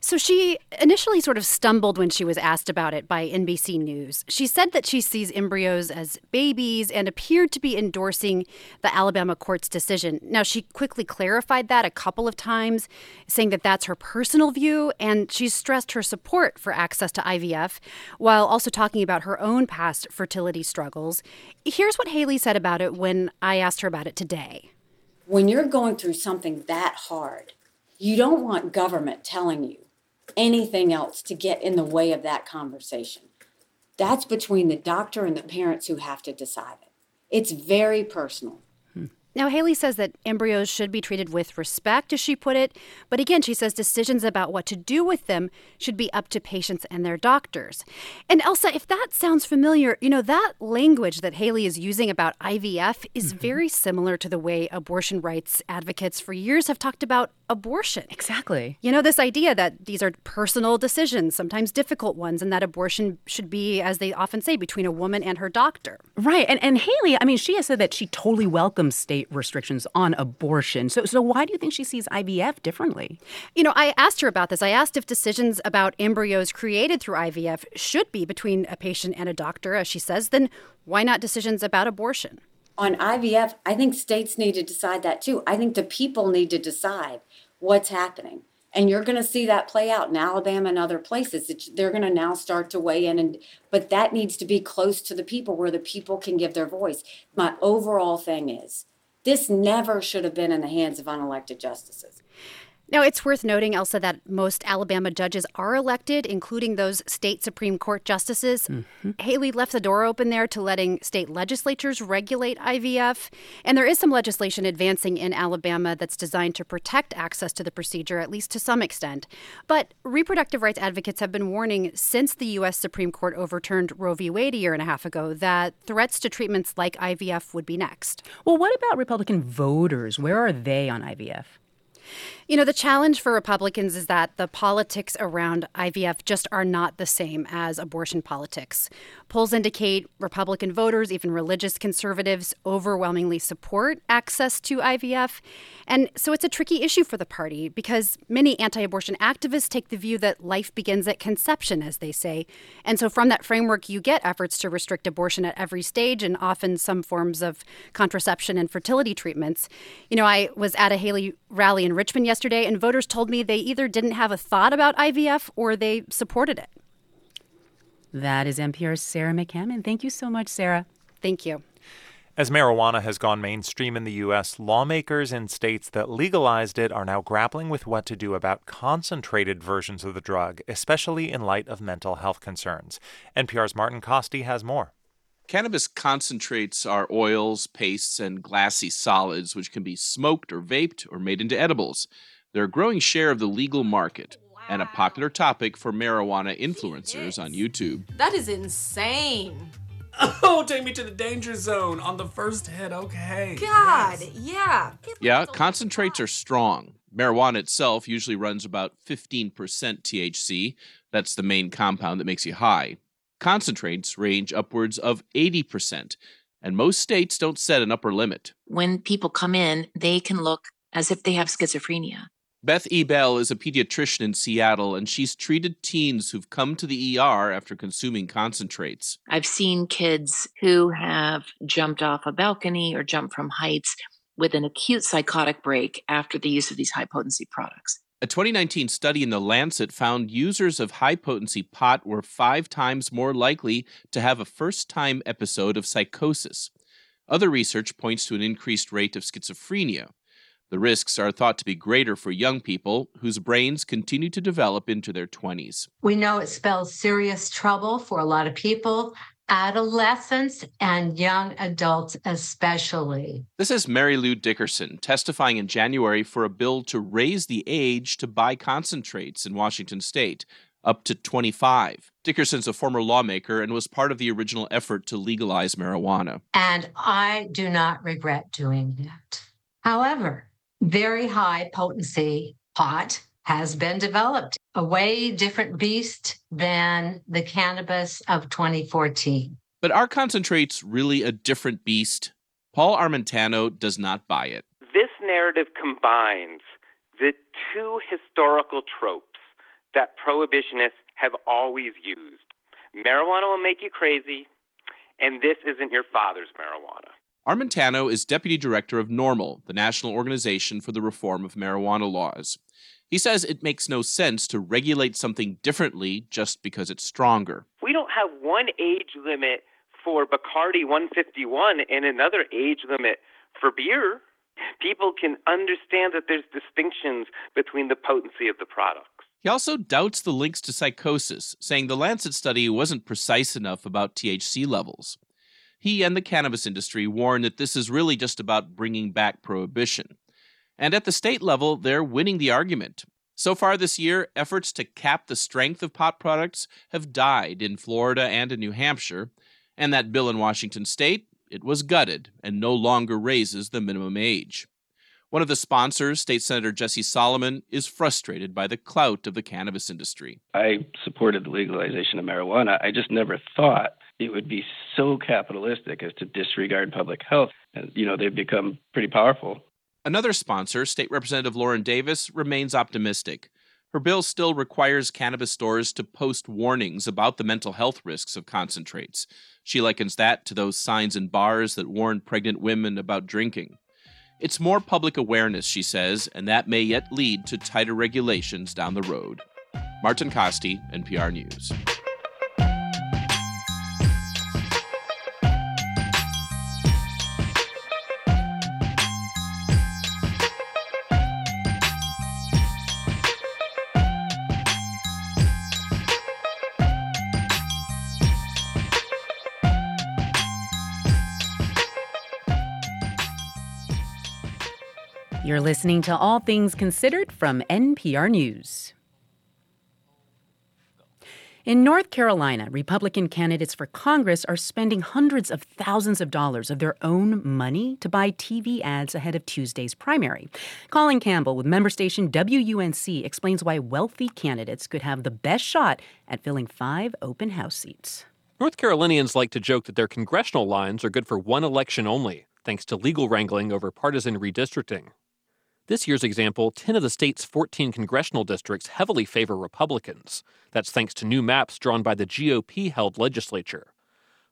Speaker 68: So she initially sort of stumbled when she was asked about it by NBC News. She said that she sees embryos as babies and appeared to be endorsing the Alabama court's decision. Now, she quickly clarified that a couple of times, saying that that's her personal view, and she's stressed her support for access to IVF while also talking about her own past fertility struggles. Here's what Haley said about it when I asked her about it today.
Speaker 98: When you're going through something that hard, you don't want government telling you anything else to get in the way of that conversation. That's between the doctor and the parents who have to decide it. It's very personal.
Speaker 68: Now, Haley says that embryos should be treated with respect, as she put it. But again, she says decisions about what to do with them should be up to patients and their doctors. And Ailsa, if that sounds familiar, you know, that language that Haley is using about IVF is mm-hmm. very similar to the way abortion rights advocates for years have talked about abortion.
Speaker 10: Exactly.
Speaker 68: You know, this idea that these are personal decisions, sometimes difficult ones, and that abortion should be, as they often say, between a woman and her doctor.
Speaker 10: Right. And and Haley, I mean, she has said that she totally welcomes state restrictions on abortion. So so why do you think she sees IVF differently?
Speaker 68: You know, I asked her about this. I asked if decisions about embryos created through IVF should be between a patient and a doctor, as she says, then why not decisions about abortion?
Speaker 98: On IVF, I think states need to decide that too. I think the people need to decide what's happening. And you're going to see that play out in Alabama and other places. It's, they're going to now start to weigh in, and but that needs to be close to the people where the people can give their voice. My overall thing is this never should have been in the hands of unelected justices.
Speaker 68: Now, it's worth noting, Ailsa, that most Alabama judges are elected, including those state Supreme Court justices. Mm-hmm. Haley left the door open there to letting state legislatures regulate IVF. And there is some legislation advancing in Alabama that's designed to protect access to the procedure, at least to some extent. But reproductive rights advocates have been warning since the U.S. Supreme Court overturned Roe v. Wade a year and a half ago that threats to treatments like IVF would be next.
Speaker 10: Well, what about Republican voters? Where are they on IVF?
Speaker 68: You know, the challenge for Republicans is that the politics around IVF just are not the same as abortion politics. Polls indicate Republican voters, even religious conservatives, overwhelmingly support access to IVF. And so it's a tricky issue for the party because many anti abortion activists take the view that life begins at conception, as they say. And so from that framework, you get efforts to restrict abortion at every stage and often some forms of contraception and fertility treatments. You know, I was at a Haley rally in Richmond yesterday yesterday, and voters told me they either didn't have a thought about IVF or they supported it.
Speaker 10: That is NPR's Sarah McCammon. Thank you so much, Sarah.
Speaker 68: Thank you.
Speaker 11: As marijuana has gone mainstream in the U.S., lawmakers in states that legalized it are now grappling with what to do about concentrated versions of the drug, especially in light of mental health concerns. NPR's Martin Kaste has more.
Speaker 99: Cannabis concentrates are oils, pastes, and glassy solids which can be smoked or vaped or made into edibles. They're a growing share of the legal market and a popular topic for marijuana influencers on YouTube.
Speaker 100: That is insane.
Speaker 101: Oh, take me to the danger zone on the first hit. Okay.
Speaker 100: God, yes. yeah.
Speaker 99: Yeah, concentrates are strong. Marijuana itself usually runs about 15% THC. That's the main compound that makes you high. Concentrates range upwards of 80%, and most states don't set an upper limit.
Speaker 102: When people come in, they can look as if they have schizophrenia.
Speaker 99: Beth Ebel is a pediatrician in Seattle, and she's treated teens who've come to the ER after consuming concentrates.
Speaker 102: I've seen kids who have jumped off a balcony or jumped from heights with an acute psychotic break after the use of these high potency products.
Speaker 99: A 2019 study in The Lancet found users of high potency pot were five times more likely to have a first time episode of psychosis. Other research points to an increased rate of schizophrenia. The risks are thought to be greater for young people whose brains continue to develop into their 20s.
Speaker 103: We know it spells serious trouble for a lot of people adolescents and young adults especially.
Speaker 99: This is Mary Lou Dickerson testifying in January for a bill to raise the age to buy concentrates in Washington state up to 25. Dickerson's a former lawmaker and was part of the original effort to legalize marijuana.
Speaker 103: And I do not regret doing that. However, very high potency pot has been developed, a way different beast than the cannabis of 2014.
Speaker 99: But are concentrates really a different beast? Paul Armentano does not buy it.
Speaker 97: This narrative combines the two historical tropes that prohibitionists have always used marijuana will make you crazy, and this isn't your father's marijuana.
Speaker 99: Armentano is deputy director of NORML, the National Organization for the Reform of Marijuana Laws. He says it makes no sense to regulate something differently just because it's stronger.
Speaker 97: We don't have one age limit for Bacardi 151 and another age limit for beer. People can understand that there's distinctions between the potency of the products.
Speaker 99: He also doubts the links to psychosis, saying the Lancet study wasn't precise enough about THC levels. He and the cannabis industry warn that this is really just about bringing back prohibition. And at the state level, they're winning the argument. So far this year, efforts to cap the strength of pot products have died in Florida and in New Hampshire, and that bill in Washington state, it was gutted and no longer raises the minimum age. One of the sponsors, State Senator Jesse Salomon, is frustrated by the clout of the cannabis industry.
Speaker 104: I supported the legalization of marijuana. I just never thought it would be so capitalistic as to disregard public health. And, you know, they've become pretty powerful.
Speaker 99: Another sponsor, State Representative Lauren Davis, remains optimistic. Her bill still requires cannabis stores to post warnings about the mental health risks of concentrates. She likens that to those signs in bars that warn pregnant women about drinking. It's more public awareness, she says, and that may yet lead to tighter regulations down the road. Martin Kaste, NPR News.
Speaker 10: You're listening to All Things Considered from NPR News. In North Carolina, Republican candidates for Congress are spending hundreds of thousands of dollars of their own money to buy TV ads ahead of Tuesday's primary. Colin Campbell with member station WUNC explains why wealthy candidates could have the best shot at filling five open house seats.
Speaker 105: North Carolinians like to joke that their congressional lines are good for one election only, thanks to legal wrangling over partisan redistricting. This year's example 10 of the state's 14 congressional districts heavily favor Republicans. That's thanks to new maps drawn by the GOP held legislature.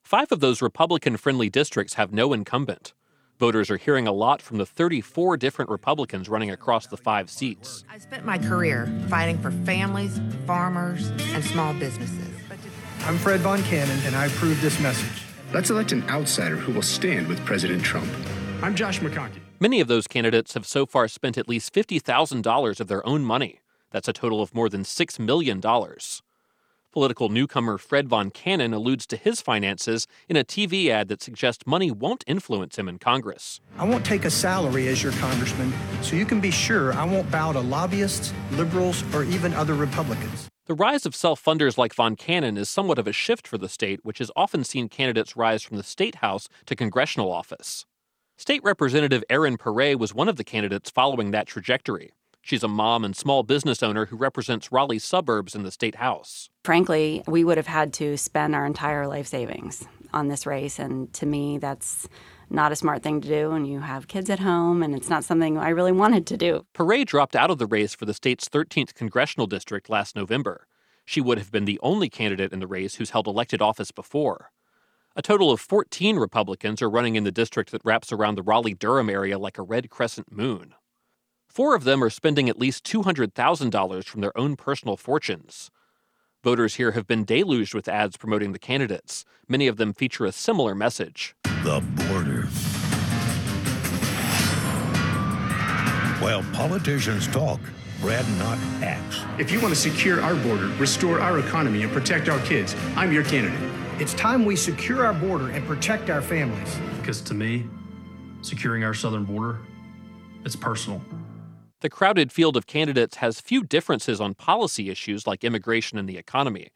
Speaker 105: Five of those Republican friendly districts have no incumbent. Voters are hearing a lot from the 34 different Republicans running across the five seats.
Speaker 106: I spent my career fighting for families, farmers, and small businesses.
Speaker 107: I'm Fred Von Canon, and I approve this message.
Speaker 108: Let's elect an outsider who will stand with President Trump.
Speaker 107: I'm Josh McConkey.
Speaker 105: Many of those candidates have so far spent at least $50,000 of their own money. That's a total of more than $6 million. Political newcomer Fred Von Canon alludes to his finances in a TV ad that suggests money won't influence him in Congress.
Speaker 107: I won't take a salary as your congressman, so you can be sure I won't bow to lobbyists, liberals, or even other Republicans.
Speaker 105: The rise of self funders like Von Canon is somewhat of a shift for the state, which has often seen candidates rise from the state house to congressional office. State Representative Erin Pare was one of the candidates following that trajectory. She's a mom and small business owner who represents Raleigh suburbs in the state house.
Speaker 109: Frankly, we would have had to spend our entire life savings on this race, and to me, that's not a smart thing to do. And you have kids at home, and it's not something I really wanted to do.
Speaker 105: Pare dropped out of the race for the state's 13th congressional district last November. She would have been the only candidate in the race who's held elected office before. A total of 14 Republicans are running in the district that wraps around the Raleigh Durham area like a red crescent moon. Four of them are spending at least $200,000 from their own personal fortunes. Voters here have been deluged with ads promoting the candidates. Many of them feature a similar message.
Speaker 110: The border. While politicians talk, Brad Knott acts.
Speaker 107: If you want to secure our border, restore our economy, and protect our kids, I'm your candidate. It's time we secure our border and protect our families.
Speaker 111: Because to me, securing our southern border, it's personal.
Speaker 105: The crowded field of candidates has few differences on policy issues like immigration and the economy.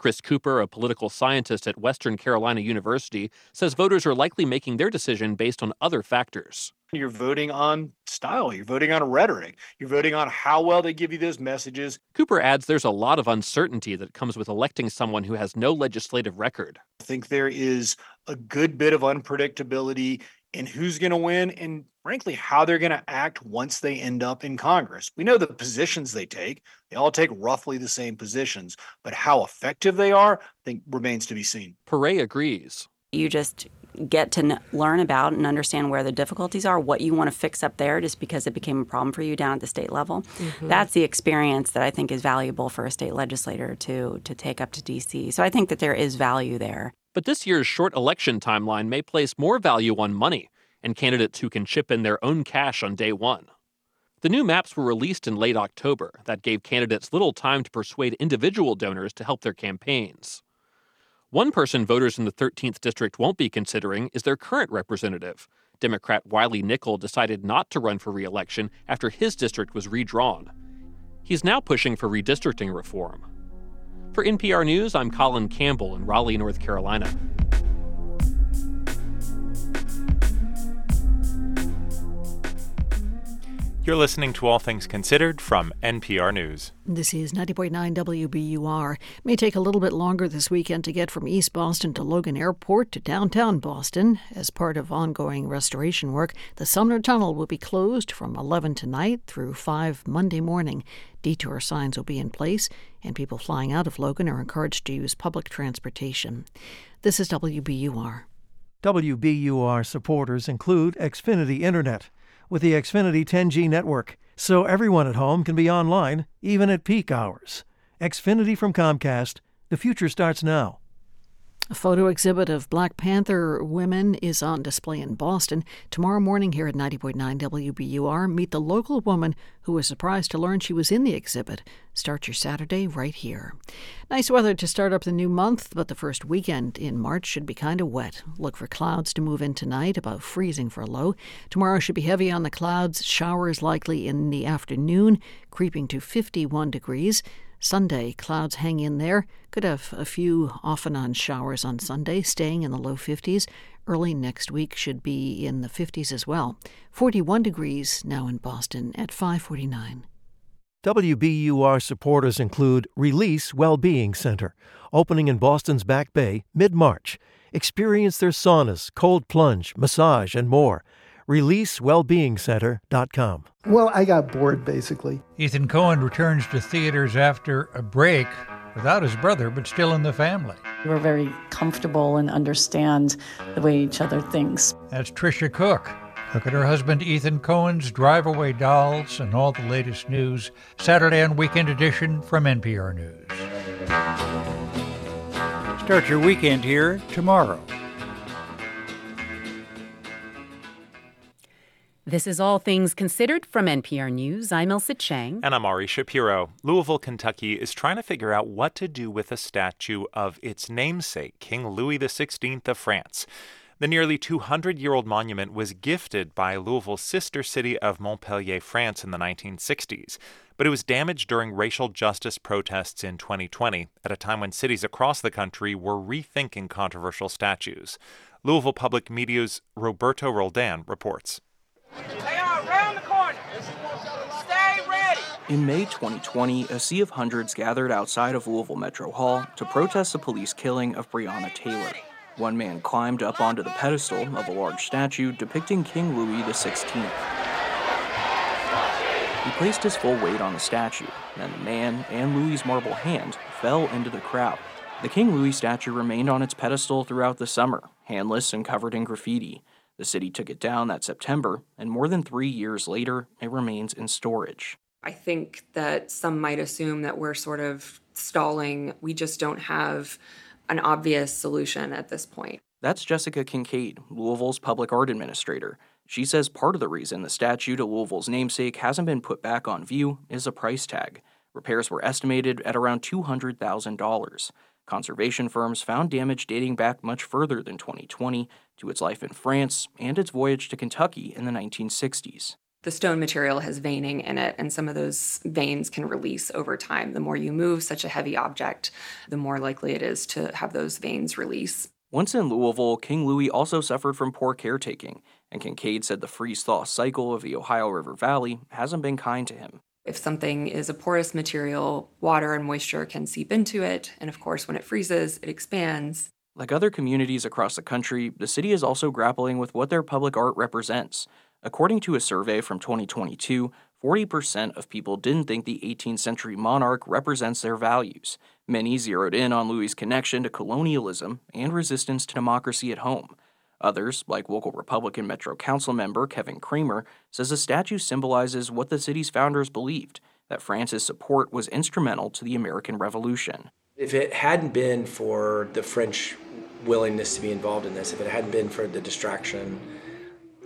Speaker 105: Chris Cooper, a political scientist at Western Carolina University, says voters are likely making their decision based on other factors.
Speaker 112: You're voting on style, you're voting on rhetoric, you're voting on how well they give you those messages.
Speaker 105: Cooper adds there's a lot of uncertainty that comes with electing someone who has no legislative record.
Speaker 112: I think there is a good bit of unpredictability in who's going to win and frankly how they're going to act once they end up in Congress. We know the positions they take. They all take roughly the same positions, but how effective they are, I think remains to be seen.
Speaker 105: Pare agrees.
Speaker 109: You just get to n- learn about and understand where the difficulties are, what you want to fix up there just because it became a problem for you down at the state level. Mm-hmm. That's the experience that I think is valuable for a state legislator to to take up to DC. So I think that there is value there.
Speaker 105: But this year's short election timeline may place more value on money and candidates who can chip in their own cash on day one. The new maps were released in late October. That gave candidates little time to persuade individual donors to help their campaigns. One person voters in the 13th district won't be considering is their current representative. Democrat Wiley Nickel decided not to run for re election after his district was redrawn. He's now pushing for redistricting reform. For NPR News, I'm Colin Campbell in Raleigh, North Carolina.
Speaker 11: You're listening to All Things Considered from NPR News.
Speaker 1: This is 90.9 WBUR. It may take a little bit longer this weekend to get from East Boston to Logan Airport to downtown Boston. As part of ongoing restoration work, the Sumner Tunnel will be closed from 11 tonight through 5 Monday morning. Detour signs will be in place, and people flying out of Logan are encouraged to use public transportation. This is WBUR.
Speaker 22: WBUR supporters include Xfinity Internet with the Xfinity 10G network, so everyone at home can be online, even at peak hours. Xfinity from Comcast, the future starts now.
Speaker 1: A photo exhibit of Black Panther women is on display in Boston. Tomorrow morning here at 90.9 WBUR, meet the local woman who was surprised to learn she was in the exhibit. Start your Saturday right here. Nice weather to start up the new month, but the first weekend in March should be kind of wet. Look for clouds to move in tonight, about freezing for a low. Tomorrow should be heavy on the clouds, showers likely in the afternoon, creeping to 51 degrees. Sunday, clouds hang in there. Could have a few off and on showers on Sunday, staying in the low 50s. Early next week should be in the 50s as well. 41 degrees now in Boston at 549.
Speaker 22: WBUR supporters include Release Wellbeing Center, opening in Boston's Back Bay mid March. Experience their saunas, cold plunge, massage, and more. ReleaseWellbeingCenter.com.
Speaker 113: Well, I got bored basically.
Speaker 114: Ethan Coen returns to theaters after a break without his brother, but still in the family.
Speaker 115: We're very comfortable and understand the way each other thinks.
Speaker 114: That's Tricia Cooke. Look at her husband Ethan Coen's Drive Away Dolls and all the latest news Saturday and Weekend Edition from NPR News. Start your weekend here tomorrow.
Speaker 10: This is All Things Considered from NPR News. I'm Ailsa Chang.
Speaker 11: And I'm Ari Shapiro. Louisville, Kentucky is trying to figure out what to do with a statue of its namesake, King Louis XVI of France. The nearly 200 year old monument was gifted by Louisville's sister city of Montpellier, France, in the 1960s, but it was damaged during racial justice protests in 2020, at a time when cities across the country were rethinking controversial statues. Louisville Public Media's Roberto Roldan reports.
Speaker 116: They are around the corner. Stay ready.
Speaker 117: In May 2020, a sea of hundreds gathered outside of Louisville Metro Hall to protest the police killing of Breonna Taylor. One man climbed up onto the pedestal of a large statue depicting King Louis XVI. He placed his full weight on the statue, and the man and Louis's marble hand fell into the crowd. The King Louis statue remained on its pedestal throughout the summer, handless and covered in graffiti. The city took it down that September, and more than three years later, it remains in storage.
Speaker 118: I think that some might assume that we're sort of stalling. We just don't have an obvious solution at this point.
Speaker 117: That's Jessica Kincaid, Louisville's public art administrator. She says part of the reason the statue to Louisville's namesake hasn't been put back on view is a price tag. Repairs were estimated at around $200,000. Conservation firms found damage dating back much further than 2020 to its life in France and its voyage to Kentucky in the 1960s.
Speaker 118: The stone material has veining in it, and some of those veins can release over time. The more you move such a heavy object, the more likely it is to have those veins release.
Speaker 117: Once in Louisville, King Louis also suffered from poor caretaking, and Kincaid said the freeze thaw cycle of the Ohio River Valley hasn't been kind to him.
Speaker 118: If something is a porous material, water and moisture can seep into it, and of course, when it freezes, it expands.
Speaker 117: Like other communities across the country, the city is also grappling with what their public art represents. According to a survey from 2022, 40% of people didn't think the 18th century monarch represents their values. Many zeroed in on Louis's connection to colonialism and resistance to democracy at home. Others, like local Republican Metro Council member Kevin Kramer, says the statue symbolizes what the city's founders believed that France's support was instrumental to the American Revolution.
Speaker 50: If it hadn't been for the French willingness to be involved in this, if it hadn't been for the distraction,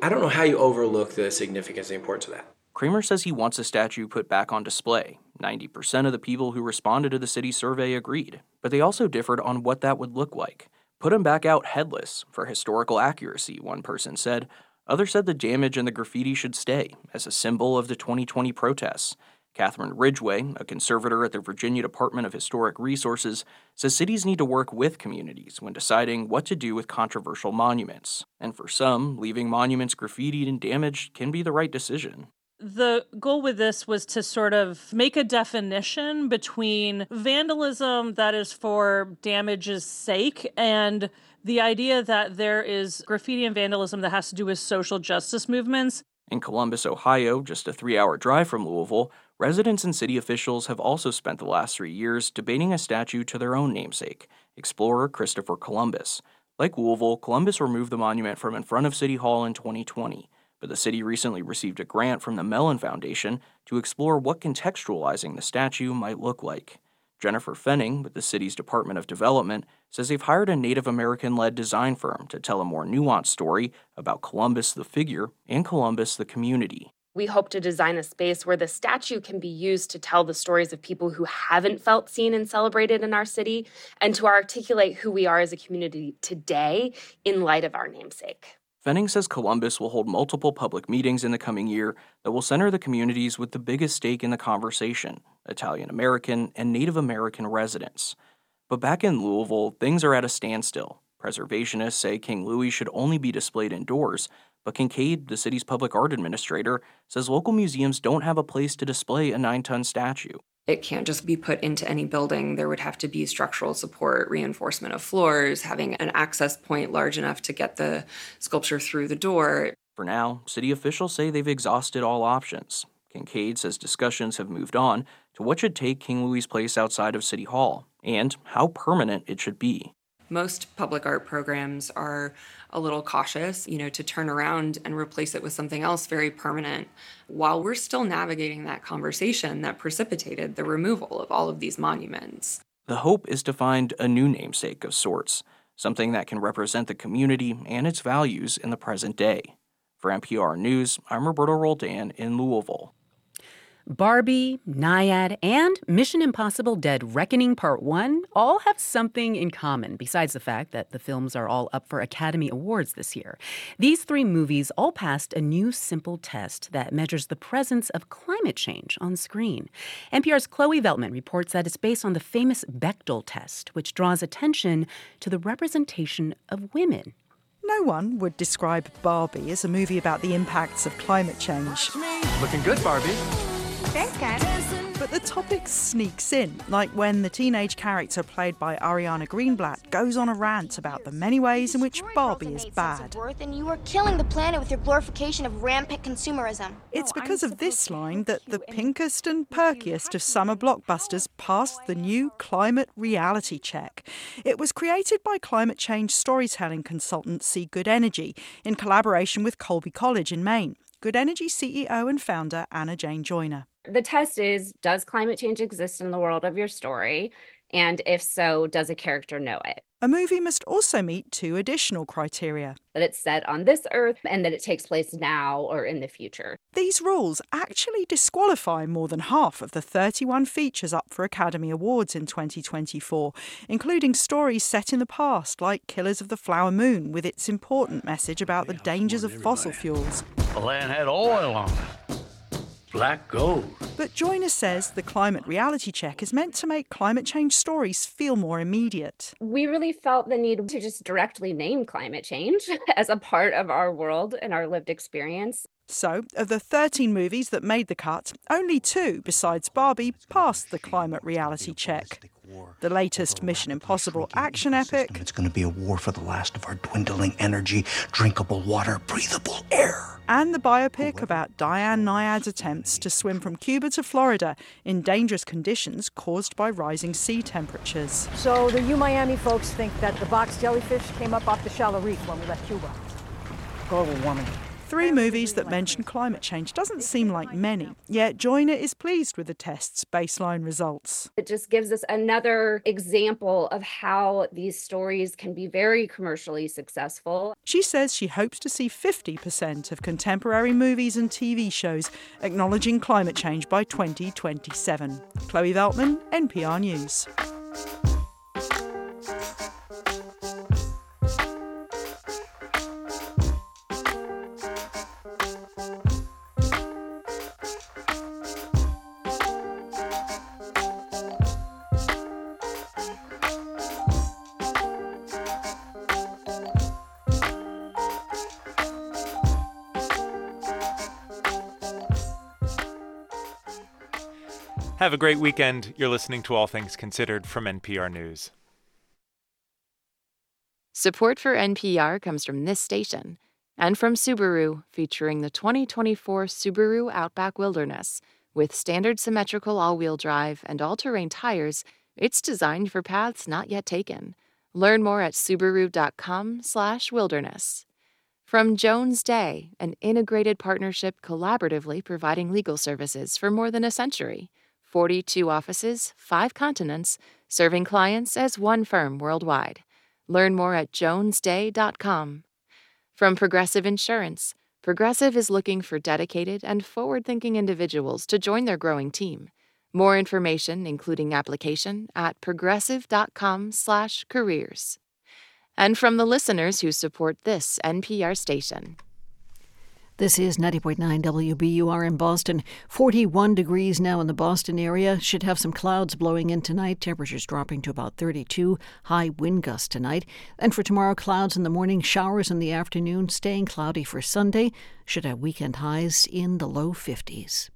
Speaker 50: I don't know how you overlook the significance and importance of that.
Speaker 117: Kramer says he wants the statue put back on display. 90% of the people who responded to the city survey agreed, but they also differed on what that would look like. Put him back out headless for historical accuracy, one person said. Others said the damage and the graffiti should stay as a symbol of the 2020 protests. Catherine Ridgway, a conservator at the Virginia Department of Historic Resources, says cities need to work with communities when deciding what to do with controversial monuments. And for some, leaving monuments graffitied and damaged can be the right decision.
Speaker 119: the goal with this was to sort of make a definition between vandalism that is for damage's sake and the idea that there is graffiti and vandalism that has to do with social justice movements.
Speaker 117: In Columbus, Ohio, just a three hour drive from Louisville, residents and city officials have also spent the last three years debating a statue to their own namesake, explorer Christopher Columbus. Like Louisville, Columbus removed the monument from in front of City Hall in 2020 but the city recently received a grant from the Mellon Foundation to explore what contextualizing the statue might look like. Jennifer Fenning, with the city's Department of Development, says they've hired a Native American led design firm to tell a more nuanced story about Columbus the figure and Columbus the community.
Speaker 120: We hope to design a space where the statue can be used to tell the stories of people who haven't felt seen and celebrated in our city and to articulate who we are as a community today in light of our namesake.
Speaker 117: Fenning says Columbus will hold multiple public meetings in the coming year that will center the communities with the biggest stake in the conversation Italian American and Native American residents. But back in Louisville, things are at a standstill. Preservationists say King Louis should only be displayed indoors, but Kincaid, the city's public art administrator, says local museums don't have a place to display a nine ton statue.
Speaker 118: It can't just be put into any building. There would have to be structural support, reinforcement of floors, having an access point large enough to get the sculpture through the door.
Speaker 117: For now, city officials say they've exhausted all options. Kincaid says discussions have moved on to what should take King Louis Place outside of City Hall and how permanent it should be
Speaker 118: most public art programs are a little cautious, you know, to turn around and replace it with something else very permanent while we're still navigating that conversation that precipitated the removal of all of these monuments.
Speaker 117: The hope is to find a new namesake of sorts, something that can represent the community and its values in the present day. For NPR News, I'm Roberto Roldan in Louisville.
Speaker 10: Barbie, Nyad, and Mission Impossible Dead Reckoning Part 1 all have something in common, besides the fact that the films are all up for Academy Awards this year. These three movies all passed a new simple test that measures the presence of climate change on screen. NPR's Chloe Veltman reports that it's based on the famous Bechdel test, which draws attention to the representation of women
Speaker 121: no one would describe Barbie as a movie about the impacts of climate change.
Speaker 66: Looking good, Barbie.
Speaker 121: Thanks. But the topic sneaks in, like when the teenage character played by Ariana Greenblatt goes on a rant about the many ways in which Barbie is bad.
Speaker 122: And you are killing the planet with your glorification of rampant consumerism.
Speaker 121: It's because of this line that the pinkest and perkiest of summer blockbusters passed the new climate reality check. It was created by climate change storytelling consultant See Good Energy in collaboration with Colby College in Maine. Good Energy CEO and founder Anna Jane Joyner.
Speaker 123: The test is Does climate change exist in the world of your story? And if so, does a character know it?
Speaker 121: A movie must also meet two additional criteria
Speaker 123: that it's set on this earth and that it takes place now or in the future.
Speaker 121: These rules actually disqualify more than half of the 31 features up for Academy Awards in 2024, including stories set in the past like Killers of the Flower Moon with its important message about the dangers of fossil fuels.
Speaker 124: The land had oil on it black gold.
Speaker 121: But Joyner says the climate reality check is meant to make climate change stories feel more immediate.
Speaker 123: We really felt the need to just directly name climate change as a part of our world and our lived experience.
Speaker 121: So, of the 13 movies that made the cut, only two, besides Barbie, passed the climate reality check. The latest Mission Impossible action epic.
Speaker 125: It's going to be a war for the last of our dwindling energy, drinkable water, breathable air.
Speaker 121: And the biopic about Diana Nyad's attempts to swim from Cuba to Florida in dangerous conditions caused by rising sea temperatures.
Speaker 126: So, the U Miami folks think that the box jellyfish came up off the shallow reef when we left Cuba. Global warming.
Speaker 121: Three movies that mention climate change doesn't seem like many, yet Joyner is pleased with the test's baseline results.
Speaker 123: It just gives us another example of how these stories can be very commercially successful.
Speaker 121: She says she hopes to see 50% of contemporary movies and TV shows acknowledging climate change by 2027. Chloe Veltman, NPR News.
Speaker 11: Have a great weekend. You're listening to All Things Considered from NPR News.
Speaker 25: Support for NPR comes from this station and from Subaru, featuring the 2024 Subaru Outback Wilderness. With standard symmetrical all wheel drive and all terrain tires, it's designed for paths not yet taken. Learn more at Subaru.com/slash wilderness. From Jones Day, an integrated partnership collaboratively providing legal services for more than a century. 42 offices, 5 continents, serving clients as one firm worldwide. Learn more at jonesday.com. From Progressive Insurance, Progressive is looking for dedicated and forward thinking individuals to join their growing team. More information, including application, at progressive.com/slash careers. And from the listeners who support this NPR station.
Speaker 1: This is 90.9 WBUR in Boston. 41 degrees now in the Boston area. Should have some clouds blowing in tonight. Temperatures dropping to about 32. High wind gust tonight. And for tomorrow, clouds in the morning, showers in the afternoon, staying cloudy for Sunday. Should have weekend highs in the low 50s.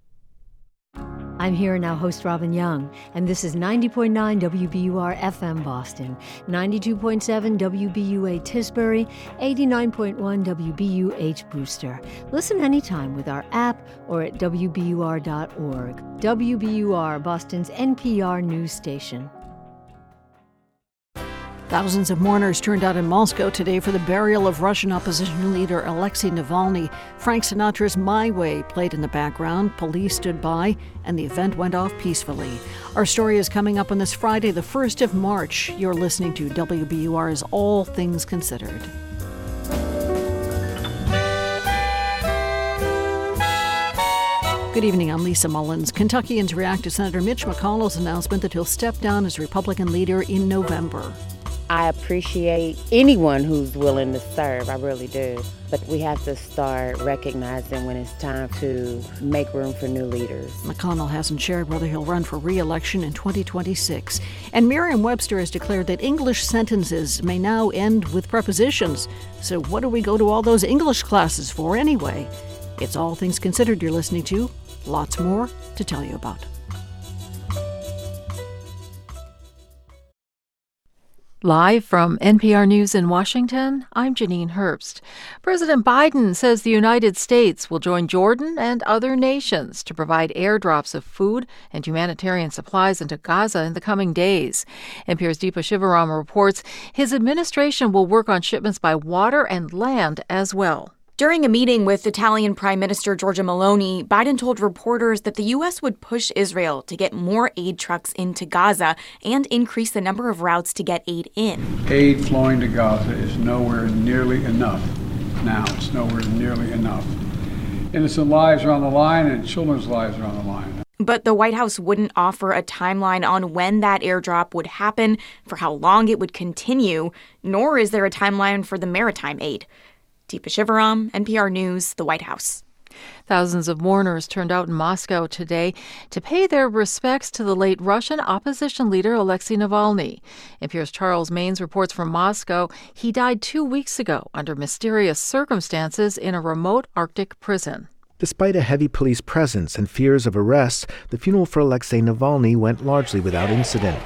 Speaker 117: I'm here now, host Robin Young, and this is 90.9 WBUR FM Boston, 92.7 WBUA Tisbury, 89.1 WBUH Brewster. Listen anytime with our app or at WBUR.org. WBUR, Boston's NPR news station.
Speaker 1: Thousands of mourners turned out in Moscow today for the burial of Russian opposition leader Alexei Navalny. Frank Sinatra's My Way played in the background, police stood by, and the event went off peacefully. Our story is coming up on this Friday, the 1st of March. You're listening to WBUR's All Things Considered. Good evening. I'm Lisa Mullins. Kentuckians react to Senator Mitch McConnell's announcement that he'll step down as Republican leader in November.
Speaker 19: I appreciate anyone who's willing to serve. I really do. But we have to start recognizing when it's time to make room for new leaders.
Speaker 1: McConnell hasn't shared whether he'll run for re election in 2026. And Merriam Webster has declared that English sentences may now end with prepositions. So, what do we go to all those English classes for anyway? It's All Things Considered you're listening to. Lots more to tell you about.
Speaker 66: Live from NPR News in Washington, I'm Janine Herbst. President Biden says the United States will join Jordan and other nations to provide airdrops of food and humanitarian supplies into Gaza in the coming days. NPR's Deepa Shivaram reports his administration will work on shipments by water and land as well.
Speaker 127: During a meeting with Italian Prime Minister Giorgia Meloni, Biden told reporters that the U.S. would push Israel to get more aid trucks into Gaza and increase the number of routes to get aid in.
Speaker 128: Aid flowing to Gaza is nowhere nearly enough. Now, it's nowhere nearly enough. Innocent lives are on the line and children's lives are on the line.
Speaker 127: But the White House wouldn't offer a timeline on when that airdrop would happen, for how long it would continue, nor is there a timeline for the maritime aid. Deepa Shivaram, NPR News, the White House.
Speaker 66: Thousands of mourners turned out in Moscow today to pay their respects to the late Russian opposition leader Alexei Navalny. NPR's Charles Maynes reports from Moscow. He died two weeks ago under mysterious circumstances in a remote Arctic prison.
Speaker 12: Despite a heavy police presence and fears of arrests, the funeral for Alexei Navalny went largely without incident.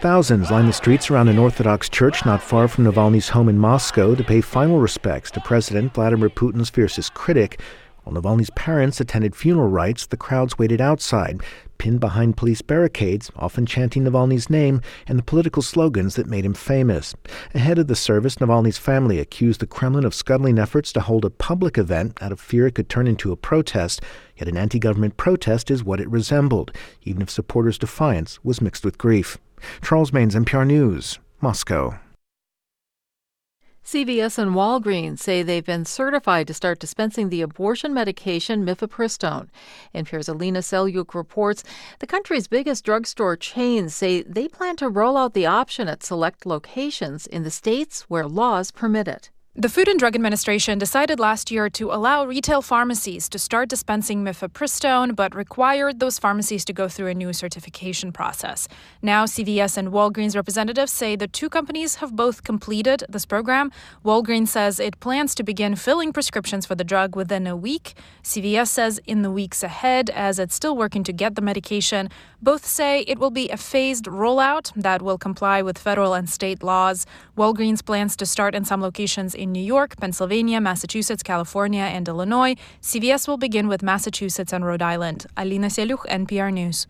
Speaker 12: Thousands lined the streets around an Orthodox church not far from Navalny's home in Moscow to pay final respects to President Vladimir Putin's fiercest critic. While Navalny's parents attended funeral rites, the crowds waited outside, pinned behind police barricades, often chanting Navalny's name and the political slogans that made him famous. Ahead of the service, Navalny's family accused the Kremlin of scuttling efforts to hold a public event out of fear it could turn into a protest. Yet an anti government protest is what it resembled, even if supporters' defiance was mixed with grief. Charles Maynes, NPR News, Moscow.
Speaker 66: CVS and Walgreens say they've been certified to start dispensing the abortion medication mifepristone. NPR's Alina Selyukh reports the country's biggest drugstore chains say they plan to roll out the option at select locations in the states where laws permit it.
Speaker 123: The Food and Drug Administration decided last year to allow retail pharmacies to start dispensing mifepristone, but required those pharmacies to go through a new certification process. Now, CVS and Walgreens representatives say the two companies have both completed this program. Walgreens says it plans to begin filling prescriptions for the drug within a week. CVS says in the weeks ahead, as it's still working to get the medication. Both say it will be a phased rollout that will comply with federal and state laws. Walgreens plans to start in some locations in New York, Pennsylvania, Massachusetts, California, and Illinois. CVS will begin with Massachusetts and Rhode Island. Alina Selyukh, NPR News.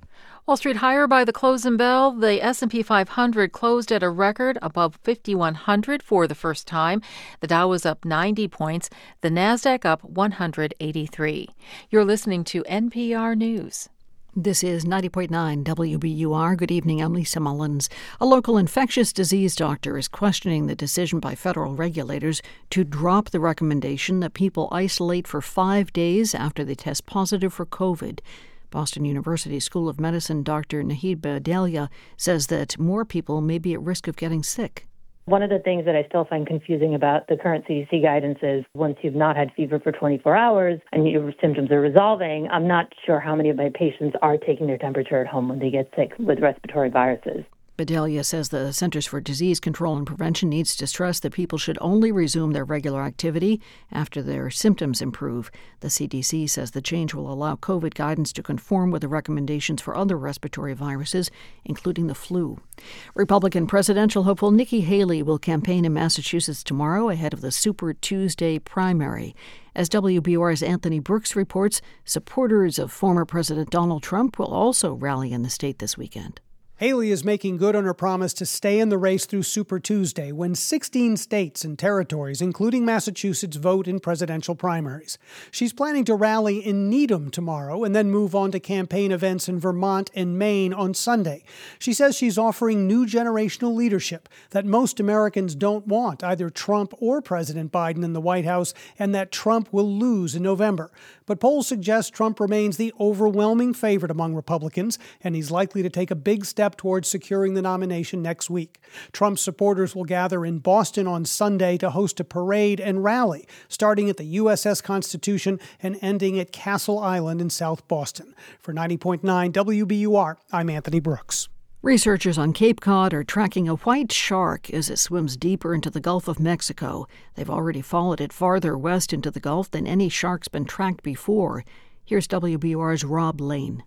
Speaker 66: Wall Street higher by the closing bell. The S&P 500 closed at a record above 5100 for the first time. The Dow was up 90 points, the Nasdaq up 183. You're listening to NPR News.
Speaker 1: This is 90.9 WBUR. Good evening. I'm Lisa Mullins. A local infectious disease doctor is questioning the decision by federal regulators to drop the recommendation that people isolate for five days after they test positive for COVID. Boston University School of Medicine Dr. Nahid Bhadelia says that more people may be at risk of getting sick.
Speaker 129: One of the things that I still find confusing about the current CDC guidance is once you've not had fever for 24 hours and your symptoms are resolving, I'm not sure how many of my patients are taking their temperature at home when they get sick with respiratory viruses.
Speaker 1: Bhadelia says the Centers for Disease Control and Prevention needs to stress that people should only resume their regular activity after their symptoms improve. The CDC says the change will allow COVID guidance to conform with the recommendations for other respiratory viruses, including the flu. Republican presidential hopeful Nikki Haley will campaign in Massachusetts tomorrow ahead of the Super Tuesday primary. As WBUR's Anthony Brooks reports, supporters of former President Donald Trump will also rally in the state this weekend.
Speaker 130: Haley is making good on her promise to stay in the race through Super Tuesday when 16 states and territories, including Massachusetts, vote in presidential primaries. She's planning to rally in Needham tomorrow and then move on to campaign events in Vermont and Maine on Sunday. She says she's offering new generational leadership that most Americans don't want, either Trump or President Biden in the White House, and that Trump will lose in November. But polls suggest Trump remains the overwhelming favorite among Republicans, and he's likely to take a big step towards securing the nomination next week. Trump's supporters will gather in Boston on Sunday to host a parade and rally, starting at the USS Constitution and ending at Castle Island in South Boston. For 90.9 WBUR, I'm Anthony Brooks.
Speaker 1: Researchers on Cape Cod are tracking a white shark as it swims deeper into the Gulf of Mexico. They've already followed it farther west into the Gulf than any shark's been tracked before. Here's WBUR's Rob Lane.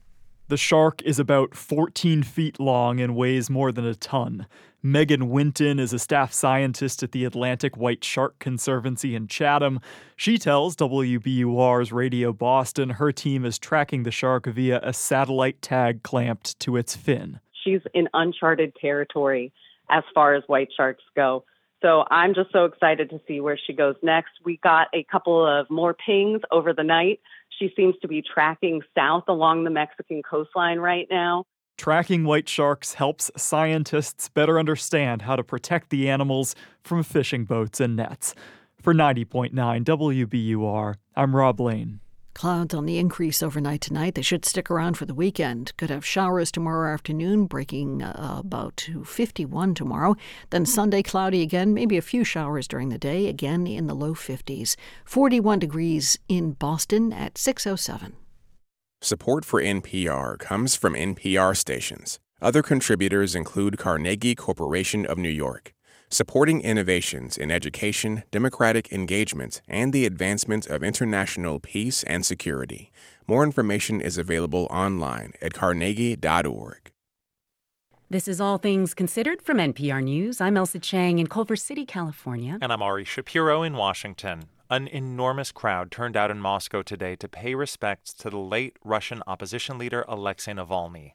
Speaker 131: The shark is about 14 feet long and weighs more than a ton. Megan Winton is a staff scientist at the Atlantic White Shark Conservancy in Chatham. She tells WBUR's Radio Boston her team is tracking the shark via a satellite tag clamped to its fin
Speaker 127: she's in uncharted territory as far as white sharks go. So I'm just so excited to see where she goes next. We got a couple of more pings over the night. She seems to be tracking south along the Mexican coastline right now.
Speaker 131: Tracking white sharks helps scientists better understand how to protect the animals from fishing boats and nets. For 90.9 WBUR, I'm Rob Lane.
Speaker 1: Clouds on the increase overnight tonight. They should stick around for the weekend. Could have showers tomorrow afternoon, breaking uh, about to 51 tomorrow. Then Sunday, cloudy again, maybe a few showers during the day, again in the low 50s. 41 degrees in Boston at 607.
Speaker 50: Support for NPR comes from NPR stations. Other contributors include Carnegie Corporation of New York supporting innovations in education, democratic engagement, and the advancement of international peace and security. More information is available online at carnegie.org.
Speaker 10: This is All Things Considered from NPR News. I'm Ailsa Chang in Culver City, California.
Speaker 11: And I'm Ari Shapiro in Washington. An enormous crowd turned out in Moscow today to pay respects to the late Russian opposition leader Alexei Navalny.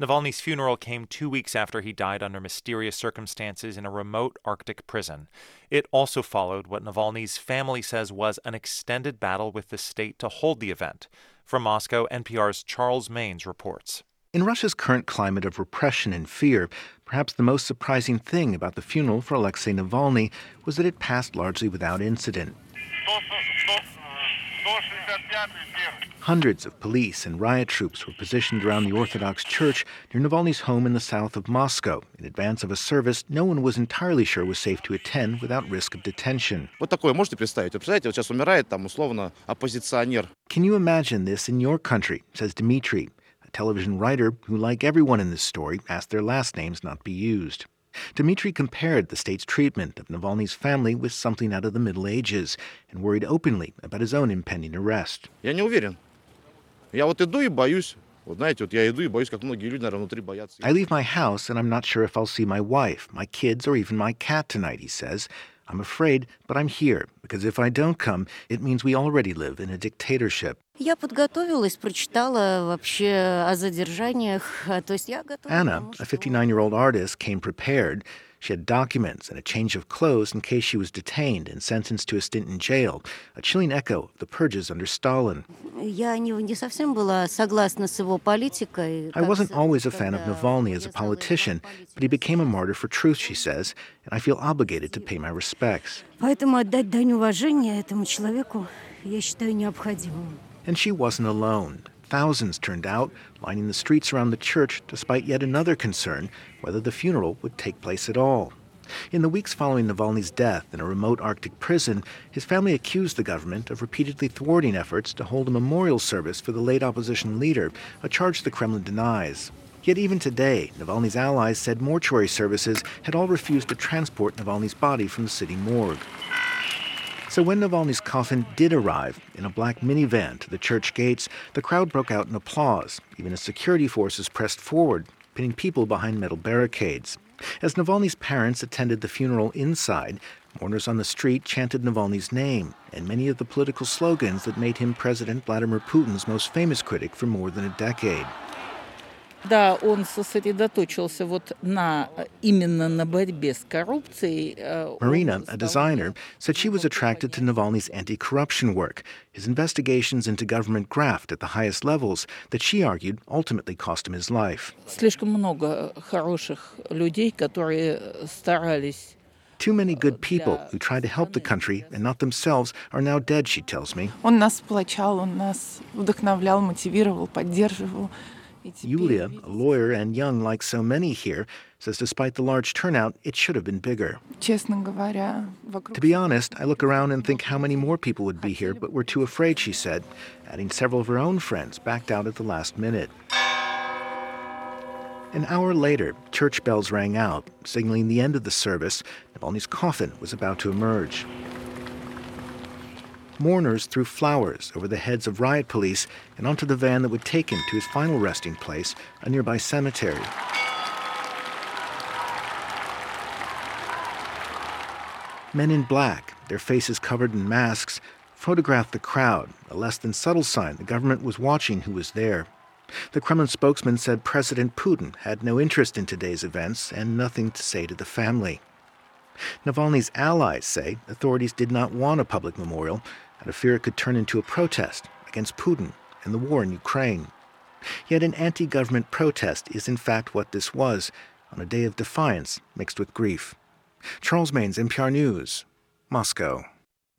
Speaker 11: Navalny's funeral came two weeks after he died under mysterious circumstances in a remote Arctic prison. It also followed what Navalny's family says was an extended battle with the state to hold the event. From Moscow, NPR's Charles Maynes reports.
Speaker 12: In Russia's current climate of repression and fear, perhaps the most surprising thing about the funeral for Alexei Navalny was that it passed largely without incident. Hundreds of police and riot troops were positioned around the Orthodox Church near Navalny's home in the south of Moscow in advance of a service no one was entirely sure was safe to attend without risk of detention.
Speaker 132: Вот такое можете представить? Вот представляете, вот сейчас умирает там условно оппозиционер.
Speaker 12: Can you imagine this in your country? says Dmitry, a television writer who, like everyone in this story, asked their last names not be used. Dmitry compared the state's treatment of Navalny's family with something out of the Middle Ages and worried openly about his own impending arrest. I leave my house and I'm not sure if I'll see my wife, my kids, or even my cat tonight, he says. I'm afraid, but I'm here, because if I don't come, it means we already live in a dictatorship.
Speaker 13: Я подготовилась, прочитала вообще о задержаниях. То есть я готова.
Speaker 12: Anna, a 59 year old artist, came prepared. She had documents and a change of clothes in case she was detained and sentenced to a stint in jail, a chilling echo of the purges under Stalin. I wasn't always a fan of Navalny as a politician, but he became a martyr for truth, she says, and I feel obligated to pay my respects. And she wasn't alone. Thousands turned out, lining the streets around the church, despite yet another concern whether the funeral would take place at all. In the weeks following Navalny's death in a remote Arctic prison, his family accused the government of repeatedly thwarting efforts to hold a memorial service for the late opposition leader, a charge the Kremlin denies. Yet even today, Navalny's allies said mortuary services had all refused to transport Navalny's body from the city morgue. So when Navalny's coffin did arrive in a black minivan to the church gates, the crowd broke out in applause, even as security forces pressed forward, pinning people behind metal barricades. As Navalny's parents attended the funeral inside, mourners on the street chanted Navalny's name and many of the political slogans that made him President Vladimir Putin's most famous critic for more than a decade.
Speaker 133: Да, он сосредоточился вот на именно на борьбе с коррупцией.
Speaker 12: Marina, a designer, said she was attracted to Navalny's anti-corruption work, his investigations into government graft at the highest levels that she argued ultimately cost him his life.
Speaker 133: Слишком много хороших людей, которые старались
Speaker 12: Too many good people who tried to help the country and not themselves are now dead, she tells me.
Speaker 134: Он нас сплочал, он нас вдохновлял, мотивировал, поддерживал.
Speaker 12: Yulia, a lawyer and young like so many here, says despite the large turnout, it should have been bigger. To be honest, I look around and think how many more people would be here, but we're too afraid, she said, adding several of her own friends backed out at the last minute. An hour later, church bells rang out, signaling the end of the service. Navalny's coffin was about to emerge. Mourners threw flowers over the heads of riot police and onto the van that would take him to his final resting place, a nearby cemetery. Men in black, their faces covered in masks, photographed the crowd, a less than subtle sign the government was watching who was there. The Kremlin spokesman said President Putin had no interest in today's events and nothing to say to the family. Navalny's allies say authorities did not want a public memorial out of fear it could turn into a protest against Putin and the war in Ukraine. Yet an anti government protest is in fact what this was on a day of defiance mixed with grief. Charles Maynes, NPR News, Moscow.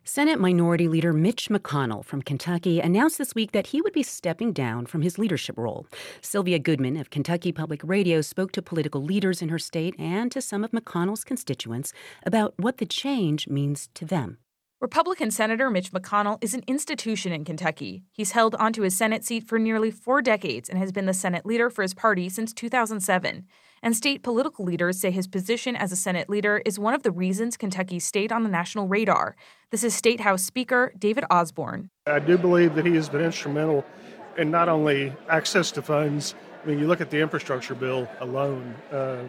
Speaker 10: Senate Minority Leader Mitch McConnell from Kentucky announced this week that he would be stepping down from his leadership role. Sylvia Goodman of Kentucky Public Radio spoke to political leaders in her state and to some of McConnell's constituents about what the change means to them.
Speaker 16: Republican Senator Mitch McConnell is an institution in Kentucky. He's held onto his Senate seat for nearly four decades and has been the Senate leader for his party since 2007. And state political leaders say his position as a Senate leader is one of the reasons Kentucky stayed on the national radar. This is State House Speaker David Osborne.
Speaker 17: I do believe that he has been instrumental in not only access to funds, I mean, you look at the infrastructure bill alone, uh,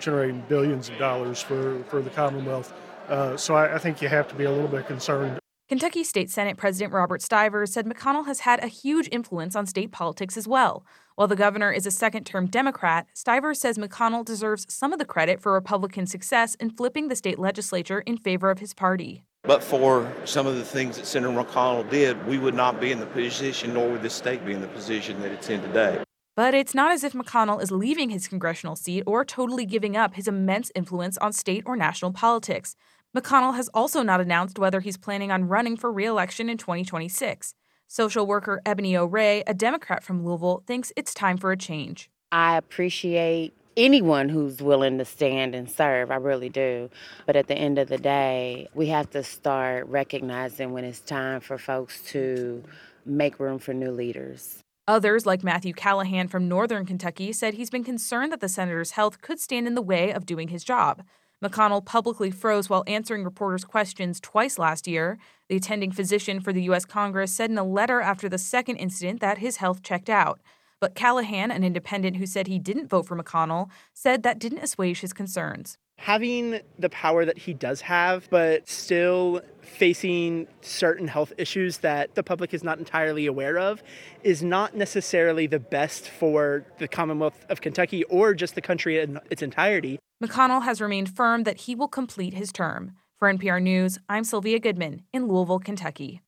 Speaker 17: generating billions of dollars for, for the Commonwealth. Uh, so I, I think you have to be a little bit concerned.
Speaker 16: Kentucky State Senate President Robert Stivers said McConnell has had a huge influence on state politics as well. While the governor is a second term Democrat, Stivers says McConnell deserves some of the credit for Republican success in flipping the state legislature in favor of his party.
Speaker 135: But for some of the things that Senator McConnell did, we would not be in the position, nor would this state be in the position that it's in today.
Speaker 16: But it's not as if McConnell is leaving his congressional seat or totally giving up his immense influence on state or national politics. McConnell has also not announced whether he's planning on running for re election in 2026. Social worker Ebony O'Ray, a Democrat from Louisville, thinks it's time for a change.
Speaker 19: I appreciate anyone who's willing to stand and serve. I really do. But at the end of the day, we have to start recognizing when it's time for folks to make room for new leaders.
Speaker 16: Others, like Matthew Callahan from Northern Kentucky, said he's been concerned that the senator's health could stand in the way of doing his job. McConnell publicly froze while answering reporters' questions twice last year. The attending physician for the U.S. Congress said in a letter after the second incident that his health checked out. But Callahan, an independent who said he didn't vote for McConnell, said that didn't assuage his concerns.
Speaker 117: Having the power that he does have, but still facing certain health issues that the public is not entirely aware of, is not necessarily the best for the Commonwealth of Kentucky or just the country in its entirety.
Speaker 16: McConnell has remained firm that he will complete his term. For NPR News, I'm Sylvia Goodman in Louisville, Kentucky.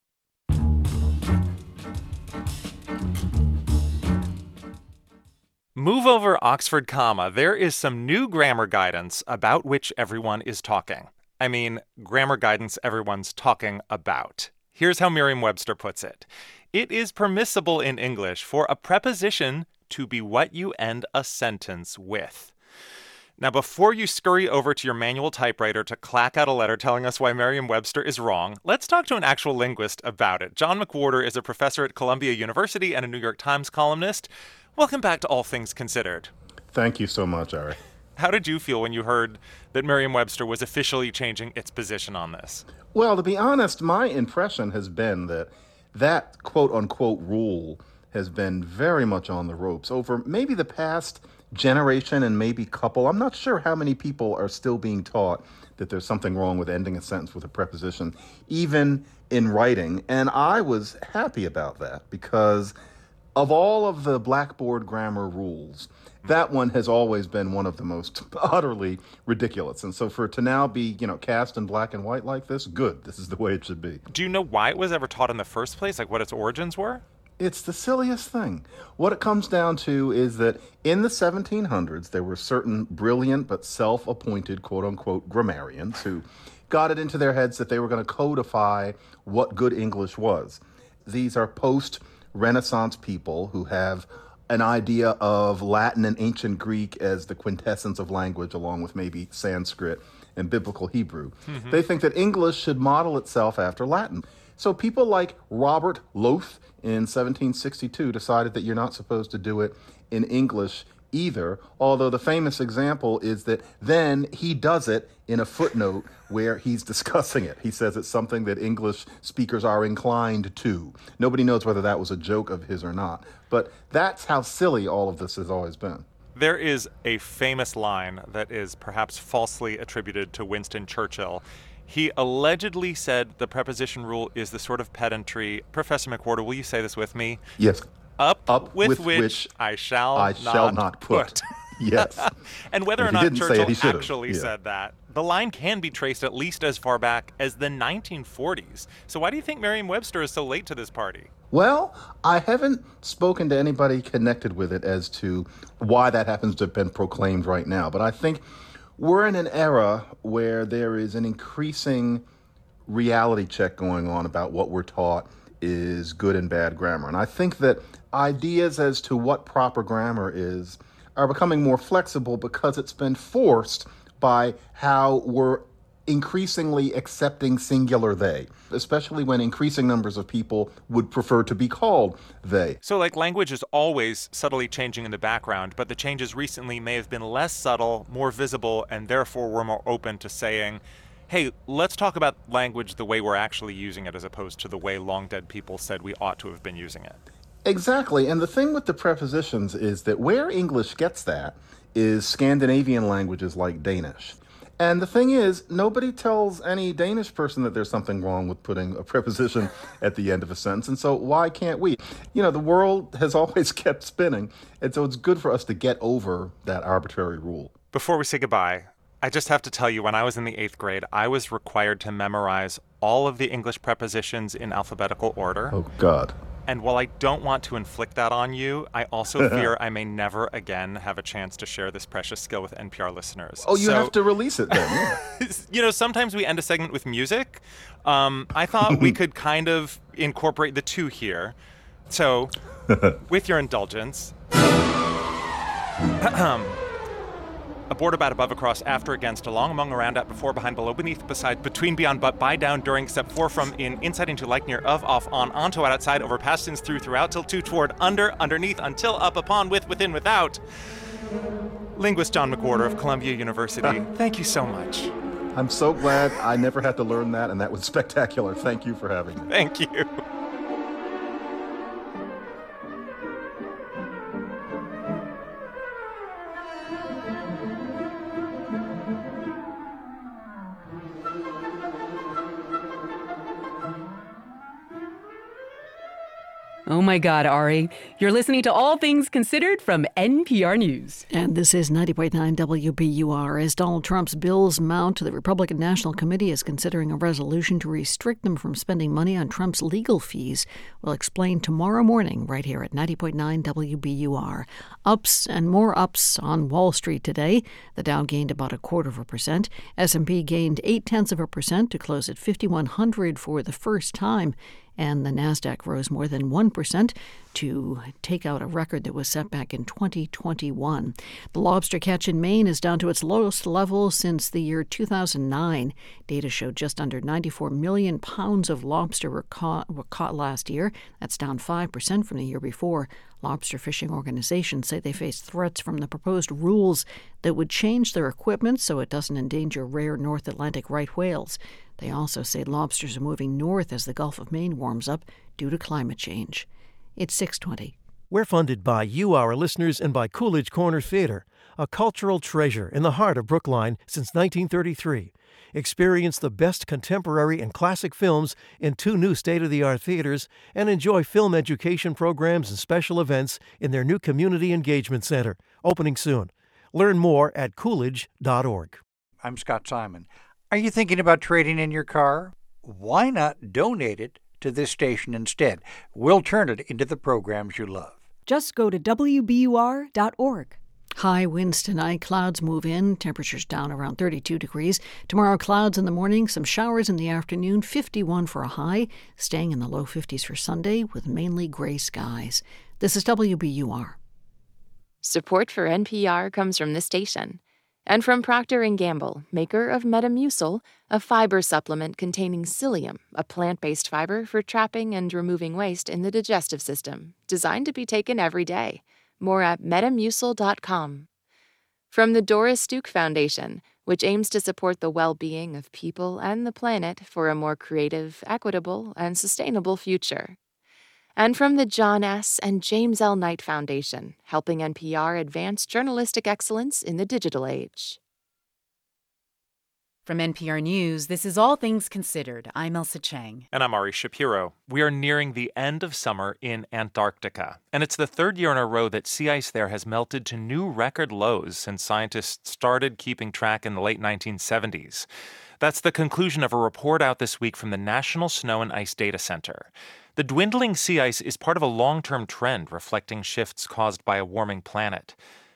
Speaker 11: Move over Oxford comma. There is some new grammar guidance about which everyone is talking. I mean, grammar guidance everyone's talking about. Here's how Merriam Webster puts it It is permissible in English for a preposition to be what you end a sentence with. Now, before you scurry over to your manual typewriter to clack out a letter telling us why Merriam Webster is wrong, let's talk to an actual linguist about it. John McWhorter is a professor at Columbia University and a New York Times columnist. Welcome back to All Things Considered.
Speaker 21: Thank you so much, Ari.
Speaker 11: How did you feel when you heard that Merriam Webster was officially changing its position on this?
Speaker 21: Well, to be honest, my impression has been that that quote unquote rule has been very much on the ropes over maybe the past generation and maybe couple. I'm not sure how many people are still being taught that there's something wrong with ending a sentence with a preposition, even in writing. And I was happy about that because of all of the blackboard grammar rules, that one has always been one of the most utterly ridiculous. And so for it to now be, you know, cast in black and white like this, good. This is the way it should be.
Speaker 11: Do you know why it was ever taught in the first place? Like what its origins were?
Speaker 21: It's the silliest thing. What it comes down to is that in the 1700s, there were certain brilliant but self appointed quote unquote grammarians who got it into their heads that they were going to codify what good English was. These are post Renaissance people who have an idea of Latin and ancient Greek as the quintessence of language, along with maybe Sanskrit and biblical Hebrew. Mm-hmm. They think that English should model itself after Latin. So people like Robert Lowth in 1762 decided that you're not supposed to do it in English either. Although the famous example is that then he does it in a footnote where he's discussing it. He says it's something that English speakers are inclined to. Nobody knows whether that was a joke of his or not. But that's how silly all of this has always been.
Speaker 11: There is a famous line that is perhaps falsely attributed to Winston Churchill. He allegedly said the preposition rule is the sort of pedantry. Professor McWhorter, will you say this with me?
Speaker 21: Yes
Speaker 11: up,
Speaker 21: up
Speaker 11: with,
Speaker 21: with
Speaker 11: which,
Speaker 21: which,
Speaker 11: I shall
Speaker 21: I
Speaker 11: not
Speaker 21: shall not put.
Speaker 11: put.
Speaker 21: yes.
Speaker 11: and whether
Speaker 21: and
Speaker 11: or not Churchill
Speaker 21: it,
Speaker 11: actually
Speaker 21: yeah.
Speaker 11: said that, the line can be traced at least as far back as the 1940s. So why do you think Merriam-Webster is so late to this party?
Speaker 21: Well, I haven't spoken to anybody connected with it as to why that happens to have been proclaimed right now, but I think we're in an era where there is an increasing reality check going on about what we're taught is good and bad grammar. And I think that ideas as to what proper grammar is are becoming more flexible because it's been forced by how we're increasingly accepting singular they, especially when increasing numbers of people would prefer to be called they.
Speaker 11: So, like, language is always subtly changing in the background, but the changes recently may have been less subtle, more visible, and therefore we're more open to saying, hey, let's talk about language the way we're actually using it as opposed to the way long dead people said we ought to have been using it.
Speaker 21: Exactly. And the thing with the prepositions is that where English gets that is Scandinavian languages like Danish. And the thing is, nobody tells any Danish person that there's something wrong with putting a preposition at the end of a sentence. And so, why can't we? You know, the world has always kept spinning. And so, it's good for us to get over that arbitrary rule.
Speaker 11: Before we say goodbye, I just have to tell you, when I was in the eighth grade, I was required to memorize all of the English prepositions in alphabetical order.
Speaker 21: Oh, God.
Speaker 11: And while I don't want to inflict that on you, I also fear I may never again have a chance to share this precious skill with NPR listeners.
Speaker 21: Oh, you
Speaker 11: So-
Speaker 21: have to release it then. yeah.
Speaker 11: you know, sometimes we end a segment with music. Um, I thought we could kind of incorporate the two here. So, with your indulgence, aboard, about, above, across, after, against, along, among, around, at, before, behind, below, beneath, beside, between, beyond, but, by, down, during, except, for, from, in, inside, into, like, near, of, off, on, onto, out, outside, over, past, since, through, throughout, till, to, toward, under, underneath, until, up, upon, with, within, without. Linguist John McWhorter of Columbia University, ah. thank you so much.
Speaker 21: I'm so glad I never had to learn that, and that was spectacular. Thank you for having me.
Speaker 11: Thank you.
Speaker 10: Oh my God, Ari. You're listening to All Things Considered from NPR News.
Speaker 1: And this is 90.9 WBUR. As Donald Trump's bills mount, the Republican National Committee is considering a resolution to restrict them from spending money on Trump's legal fees. We'll explain tomorrow morning right here at 90.9 WBUR. Ups and more ups on Wall Street today. The Dow gained about a quarter of a percent. S&P gained eight tenths of a percent to close at 5,100 for the first time and the Nasdaq rose more than 1% to take out a record that was set back in 2021. The lobster catch in Maine is down to its lowest level since the year 2009. Data showed just under 94 million pounds of lobster were caught, were caught last year. That's down 5% from the year before. Lobster fishing organizations say they face threats from the proposed rules that would change their equipment so it doesn't endanger rare North Atlantic right whales. They also say lobsters are moving north as the Gulf of Maine warms up due to climate change. It's 620.
Speaker 22: We're funded by you, our listeners, and by Coolidge Corner Theater, a cultural treasure in the heart of Brookline since 1933. Experience the best contemporary and classic films in two new state of the art theaters and enjoy film education programs and special events in their new Community Engagement Center, opening soon. Learn more at coolidge.org.
Speaker 136: I'm Scott Simon. Are you thinking about trading in your car? Why not donate it to this station instead? We'll turn it into the programs you love.
Speaker 91: Just go to WBUR.org.
Speaker 1: High winds tonight. Clouds move in. Temperatures down around 32 degrees. Tomorrow, clouds in the morning, some showers in the afternoon. 51 for a high. Staying in the low 50s for Sunday with mainly gray skies. This is WBUR.
Speaker 25: Support for NPR comes from the station and from Procter & Gamble, maker of Metamucil, a fiber supplement containing psyllium, a plant-based fiber for trapping and removing waste in the digestive system, designed to be taken every day. More at metamucil.com. From the Doris Duke Foundation, which aims to support the well-being of people and the planet for a more creative, equitable, and sustainable future. And from the John S. and James L. Knight Foundation, helping NPR advance journalistic excellence in the digital age.
Speaker 10: From NPR News, this is All Things Considered. I'm Ailsa Chang.
Speaker 11: And I'm Ari Shapiro. We are nearing the end of summer in Antarctica, and it's the third year in a row that sea ice there has melted to new record lows since scientists started keeping track in the late 1970s. That's the conclusion of a report out this week from the National Snow and Ice Data Center. The dwindling sea ice is part of a long term trend reflecting shifts caused by a warming planet.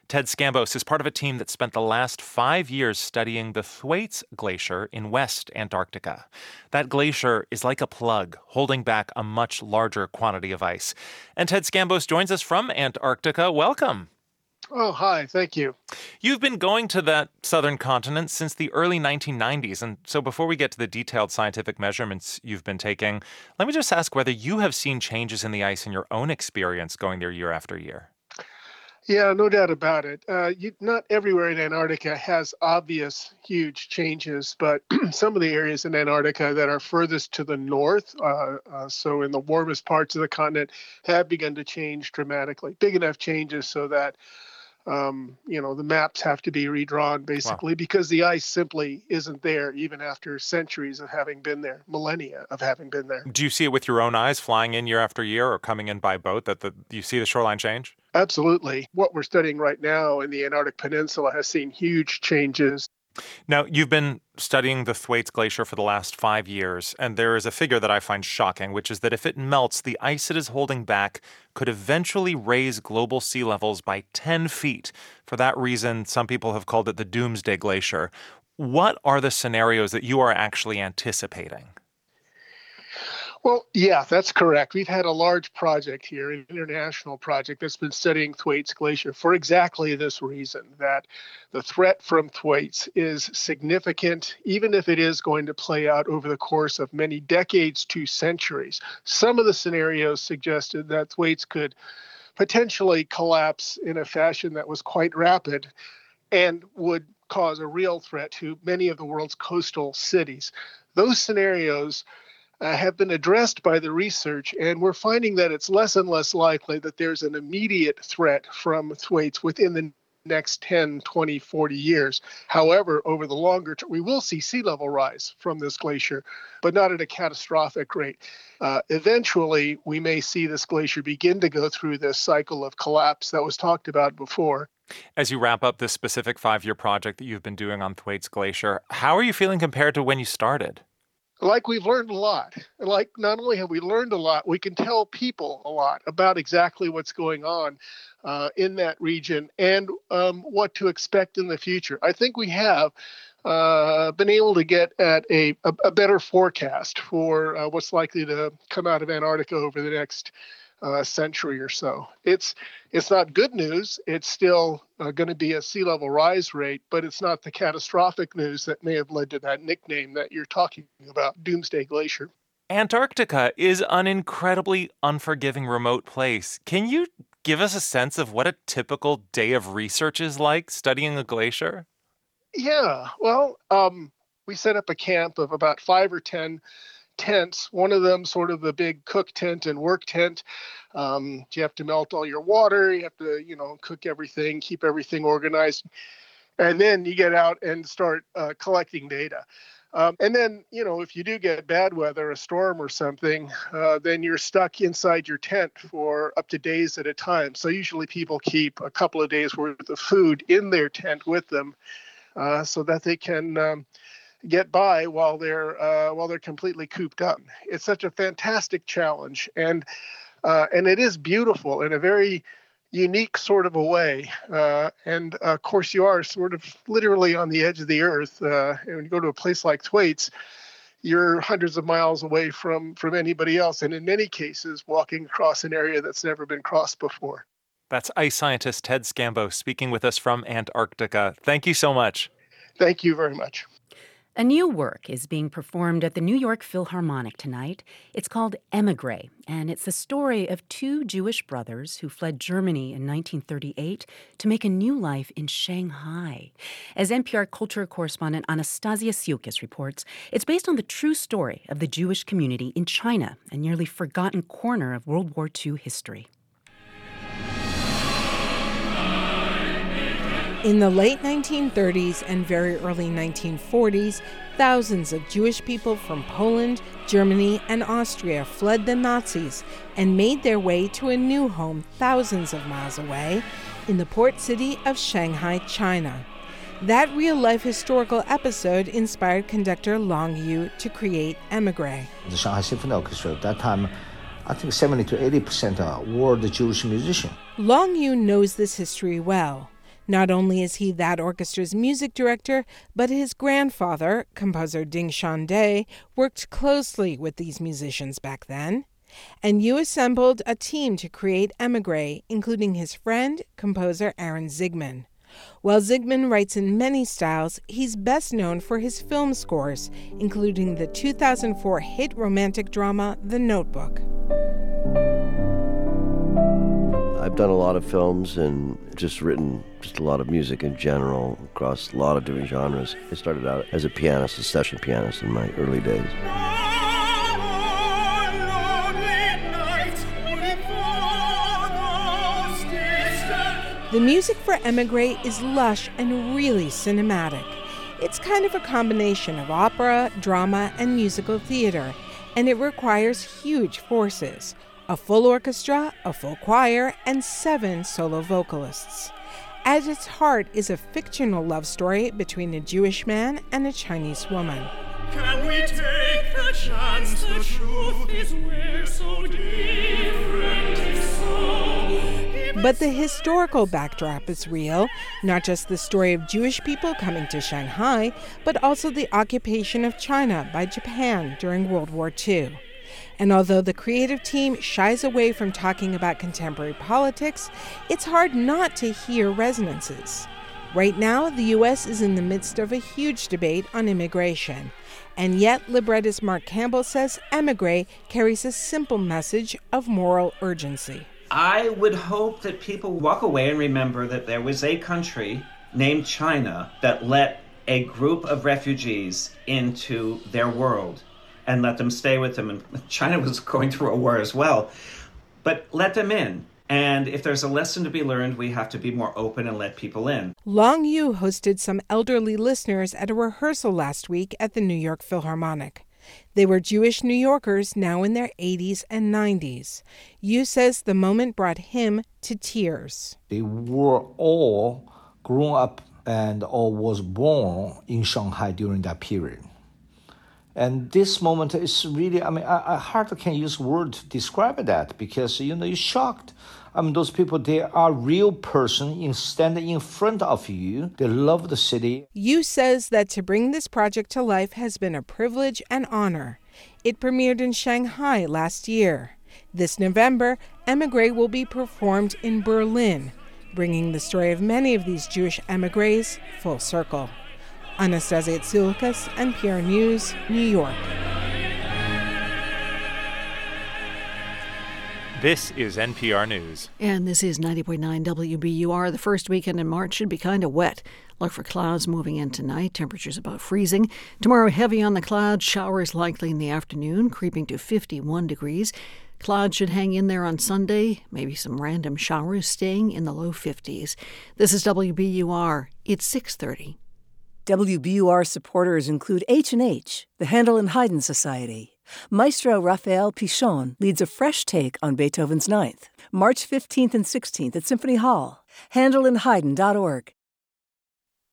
Speaker 11: Ted Scambos is part of a team that spent the last five years studying the Thwaites Glacier in West Antarctica. That glacier is like a plug, holding back a much larger quantity of ice. And Ted Scambos joins us from Antarctica. Welcome.
Speaker 17: Oh, hi. Thank you.
Speaker 11: You've been going to that southern continent since the early 1990s. And so before we get to the detailed scientific measurements you've been taking, let me just ask whether you have seen changes in the ice in your own experience going there year after year.
Speaker 17: Yeah, no doubt about it. Uh, you, not everywhere in Antarctica has obvious huge changes, but some of the areas in Antarctica that are furthest to the north, uh, uh, so in the warmest parts of the continent, have begun to change dramatically. Big enough changes so that um, you know the maps have to be redrawn basically wow. because the ice simply isn't there even after centuries of having been there millennia of having been there.
Speaker 11: Do you see it with your own eyes flying in year after year or coming in by boat that the you see the shoreline change?
Speaker 17: Absolutely. What we're studying right now in the antarctic peninsula has seen huge changes
Speaker 11: Now, you've been studying the Thwaites Glacier for the last five years, and there is a figure that I find shocking, which is that if it melts, the ice it is holding back could eventually raise global sea levels by 10 feet. For that reason, some people have called it the Doomsday Glacier. What are the scenarios that you are actually anticipating?
Speaker 17: Well, yeah, that's correct. We've had a large project here, an international project that's been studying Thwaites Glacier for exactly this reason that the threat from Thwaites is significant, even if it is going to play out over the course of many decades to centuries. Some of the scenarios suggested that Thwaites could potentially collapse in a fashion that was quite rapid and would cause a real threat to many of the world's coastal cities. Those scenarios uh, have been addressed by the research, and we're finding that it's less and less likely that there's an immediate threat from thwaites within the next 10, 20, 40 years. However, over the longer term, we will see sea level rise from this glacier, but not at a catastrophic rate. Uh, eventually, we may see this glacier begin to go through this cycle of collapse that was talked about before.
Speaker 11: As you wrap up this specific five year project that you've been doing on Thwaites Glacier, how are you feeling compared to when you started?
Speaker 17: Like we've learned a lot. Like not only have we learned a lot, we can tell people a lot about exactly what's going on uh, in that region and um, what to expect in the future. I think we have uh, been able to get at a, a, a better forecast for uh, what's likely to come out of Antarctica over the next uh, century or so. It's it's not good news. It's still uh, going to be a sea level rise rate, but it's not the catastrophic news that may have led to that nickname that you're talking about, Doomsday Glacier.
Speaker 11: Antarctica is an incredibly unforgiving remote place. Can you give us a sense of what a typical day of research is like studying a glacier?
Speaker 17: Yeah, well, um, we set up a camp of about five or 10 tents. One of them, sort of the big cook tent and work tent. Um, you have to melt all your water. You have to, you know, cook everything, keep everything organized, and then you get out and start uh, collecting data. Um, and then, you know, if you do get bad weather, a storm or something, uh, then you're stuck inside your tent for up to days at a time. So usually people keep a couple of days worth of food in their tent with them uh, so that they can um, get by while they're uh, while they're completely cooped up. It's such a fantastic challenge, and uh, and it is beautiful in a very unique sort of a way. Uh, and of course, you are sort of literally on the edge of the earth. Uh, and when you go to a place like Thwaites, you're hundreds of miles away from from anybody else, and in many cases, walking across an area that's never been crossed before.
Speaker 11: That's ice scientist Ted Scambos speaking with us from Antarctica. Thank you so much.
Speaker 17: Thank you very much.
Speaker 10: A new work is being performed at the New York Philharmonic tonight. It's called Emigre, and it's the story of two Jewish brothers who fled Germany in 1938 to make a new life in Shanghai. As NPR culture correspondent Anastasia Tsioulcas reports, it's based on the true story of the Jewish community in China, a nearly forgotten corner of World War II history.
Speaker 27: In the late 1930s and very early 1940s, thousands of Jewish people from Poland, Germany, and Austria fled the Nazis and made their way to a new home thousands of miles away in the port city of Shanghai, China. That real life historical episode inspired conductor Long Yu to create Emigre.
Speaker 12: The Shanghai Symphony Orchestra at that time, I think 70 to 80 percent were the Jewish musicians.
Speaker 27: Long Yu knows this history well. Not only is he that orchestra's music director, but his grandfather, composer Ding Shande worked closely with these musicians back then. And Yu assembled a team to create Emigre, including his friend, composer Aaron Zigman. While Zigman writes in many styles, he's best known for his film scores, including the 2004 hit romantic drama The Notebook.
Speaker 135: I've done a lot of films and just written just a lot of music in general across a lot of different genres. I started out as a pianist, a session pianist in my early days.
Speaker 27: The music for Emigre is lush and really cinematic. It's kind of a combination of opera, drama, and musical theater, and it requires huge forces a full orchestra, a full choir, and seven solo vocalists. At its heart is a fictional love story between a Jewish man and a Chinese woman.
Speaker 137: Can we take the chance the truth is we're so different so
Speaker 27: But the historical backdrop is real, not just the story of Jewish people coming to Shanghai, but also the occupation of China by Japan during World War II. And although the creative team shies away from talking about contemporary politics, it's hard not to hear resonances. Right now, the U.S. is in the midst of a huge debate on immigration. And yet, librettist Mark Campbell says Emigre carries a simple message of moral urgency.
Speaker 30: I would hope that people walk away and remember that there was a country named China that let a group of refugees into their world and let them stay with them. And China was going through a war as well, but let them in. And if there's a lesson to be learned, we have to be more open and let people in.
Speaker 27: Long Yu hosted some elderly listeners at a rehearsal last week at the New York Philharmonic. They were Jewish New Yorkers now in their 80s and 90s. Yu says the moment brought him to tears.
Speaker 12: They were all grown up and all was born in Shanghai during that period. And this moment is really, I mean, I, I hardly can use word to describe that because, you know, you're shocked. I mean, those people, they are real person in standing in front of you. They love the city.
Speaker 27: Yu says that to bring this project to life has been a privilege and honor. It premiered in Shanghai last year. This November, Emigre will be performed in Berlin, bringing the story of many of these Jewish emigres full circle. Anastasia Tsioulcas, NPR News, New York.
Speaker 11: This is NPR News.
Speaker 1: And this is 90.9 WBUR. The first weekend in March should be kind of wet. Look for clouds moving in tonight. Temperatures about freezing. Tomorrow, heavy on the clouds. Showers likely in the afternoon, creeping to 51 degrees. Clouds should hang in there on Sunday. Maybe some random showers staying in the low 50s. This is WBUR. It's 630.
Speaker 138: WBUR supporters include H&H, the Handel and Haydn Society. Maestro Raphael Pichon leads a fresh take on Beethoven's Ninth, March 15th and 16th at Symphony Hall. HandelandHaydn.org.